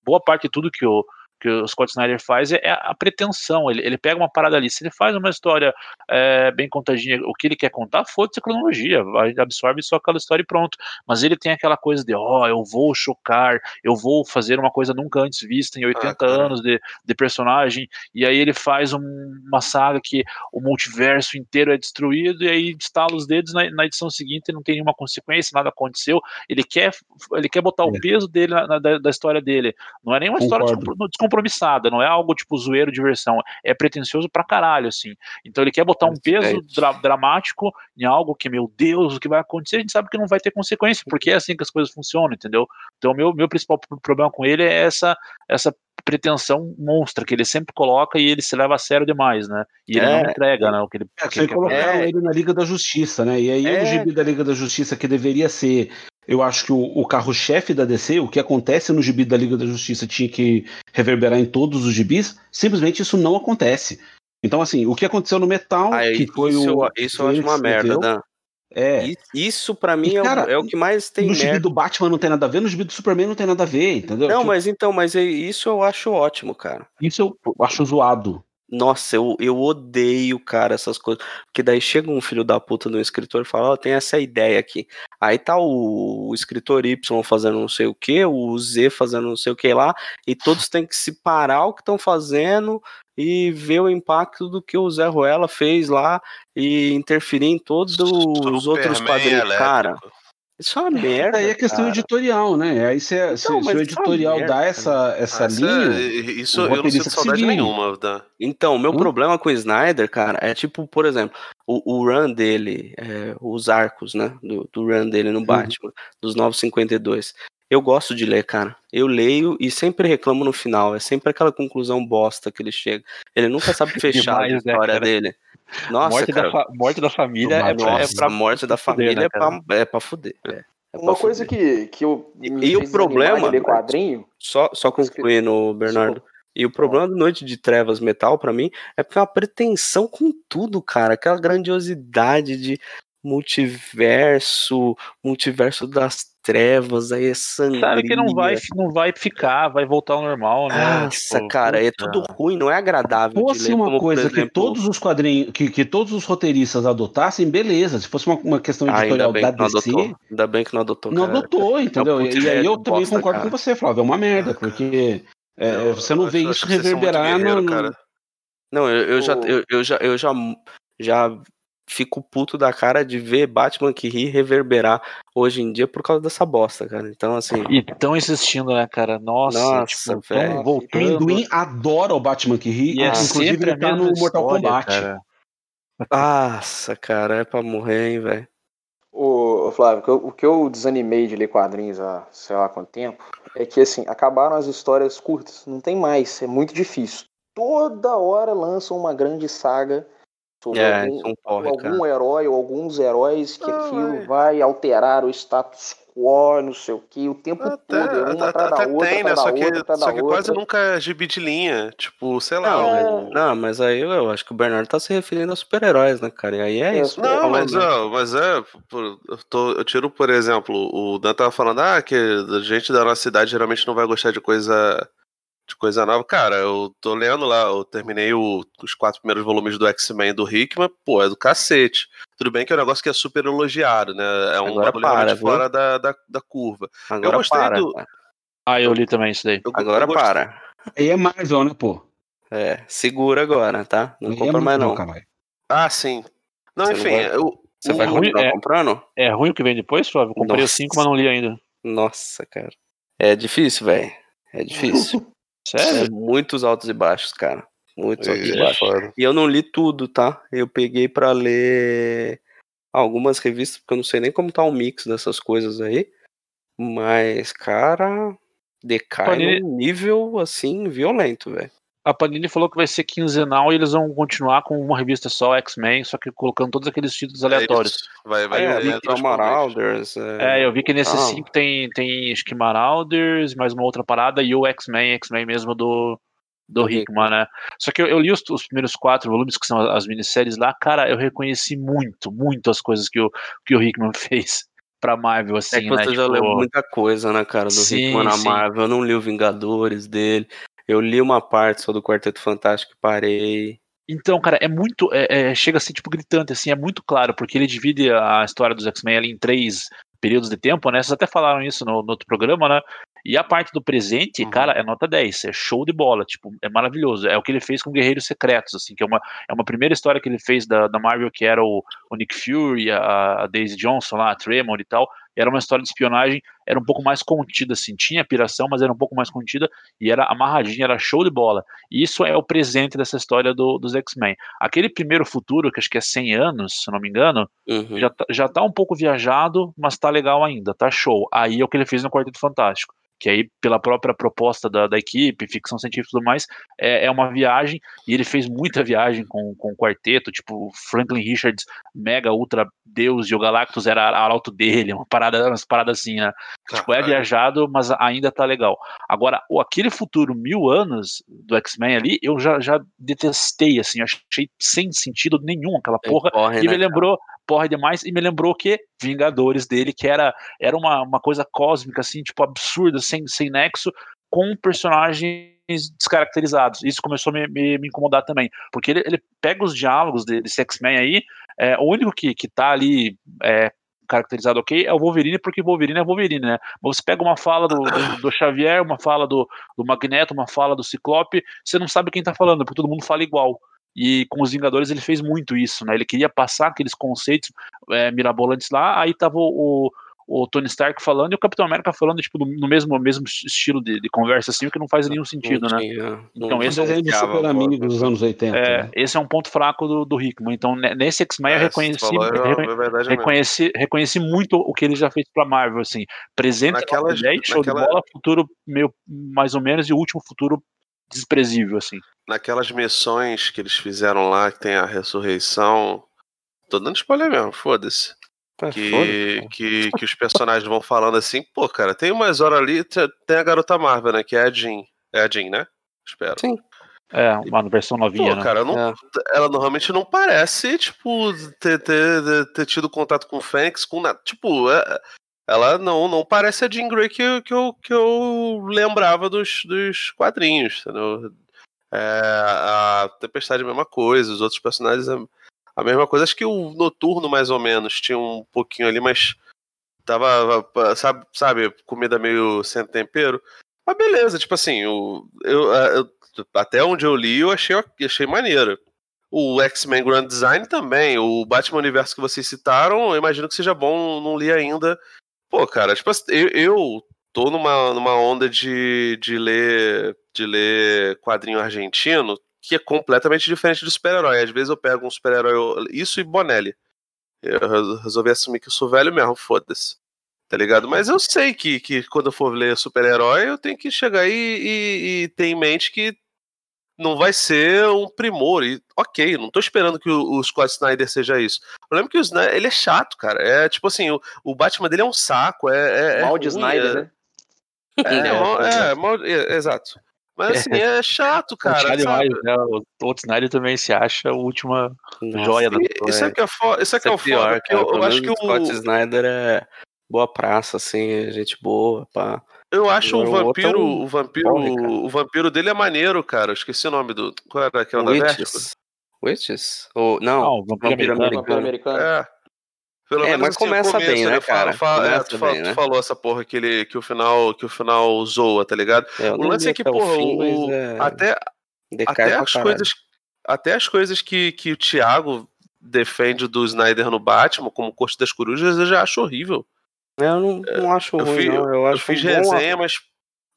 G: boa parte de tudo que o, que o Scott Snyder faz é a pretensão. Ele, ele pega uma parada ali, se ele faz uma história é, bem contadinha, o que ele quer contar, foda-se a cronologia, absorve só aquela história e pronto. Mas ele tem aquela coisa de, ó, eu vou chocar, eu vou fazer uma coisa nunca antes vista em 80
C: cara.
G: anos de, de personagem, e aí ele faz um- uma saga que o multiverso inteiro é destruído, e aí estala os dedos na, na edição seguinte não tem nenhuma consequência, nada aconteceu. Ele quer, ele quer botar o
F: É.
G: peso dele na- na- da, da história dele. Não é nenhuma história
F: Concordo.
G: Descompro- descompromissada, não é algo tipo zoeiro, diversão. É pretencioso pra caralho, assim. Então ele quer botar um peso dra- dramático em algo que, meu Deus, o que vai acontecer, a gente sabe que não vai ter consequência, porque é assim que as coisas funcionam, entendeu? Então, o meu, meu principal pro- problema com ele é essa, essa pretensão monstra que ele sempre coloca e ele se leva a sério demais, né? E ele
A: É.
G: não entrega, né? O que ele,
F: É,
G: que ele
F: colocaram
A: É.
F: ele na Liga da Justiça, né? E aí
A: É.
F: o gibi da Liga da Justiça, que deveria ser, eu acho que o, o carro-chefe da DC, o que acontece no gibi da Liga da Justiça tinha que reverberar em todos os gibis, simplesmente isso não acontece. Então, assim, o que aconteceu no Metal,
A: Aí,
F: que foi
A: isso,
F: o.
A: isso eu acho uma merda, Dan.
F: É.
A: Isso pra mim
F: E,
A: é, o-
F: cara,
A: é o que mais tem
F: no gibi do Batman não tem nada a ver, no gibi do Superman não tem nada a ver, entendeu?
A: Não,
F: Tipo,
A: mas então, mas é- isso eu acho ótimo, cara.
F: Isso eu acho zoado.
A: Nossa, eu, eu odeio, cara, essas coisas. Porque daí chega um filho da puta no escritor e fala, ó, tem essa ideia aqui. Aí tá o, o escritor Y fazendo não sei o que, o Z fazendo não sei o que lá, e todos têm que se parar o que estão fazendo e ver o impacto do que o Zé Ruela fez lá e interferir em todos os outros
C: Superman
A: quadrinhos.
C: elétrico.
A: Cara, isso é uma merda.
F: Aí é questão
A: cara.
F: editorial, né? Aí se, se-
A: Então,
F: se
A: mas
F: o
A: é
F: editorial
A: merda,
F: dá
A: cara.
F: essa, essa
C: Ah, é-
F: linha.
C: isso
F: o
C: eu não sinto
F: se
C: saudade nenhuma. Dan.
A: Então, meu
F: Hum?
A: problema com o Snyder, cara, é tipo, por exemplo, o, o run dele, é, os arcos, né, do, do run dele
F: Uhum.
A: no Batman, dos 952. Eu gosto de ler, cara. Eu leio e sempre reclamo no final. É sempre aquela conclusão bosta que ele chega. Ele nunca sabe fechar a
G: Demais, né,
A: história
G: cara?
A: dele. Nossa,
G: morte,
A: cara.
G: da morte da família é, pra- é
A: Nossa,
G: pra
A: morte da
G: fuder,
A: família
G: né,
A: é, pra, é pra fuder. É, é
H: Uma coisa
A: fuder.
H: que, que eu
A: E- e o problema-
H: quadrinho.
A: Só, só concluindo, Bernardo. E o problema do Noite de Trevas Metal, pra mim, é porque é uma pretensão com tudo, cara. Aquela grandiosidade de multiverso, multiverso das trevas, aí é sangria.
G: Sabe que não vai, não vai ficar, vai voltar ao normal, né?
A: Nossa,
G: Tipo,
A: cara, é
G: puta.
A: tudo ruim, não é agradável de
F: fosse
A: ler,
F: uma
A: como,
F: coisa
A: por
F: que
A: exemplo...
F: todos os quadrinhos, que, que todos os roteiristas adotassem, beleza. Se fosse uma, uma questão
A: Ah,
F: editorial
A: bem
F: da DC,
A: adotou. Ainda bem que não adotou,
F: não
A: cara.
F: adotou, entendeu?
A: puta
F: e
A: ideia
F: aí eu também
A: bosta,
F: concordo
A: cara.
F: com você, Flávio. É uma merda, porque é,
C: Eu-
F: você não
C: eu
F: vê
C: acho-
F: isso reverberar no,
C: guerreiro,
F: no-
C: cara.
A: Não, eu, eu já, eu já, eu já, já fico puto da cara de ver Batman que ri reverberar hoje em dia por causa dessa bosta, cara. Então, assim,
G: E tão insistindo, né, cara? Nossa,
A: Nossa,
G: tipo, tão
A: velho.
F: O
G: voltando.
F: Amendoim adora o Batman que ri,
G: E é
F: inclusive
G: sempre
F: ele tá no Mortal
G: história,
F: Kombat.
G: cara.
A: nossa, cara, é pra morrer, hein, velho.
H: Ô, Flávio, o que, eu, o que eu desanimei de ler quadrinhos há sei lá quanto tempo é que assim, acabaram as histórias curtas. Não tem mais, é muito difícil. Toda hora lançam uma grande saga sobre
A: É,
H: algum,
A: é um porre,
H: algum herói ou alguns heróis que aquilo
C: é.
H: vai alterar o status quo, não sei o que, o tempo
C: Até,
H: todo, é uma
C: até-
H: atrás da outra,
C: tem, né? Só que,
H: outra,
C: só que quase
H: outra.
C: nunca é gibi de linha. Tipo, sei lá.
A: Não, mas, não, mas aí eu, eu acho que o Bernardo tá se referindo a super-heróis, né, cara? E aí é
H: É,
A: isso.
C: Não, mas, ó, mas é. por- Eu, tô- eu tiro, por exemplo, o Dan tava falando, ah, que a gente da nossa cidade geralmente não vai gostar de coisa. De coisa nova. Cara, eu tô lendo lá, eu terminei o- os quatro primeiros volumes do X-Men do Hickman, pô, é do cacete. Tudo bem que é um negócio que é super elogiado, né? É um
A: Agora
C: bagulho
A: para,
C: fora da, da, da curva.
A: Agora
C: gostei
A: para.
C: do-.
G: Ah, eu li também isso daí.
C: Eu,
A: Agora
C: eu
A: para.
F: Aí é Marvel, né, pô?
A: É, segura agora, tá? Não
F: Aí
A: compra
F: é
A: mais não.
C: Ah, sim. Não,
A: Você não
C: enfim,
A: vai-
C: eu,
A: Você vai
G: ruim,
A: continuar
G: é.
A: comprando?
G: É ruim o que vem depois, Flávio? Eu Comprei os
A: Nossa.
G: cinco, mas não li ainda.
A: Nossa, cara. É difícil, velho. É difícil. É
G: Sério?
A: muitos altos e baixos, cara. Muitos altos e baixos. E eu não li tudo, tá? Eu peguei pra ler algumas revistas, porque eu não sei nem como tá o mix dessas coisas aí. Mas, cara, decai
G: Panini-
A: num nível assim violento, velho.
G: A Panini falou que vai ser quinzenal e eles vão continuar com uma revista só, X-Men, só que colocando todos aqueles títulos aleatórios.
C: É. Vai, vai
A: É, eu que tem o Marauders.
G: É, eu vi que nesses
A: Ah.
G: cinco tem, tem acho que Marauders, mais uma outra parada, e o X-Men, X-Men mesmo do, do Hickman, né? Só que eu, eu li os, os primeiros quatro volumes, que são as minisséries lá, cara, eu reconheci muito, muito as coisas que o, que o Hickman fez pra Marvel, assim,
A: É que
G: né?
A: você já
G: Tipo,
A: leu muita coisa, né, cara, do
G: Sim,
A: Hickman na
G: sim.
A: Marvel. Eu não li o Vingadores dele. Eu li uma parte só do Quarteto Fantástico e parei.
G: Então, cara, é muito. é- é- chega a ser tipo gritante, assim, é muito claro, porque ele divide a história dos X-Men ali em três períodos de tempo, né? Vocês até falaram isso no, no outro programa, né? E a parte do presente,
C: Uhum.
G: cara, é nota 10, é show de bola, tipo, é maravilhoso. É o que ele fez com Guerreiros Secretos, assim, que é uma, é uma primeira história que ele fez da, da Marvel, que era o, o Nick Fury, a, a Daisy Johnson lá, a Tremor e tal. Era uma história de espionagem, era um pouco mais contida, assim, tinha piração, mas era um pouco mais contida e era amarradinha, era show de bola. E isso é o presente dessa história do- dos X-Men. Aquele primeiro futuro, que acho que é 100 anos, se eu não me engano,
A: Uhum.
G: já, tá- já tá um pouco viajado, mas tá legal ainda, tá show. Aí é o que ele fez no Quarteto Fantástico. Que aí, pela própria proposta da, da equipe, ficção científica e tudo mais, é, é uma viagem, e ele fez muita viagem com, com o quarteto, tipo, Franklin Richards, mega ultra deus, e o Galactus era arauto dele, uma parada, umas paradas assim, né? Tipo, é viajado, mas ainda tá legal. Agora, o, aquele futuro mil anos do X-Men ali, eu já, já detestei, assim, achei sem sentido nenhum aquela porra.
A: porre,
G: E
A: né,
G: me lembrou, porra demais, e me lembrou que Vingadores dele, que era, era uma, uma coisa cósmica, assim, tipo, absurda, sem, sem nexo, com personagens descaracterizados. Isso começou a me, me, me incomodar também. Porque ele, ele pega os diálogos de- desse X-Men aí, é, o único que, que tá ali. É, caracterizado ok é o Wolverine porque Wolverine é Wolverine, né? Você pega uma fala do, do, do Xavier, uma fala do, do Magneto, uma fala do Ciclope, você não sabe quem tá falando, porque todo mundo fala igual. E com os Vingadores ele fez muito isso, né? Ele queria passar aqueles conceitos é, mirabolantes lá, aí tava o, o, o Tony Stark falando e o Capitão América falando, tipo, no, no mesmo, mesmo estilo de, de conversa, assim, o que não faz nenhum sentido, né?
A: tinha-
G: Então, esse é
F: super amigos
A: pô.
F: dos anos 80.
G: É,
F: né?
G: esse é um ponto fraco do, do Hickman. Então, ne- nesse X-Men eu
C: É, se
G: reconheci,
C: falou, é, é mesmo.
G: reconheci, reconheci muito o que ele já fez pra Marvel, assim. Presente 10, show
C: naquela-
G: de bola, futuro meio mais ou menos, e o último futuro desprezível, assim.
C: Naquelas missões que eles fizeram lá, que tem a ressurreição. Tô dando spoiler mesmo, foda-se.
A: Tá,
C: que,
A: foda-se,
C: que, que os personagens vão falando assim, pô, cara, tem umas horas ali, te- tem a garota Marvel, né? Que é a Jean. É a Jean, né? Espero.
A: Sim.
G: É, uma versão novinha,
C: Pô,
G: né?
C: cara, não,
A: É.
C: ela normalmente não parece, tipo, ter, ter, ter tido contato com o Fênix, com nada. Tipo, é- ela não, não parece a Jean Grey que, eu- que, eu, que eu lembrava dos, dos quadrinhos, entendeu? É, a Tempestade é a mesma coisa, os outros personagens é a mesma coisa. Acho que o Noturno, mais ou menos, tinha um pouquinho ali, mas tava, sabe, sabe comida meio sem tempero. Mas beleza, tipo assim, o, eu, eu- até onde eu li, eu achei, achei maneiro. O X-Men Grand Design também, o Batman Universo que vocês citaram, eu imagino que seja bom, não li ainda. Pô, cara, tipo eu, eu tô numa, numa onda de, de ler de ler quadrinho argentino que é completamente diferente do super-herói. Às vezes eu pego um super-herói, isso e Bonelli. Eu re- resolvi assumir que eu sou velho mesmo, foda-se. Tá ligado? Mas eu sei que, que quando eu for ler super-herói, eu tenho que chegar aí e, e ter em mente que não vai ser um primor. E, ok, não tô esperando que o, o Scott Snyder seja isso. O problema é que o Snyder, ele é chato, cara. É tipo assim, o, o Batman dele é um saco. É, é, é
H: Mal de Snyder,
C: é-
H: né?
C: É,
A: É,
C: mal- é,
A: é.
C: mal- é, exato. Mas assim, é chato,
G: Cara,
C: cara.
G: demais,
C: sabe?
G: né? O Snyder também se acha a última
A: Nossa,
G: joia da
C: Isso é que é foda. Isso é que é o
A: pior,
C: foda.
A: cara.
C: Eu, eu acho que
A: o Scott
C: o,
A: Snyder é boa praça, assim, é gente boa, pá.
C: Eu acho o
A: o é
C: vampiro,
A: um
C: o vampiro,
A: cara.
C: o vampiro dele é maneiro, cara. Eu esqueci o nome do. Qual era aquela da Vertigo?
A: Witches. Witches? Ou, não,
G: Não, o Vampiro
A: Vampiro
G: Americano.
H: Vampiro
A: Americano.
C: É. Pelo
A: É,
C: menos
A: mas
C: assim, o
A: começa
C: começo,
A: bem, né,
C: ele fala-
A: cara?
C: fala- é, tu, fala-
A: bem,
C: tu
A: né?
C: falou essa porra que, ele, que, o final, que o final zoa, tá ligado?
A: É,
C: O lance é que,
A: até o
C: porra,
A: fim,
C: o-
A: é...
C: até,
A: decai
C: até as
A: caralho.
C: coisas. Até as coisas que, que o Thiago defende do Snyder no Batman, como Corte das Corujas, eu já acho horrível.
A: Eu não, não acho
C: Eu,
A: ruim,
C: fi-
A: não. Eu
C: eu
A: acho
C: fiz
A: um bom
C: resenha, mas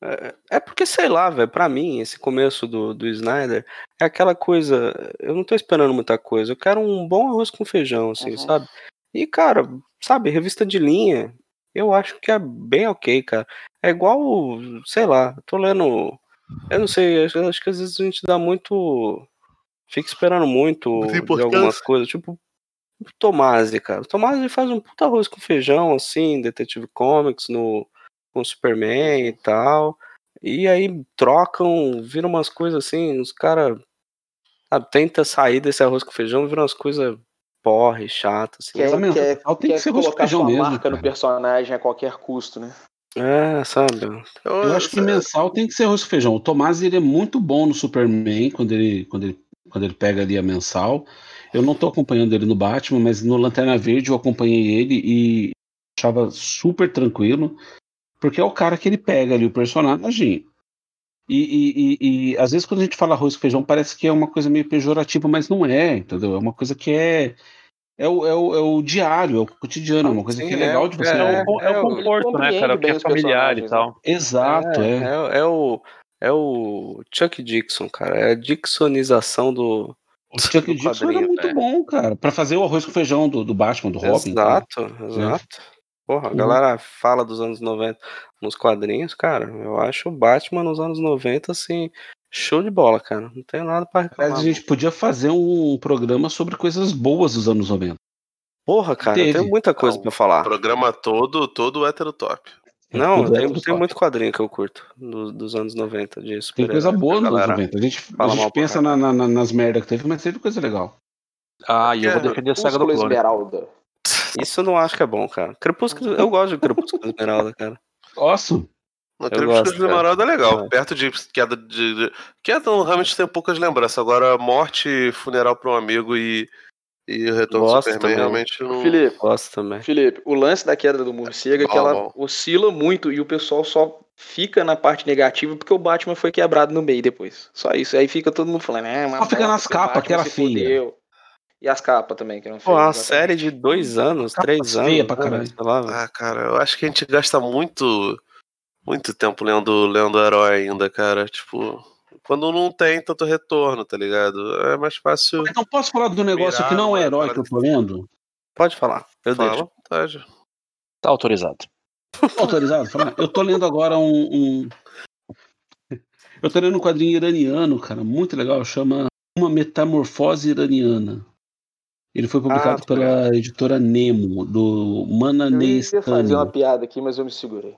A: É, é porque, sei lá, velho, pra mim, esse começo do, do Snyder é aquela coisa. Eu não tô esperando muita coisa. Eu quero um bom arroz com feijão, assim,
H: Uhum.
A: sabe? E, cara, sabe, revista de linha, eu acho que é bem ok, cara. É igual, sei lá, eu tô lendo Eu não sei, acho, acho que às vezes a gente dá muito. Fica esperando muito de algumas coisas. Tipo, Tomasi, cara. O Tomasi faz um puta arroz com feijão, assim, Detective Comics, no, com Superman e tal. E aí trocam, viram umas coisas assim, os caras tenta sair desse arroz com feijão, viram umas coisas porre, chatas, assim.
H: Quer,
F: Exatamente.
H: quer,
F: Tem que ser arroz com
H: colocar
F: feijão
H: sua
F: mesmo,
H: marca no
F: cara.
H: personagem a qualquer custo, né?
A: É, sabe?
F: Eu acho que mensal tem que ser arroz com feijão. O Tomás ele é muito bom no Superman quando ele, quando ele, quando ele pega ali a mensal. Eu não tô acompanhando ele no Batman, mas no Lanterna Verde eu acompanhei ele e achava super tranquilo, porque é o cara que ele pega ali o personagem. E, e, e, e, às vezes quando a gente fala arroz com feijão parece que é uma coisa meio pejorativa, mas não é, entendeu? É uma coisa que é é o, é o, é o diário, é o cotidiano, é uma coisa
A: Sim,
F: que é legal
A: é,
F: de você
A: é,
F: ver.
G: É, o- é
A: é,
G: o conforto, né, cara? O que
H: bem
G: é familiar e
H: personagens,
G: tal.
F: Exato,
A: é,
F: é.
A: é, é o é o Chuck Dixon, cara. É a Dixonização do
F: O Chuck
A: do
F: Dixon era muito
A: é.
F: bom, cara. Pra fazer o arroz com feijão do, do Batman, do Robin. cara.
A: Exato, exato. Porra, a
F: Uhum.
A: galera fala dos anos 90 nos quadrinhos, cara. Eu acho o Batman nos anos 90, assim, show de bola, cara. Não tem nada pra reclamar.
F: Aliás, a gente podia fazer um programa sobre coisas boas dos anos 90.
A: Porra, cara,
F: Teve.
A: tem muita coisa
C: Não,
A: pra falar.
C: Programa todo, todo hétero top.
A: Não,
F: é
A: tem,
F: tudo
A: tem
F: top.
A: muito quadrinho que eu curto do- dos anos 90 de
F: Tem
A: super
F: coisa boa nos anos
A: galera.
F: 90. A gente, a
A: fala
F: gente pensa na, na- na- nas merdas que teve, mas teve coisa legal.
G: Ah, e eu vou
C: É,
G: defender a saga do
H: Crepúsculo
G: clone.
H: Esmeralda.
A: Isso eu não acho que é bom, cara. Crepúsculo, eu gosto de Crepúsculo Esmeralda, cara.
F: Nossa,
C: No
A: Eu
C: Crepúsculo de Emerald é legal.
A: É.
C: Perto de queda de. de- Queda realmente tem poucas lembranças. Agora, morte, funeral pra um amigo e. E o retorno
A: Gosto
C: do Superman
A: também.
C: realmente não.
H: Felipe,
A: Gosto também.
H: Felipe, o lance da queda do morcego é que
C: Bom,
H: ela
C: bom.
H: oscila muito e o pessoal só fica na parte negativa porque o Batman foi quebrado no meio depois. Só isso. Aí fica todo mundo falando, é, mas
F: Só fica nas capas, que era feia.
H: fudeu. E as capas também, que não
A: Pô, uma série de dois anos,
F: Capa
A: três
F: feia
A: anos.
F: pra
A: né,
F: caralho.
A: lá.
C: Ah, cara, eu acho que a gente gasta muito. Muito tempo lendo, lendo herói ainda, cara. Tipo. Quando não tem tanto retorno, tá ligado? É mais fácil.
F: então posso falar do negócio
C: Virar
F: que não é herói que eu tô lendo?
A: Pode falar. Eu
C: Fala,
A: deixo.
C: vontade.
G: Tá autorizado.
F: Tô autorizado? Eu tô lendo agora um, um- Eu tô lendo um quadrinho iraniano, cara, muito legal, chama Uma Metamorfose Iraniana. Ele foi publicado
A: Ah, tô
F: pela editora Nemo, do
H: Eu ia fazer uma piada aqui, mas eu me segurei.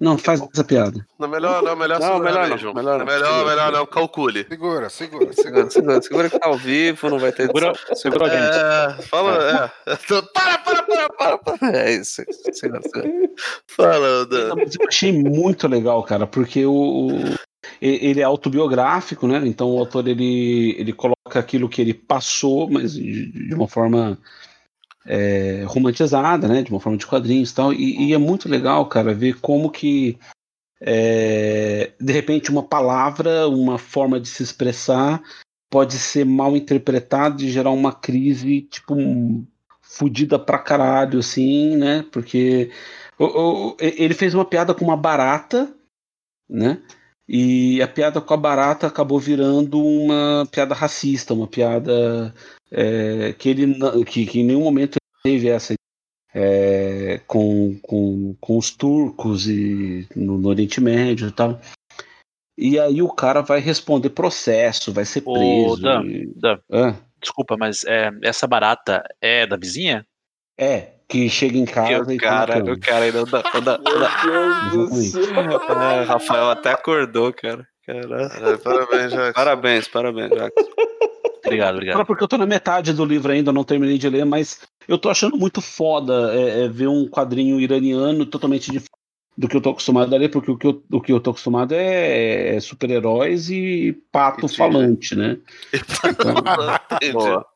F: Não, faz essa piada.
C: Não, melhor não, melhor
A: Não, melhor não, melhor não.
C: melhor,
A: Segura,
C: melhor
A: segura.
C: não, calcule.
B: Segura, segura, segura.
A: Segura, segura, que tá ao vivo, não vai ter
G: Segura, segura a gente.
C: É, fala, é. Para, para, para, para, para.
A: É isso. Segura, segura.
C: Fala, Dan.
F: Eu achei muito legal, cara, porque o, o- ele é autobiográfico, né? Então o autor ele, ele coloca aquilo que ele passou, mas de, de uma forma é, romantizada, né? De uma forma de quadrinhos e tal. E, e é muito legal, cara, ver como que é, de repente uma palavra, uma forma de se expressar pode ser mal interpretada e gerar uma crise, tipo, um, fudida pra caralho, assim, né? Porque o- o- ele fez uma piada com uma barata, né? E a piada com a barata acabou virando uma piada racista, uma piada é, que ele que, que em nenhum momento teve essa é, com, com, com os turcos e no, no Oriente Médio e tal. E aí o cara vai responder processo, vai ser
G: Ô,
F: preso.
G: Dan,
F: e-
G: Dan.
F: Hã?
G: Desculpa, mas é, essa barata é da vizinha?
F: É, que chega em
A: E
F: casa e,
A: o cara,
F: cama.
A: o cara ainda
H: Deus do céu.
A: É, Rafael até acordou, cara. Caralho,
C: Parabéns, Jackson.
A: Parabéns, parabéns, Jackson.
G: Obrigado,
F: Só
G: obrigado.
F: porque eu tô na metade do livro ainda, eu não terminei de ler, mas eu tô achando muito foda é, é, ver um quadrinho iraniano totalmente diferente do que eu tô acostumado a ler, porque o que eu, o que eu tô acostumado é, é super-heróis e pato
C: Entendi.
F: falante, né?
C: Entendi.
A: Boa.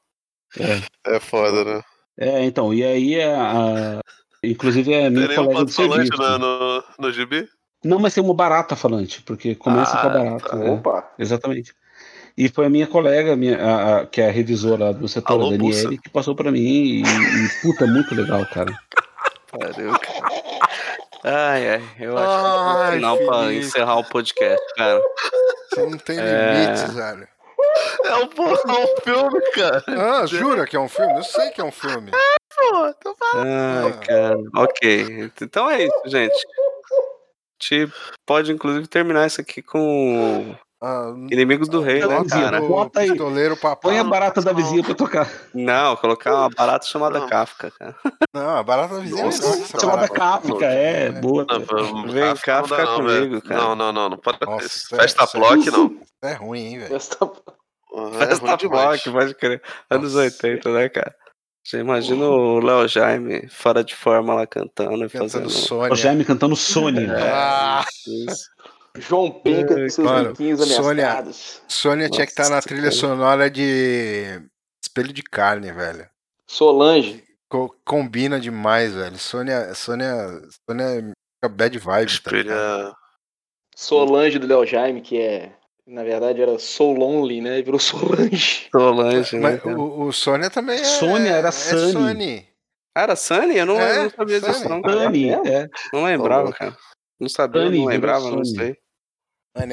C: É foda, né?
F: É, então, e aí é a, inclusive é a minha
C: Tem
F: colega de
C: pato falante
F: serviço.
C: no, no, no gibi?
F: Não, mas tem uma barata falante, porque começa
C: Ah,
F: com a barata.
C: tá.
F: né?
H: Opa.
F: Exatamente. E foi a minha colega, minha, a- a- que é a revisora do setor,
C: Alô,
F: a Daniele,
C: Pulsa.
F: que passou pra mim e, e, puta, muito legal, cara.
A: Pariu, cara. Ai, ai, eu acho que é
B: Ai,
A: o final pra encerrar o podcast, cara.
B: Você não tem
A: É.
B: limites, velho.
C: É um, porra, um filme, cara.
B: Ah, jura que é um filme? Eu sei que é um filme.
C: Pô, então
A: Ai, cara. Ok. Então é isso, gente. gente pode, inclusive, terminar isso aqui com
B: Ah,
A: Inimigos do Rei, né,
F: vizinha,
A: cara?
F: pô. Bota aí. Põe a barata da vizinha pra tocar.
A: Não, colocar uma barata chamada
C: Não.
A: Kafka, cara.
B: Não, a barata da vizinha
C: Nossa,
B: é que essa
F: Chamada. Kafka, é, boa.
C: Não, vamos-
A: Vem
C: Kafka
A: cá
C: não
A: ficar
C: não,
A: comigo, cara.
C: Não, não, não, não pode
B: Nossa, é-
C: Festa
B: é-
C: Block, não.
B: É ruim, hein, velho.
C: Uhum, é
A: Festa. Block, pode crer. Anos
B: Nossa.
A: 80, né, cara? Você imagina o Léo Jaime fora de forma lá cantando e
B: Cantando
A: fazendo.
F: O
B: Sônia.
F: Jaime cantando Sony.
B: Ah,
A: Isso.
H: João Penca com seus
B: Mano,
H: biquinhos
B: Sônia-
H: ameaçados.
B: Sônia tinha que estar na
A: Nossa,
B: trilha
A: cara.
B: sonora de Espelho de Carne, velho.
H: Solange.
B: Co- combina demais, velho. Sônia, Sônia, Sônia fica bad vibes, tá ligado?
C: Espelha.
H: Solange do Léo Jaime, que é. Na verdade era So Lonely, né? E virou Solange.
A: Solange, né?
B: Mas o, o Sônia também é.
F: Sônia era
B: é
F: Sunny.
B: Sony.
A: Ah, era Sunny? Eu não,
B: É,
A: eu não sabia disso,
B: Sunny.
A: não. cara.
F: Sony,
H: É
F: é.
A: Não lembrava,
H: louco.
A: cara. Não sabia, não lembrava, não sei.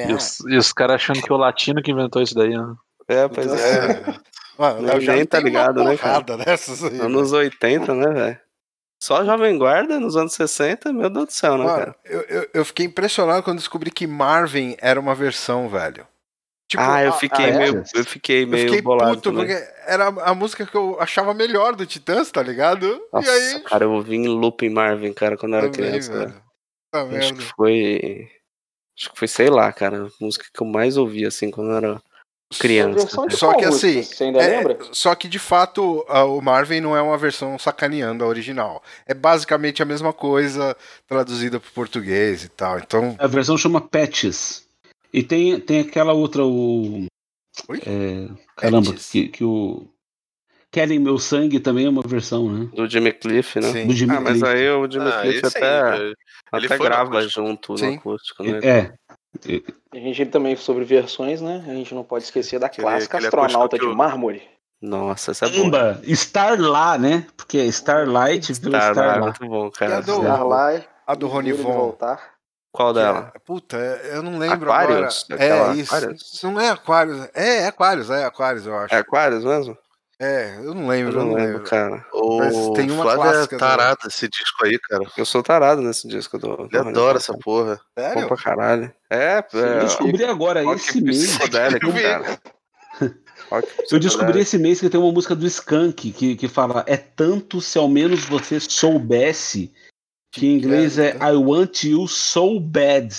G: E os, e os caras achando que é o latino que inventou isso daí, né?
A: É, pois é.
B: Mano,
A: Nem- nem tá ligado, né, cara?
B: dessas aí,
A: Anos 80, né, velho? Só Jovem Guarda nos anos 60, meu Deus do céu, né,
B: Mano,
A: cara?
B: eu, eu, eu fiquei impressionado quando descobri que Marvin era uma versão, velho. Tipo,
A: ah, eu
B: a-
A: fiquei
H: ah, é?
A: meio. Eu fiquei
B: eu
A: meio
B: fiquei
A: bolado.
B: puto,
A: também.
B: porque era a música que eu achava melhor do Titãs, tá ligado?
A: Nossa,
B: e aí.
A: cara, eu ouvi em loop em Marvin, cara, quando eu era
B: também,
A: criança.
B: velho.
A: velho.
B: Tá
A: Acho
B: vendo?
A: que foi. Acho que foi, sei lá, cara, a música que eu mais ouvi, assim, quando eu era criança.
B: Só que
H: música?
B: assim,
H: Você ainda
B: É,
H: lembra?
B: só que de fato a- o Marvin não é uma versão sacaneando a original. É basicamente a mesma coisa traduzida para português e tal. Então,
F: A versão chama Patches. E tem, tem aquela outra, o.
B: Oi?
F: é, caramba, que, que o. Querem Meu Sangue também é uma versão, né?
A: Do Jimmy Cliff, né?
B: sim.
F: Do Jimmy
A: Ah, mas
F: Cliff.
A: aí o Jimmy
C: Ah,
A: Cliff
C: esse aí,
A: até, até grava junto
B: Sim.
A: no acústico, né?
F: É.
H: A gente também sobre versões, né? A gente não pode esquecer da
C: Aquele-
H: clássica
C: aquele
H: astronauta de
C: eu-
H: mármore.
A: Nossa, essa é boa.
F: Amba, Star lá, né? Porque é Starlight Star
A: tá,
F: lá.
A: muito bom,
B: E
A: cara.
B: a do-
H: Starlight.
B: a do Rony
H: Duro de
B: Von.
H: voltar.
A: Qual dela?
B: que é- puta, eu não lembro
A: Aquarius?
B: agora. É isso.
A: Aquarius?
B: Não é Aquarius. É, é Aquarius, é Aquarius, eu acho.
A: É Aquarius mesmo?
B: É, eu não
A: Eu
B: lembro, eu
A: não lembro, cara.
B: Mas
C: O
B: tem uma
C: Flávio é
B: clássica do-
C: tarado esse disco aí, cara.
A: Eu sou tarado nesse disco do. do
C: Ele adora essa porra.
B: Sério?
A: pra caralho. É,
F: Eu
A: é.
F: descobri agora,
A: rock
F: esse mês.
A: psicodélico, cara.
F: Eu descobri esse mês que tem uma música do Skank que, que fala É tanto se ao menos você soubesse. Que em inglês é I want you so bad.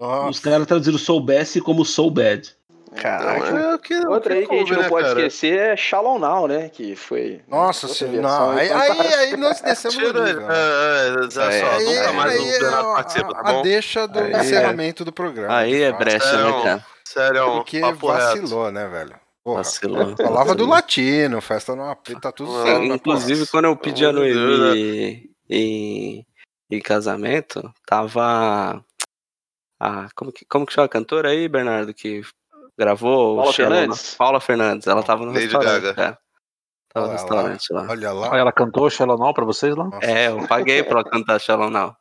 B: Nossa.
F: Os caras traduziram soubesse como so bad.
A: Caraca.
C: Então, é
H: Outra aí que a gente não
C: né,
H: pode
C: cara?
H: esquecer é Shallow Now, né? Que foi.
B: Nossa senhora. Aí, aí, aí nós descemos
C: Tira,
B: nível. né?
C: é, é, olha só,
A: Aí-
C: nunca mais
B: aí
C: o
B: é
C: Bernardo
B: a-
C: participa, tá
B: a, a
C: bom?
B: deixa do
A: Aí é-
B: encerramento do programa.
A: Aí é brecha,
C: Sério?
A: né, cara?
C: Sério,
B: Porque
C: papo reto.
B: vacilou, né, velho? Porra,
A: Vacilou.
B: falava do latino, festa no AP, tá tudo certo. Mas,
A: inclusive, quando eu pedi a Noemi em, em casamento, tava. A, como, que, como que chama a cantora aí, Bernardo, que gravou
H: Paula
A: o Shallow
H: Fernandes?
A: Paula Fernandes. Ela tava no
C: Lady
A: restaurante.
C: Gaga.
A: É. Tava no
B: Olha
A: restaurante lá.
B: Olha lá.
G: Aí ela cantou Shallow Now pra vocês lá?
B: Nossa,
A: É, eu paguei pra ela cantar Shallow Now.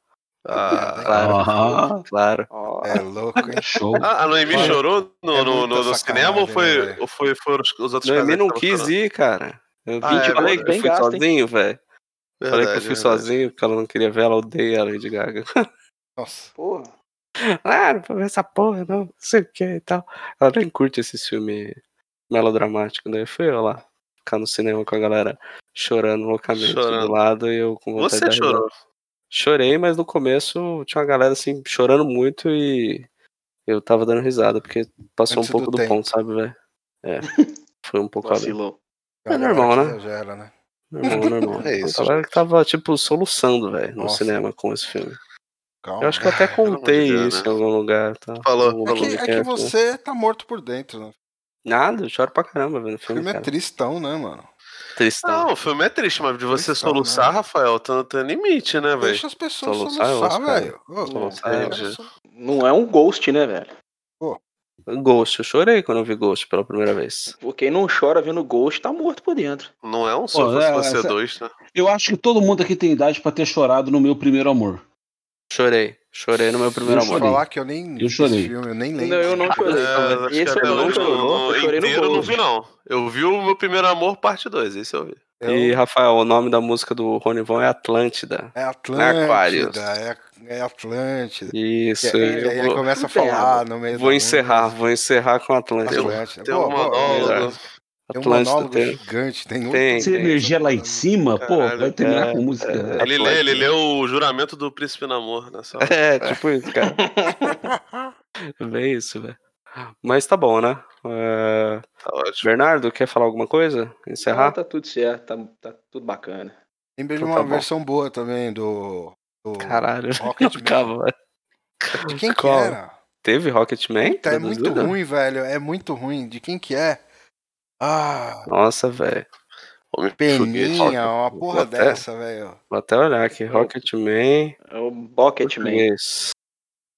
C: Ah,
A: Claro,
F: Ah.
A: claro.
B: É louco, hein?
F: Show.
C: Ah, a Noemi
B: Olha,
C: chorou no,
B: é
C: no, no, no cinema ou foi,
B: né,
C: ou foi, foram os, os outros
A: Noemi não quis ir, cara. Eu
C: Ah,
A: vim
C: é,
A: falei que eu fui
H: gasto,
A: sozinho, velho. Falei que eu fui
C: verdade.
A: sozinho, porque ela não queria ver, ela odeia a Lady Gaga.
B: Nossa.
H: porra.
A: Ah, não vou ver essa porra, não, não sei o que e tal. Ela nem curte esses filmes melodramáticos, daí fui eu lá, ficar no cinema com a galera chorando loucamente
C: Chorando.
A: do lado e eu com vontade
C: Você
A: de
C: chorou.
A: Chorei, mas no começo tinha uma galera assim, chorando muito e eu tava dando risada, porque passou
B: Antes
A: um pouco
B: do
A: do, ponto, sabe, velho? É. Foi um pouco além.
H: Vacilou.
A: É normal, né?
B: Exagera, né?
A: Normal, normal.
C: É isso,
A: A galera que tava, tipo, soluçando, velho, no
B: Nossa.
A: cinema com esse filme.
B: Calma.
A: Eu acho que eu até contei
C: Deus,
A: isso
C: né?
A: em algum lugar, tá?
C: Falou,
A: Algum
B: É que, é que
A: né?
B: você tá morto por dentro, né?
A: Nada, eu choro pra caramba vendo
B: O
A: filme,
B: filme é
A: cara.
B: tristão, né, mano?
A: Tristão.
C: Não, o filme é triste, mas de você
B: Tristão,
C: soluçar,
B: né?
C: Rafael, tá, tá limite, né, velho?
B: Deixa as pessoas
A: Soluçar é
B: soluçar, velho.
A: Soluçar é
B: isso-
H: Não é um ghost, né, velho?
A: Ghost, eu chorei quando eu vi Ghost pela primeira vez.
H: Quem não chora vendo ghost tá morto por dentro.
C: Não é um só
F: é,
C: você
F: essa-
C: dois, né?
F: Eu acho que todo mundo aqui tem idade pra ter chorado no meu primeiro amor.
A: Chorei, chorei no meu primeiro
F: Eu
B: Vou
A: amor.
B: falar que eu nem vi
F: chorei.
B: esse filme, eu nem lembro.
H: Não, eu não chorei.
C: É, acho
H: Esse
C: que
H: eu
C: até
H: não
C: hoje
H: chorei,
C: no-
H: eu chorei no
C: inteiro eu não vi, não. Eu vi o meu primeiro amor, parte 2, esse eu vi.
A: E, Rafael, o nome da música do Rony Von é Atlântida.
B: É
A: Aquários.
B: Atlântida, é, é Atlântida.
A: Isso.
B: E aí,
A: eu
B: aí
A: vou,
B: ele começa a
H: tem
B: falar no meio
A: vou encerrar,
B: música.
A: vou encerrar com Atlântida.
B: Atlântida.
C: Tem
B: Pô,
C: um
B: pô,
C: monólogo.
A: é.
B: Tem um monólogo
A: tem.
B: gigante, tem,
A: Tem,
F: Essa
A: tem.
F: energia lá em cima, pô, vai terminar
A: é,
F: com música.
C: Ele lê, ele lê o juramento do príncipe namor nessa hora.
A: É, tipo isso, cara. Bem isso, velho. Mas tá bom, né? É,
C: Tá ótimo.
A: Bernardo, quer falar alguma coisa? Encerrar?
H: tá tudo certo, tá, tá tudo bacana.
B: Lembrei de
A: Então
B: uma
A: tá bom.
B: versão boa também do. do
A: Caralho, não
B: Rocketman. De quem que
A: Qual?
B: era?
A: Teve Rocketman?
B: Tá, é muito ruim, velho. É muito ruim. De quem que é? Ah,
A: Nossa, velho.
B: Peninha, uma porra
A: até-
B: dessa, velho.
A: Vou até olhar aqui. Rocketman.
H: É o Bucketman.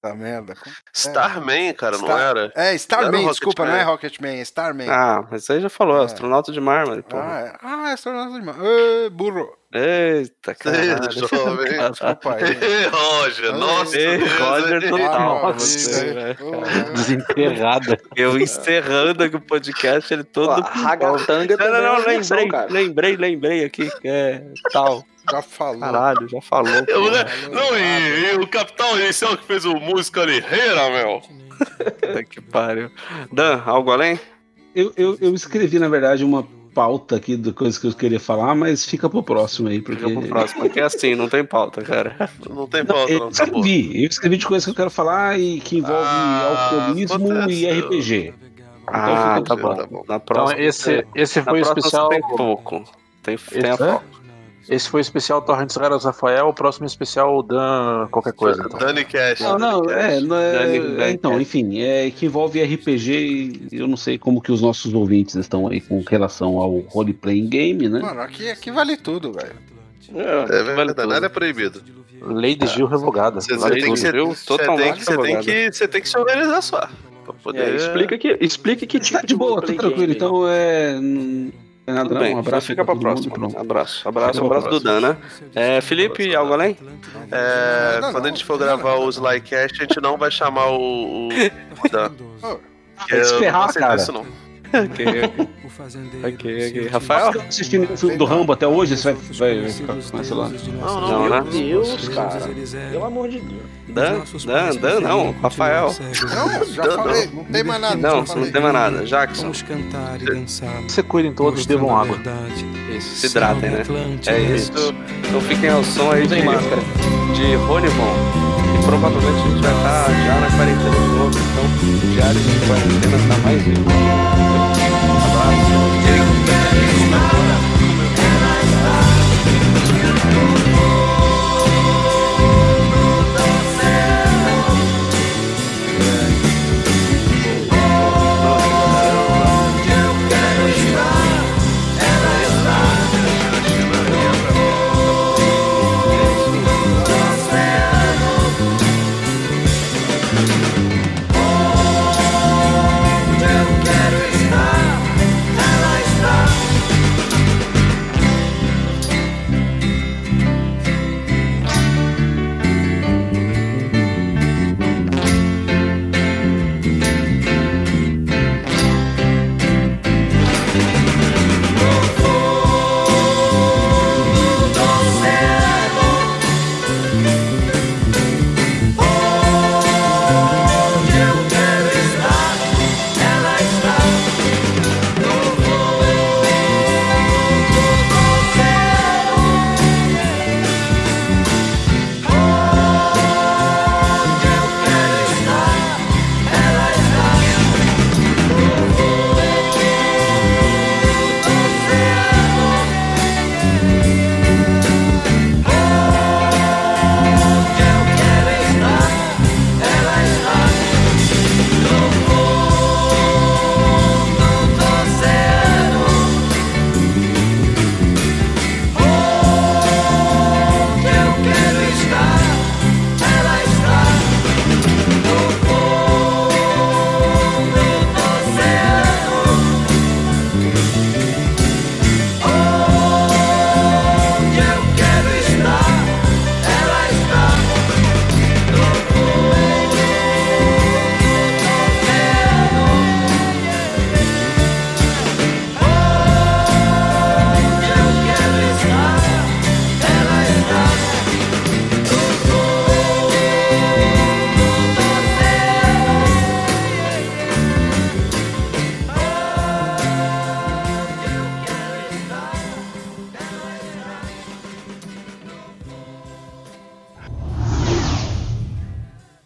A: Português.
B: Tá merda.
C: Starman, cara, não
B: Star-
C: era?
B: É, Starman,
C: Era
B: desculpa,
C: Rocketman.
B: não é Rocketman, é Starman.
A: Ah, mas aí já falou,
B: É.
A: astronauta de mármore, pô.
B: Ah, é, ah, é astronauta de mar. Ê, burro.
A: Eita, caralho.
C: jovem.
A: Caralho.
B: Desculpa aí.
C: Roger, nossa.
A: Ei, Roger total.
B: Ah,
A: cara.
F: Desenterrada.
A: Eu encerrando aqui o podcast, ele todo.
H: Pô, a Ragatanga
A: Não, não,
H: é
A: não, lembrei,
H: cara.
A: lembrei, lembrei aqui. É, tal.
B: Já falou.
A: Caralho, já falou.
C: Eu, né? Não, e, e o Capitão Inicial que fez o música ligeira, meu.
A: Puta que pariu. Dan, algo além?
F: Eu, eu, eu escrevi, na verdade, uma pauta aqui de coisas que eu queria falar, mas fica pro próximo aí, porque.
A: Fica pro próximo. Aqui é assim, não tem pauta, cara.
C: Não tem
F: Não,
C: pauta,
F: eu
C: não, tá bom.
F: escrevi, eu escrevi de coisas que eu quero falar e que envolve
C: Ah,
F: alcoolismo e. RPG.
A: Ah,
F: fica
A: tá bom.
C: tá bom.
A: Na
G: Então,
A: próxima.
G: esse, esse
A: na
G: foi o especial.
A: Tem pouco. Tem, tem a
G: Esse-
A: pauta.
G: Esse foi o especial Torrents Raras Rafael, o próximo especial Dan qualquer coisa. Então.
C: Dani Cash.
F: Não, não, é, não é-
A: Dani-
F: é, então, enfim, é que envolve RPG e eu não sei como que os nossos ouvintes estão aí com relação ao role-playing game, né?
B: Mano, aqui, aqui vale tudo, velho.
H: É,
C: É verdade, nada é proibido.
G: Lei de Gil revogada.
C: Você,
G: Vale
C: tem, que,
G: tudo.
C: você tem, que, você, tem que, você tem que se organizar só. Pra poder...
H: é, explica que, explica que tipo
F: Tá de boa, tá tranquilo.
H: game.
F: Então é.
A: Bem,
F: Um abraço
A: fica pra
F: todo mundo
A: próxima.
F: pronto.
A: Abraço, abraço,
F: pra
A: abraço do Dan, né? É, Felipe, algo além?
C: É,
B: Não,
C: quando
B: não,
C: a gente for gravar o Slycast, a gente não vai chamar o. o Dan.
F: Que se
C: eu não aceito isso, não.
A: Ok, ok. Ok, ok. Rafael?
F: Você tá assistindo o filme do Rambo até hoje? Você vai, vai, vai ficar com esse lá?
C: Não, não,
A: Não,
C: eu-
A: né?
H: Deus, cara. Pelo amor de Deus.
A: Dan? Dan, Dan, não. Rafael.
B: Não, já falei, não tem mais nada.
A: Não, não tem mais nada. Jackson.
I: Vamos cantar e dançar.
G: Se cuidem todos, bebam água.
A: Isso, se hidratem, né? É isso. Então fiquem ao som aí de, de Rony Von. Provavelmente a gente vai estar já na quarentena de novo. Então, diário de quarentena tá mais vivo. Abraço.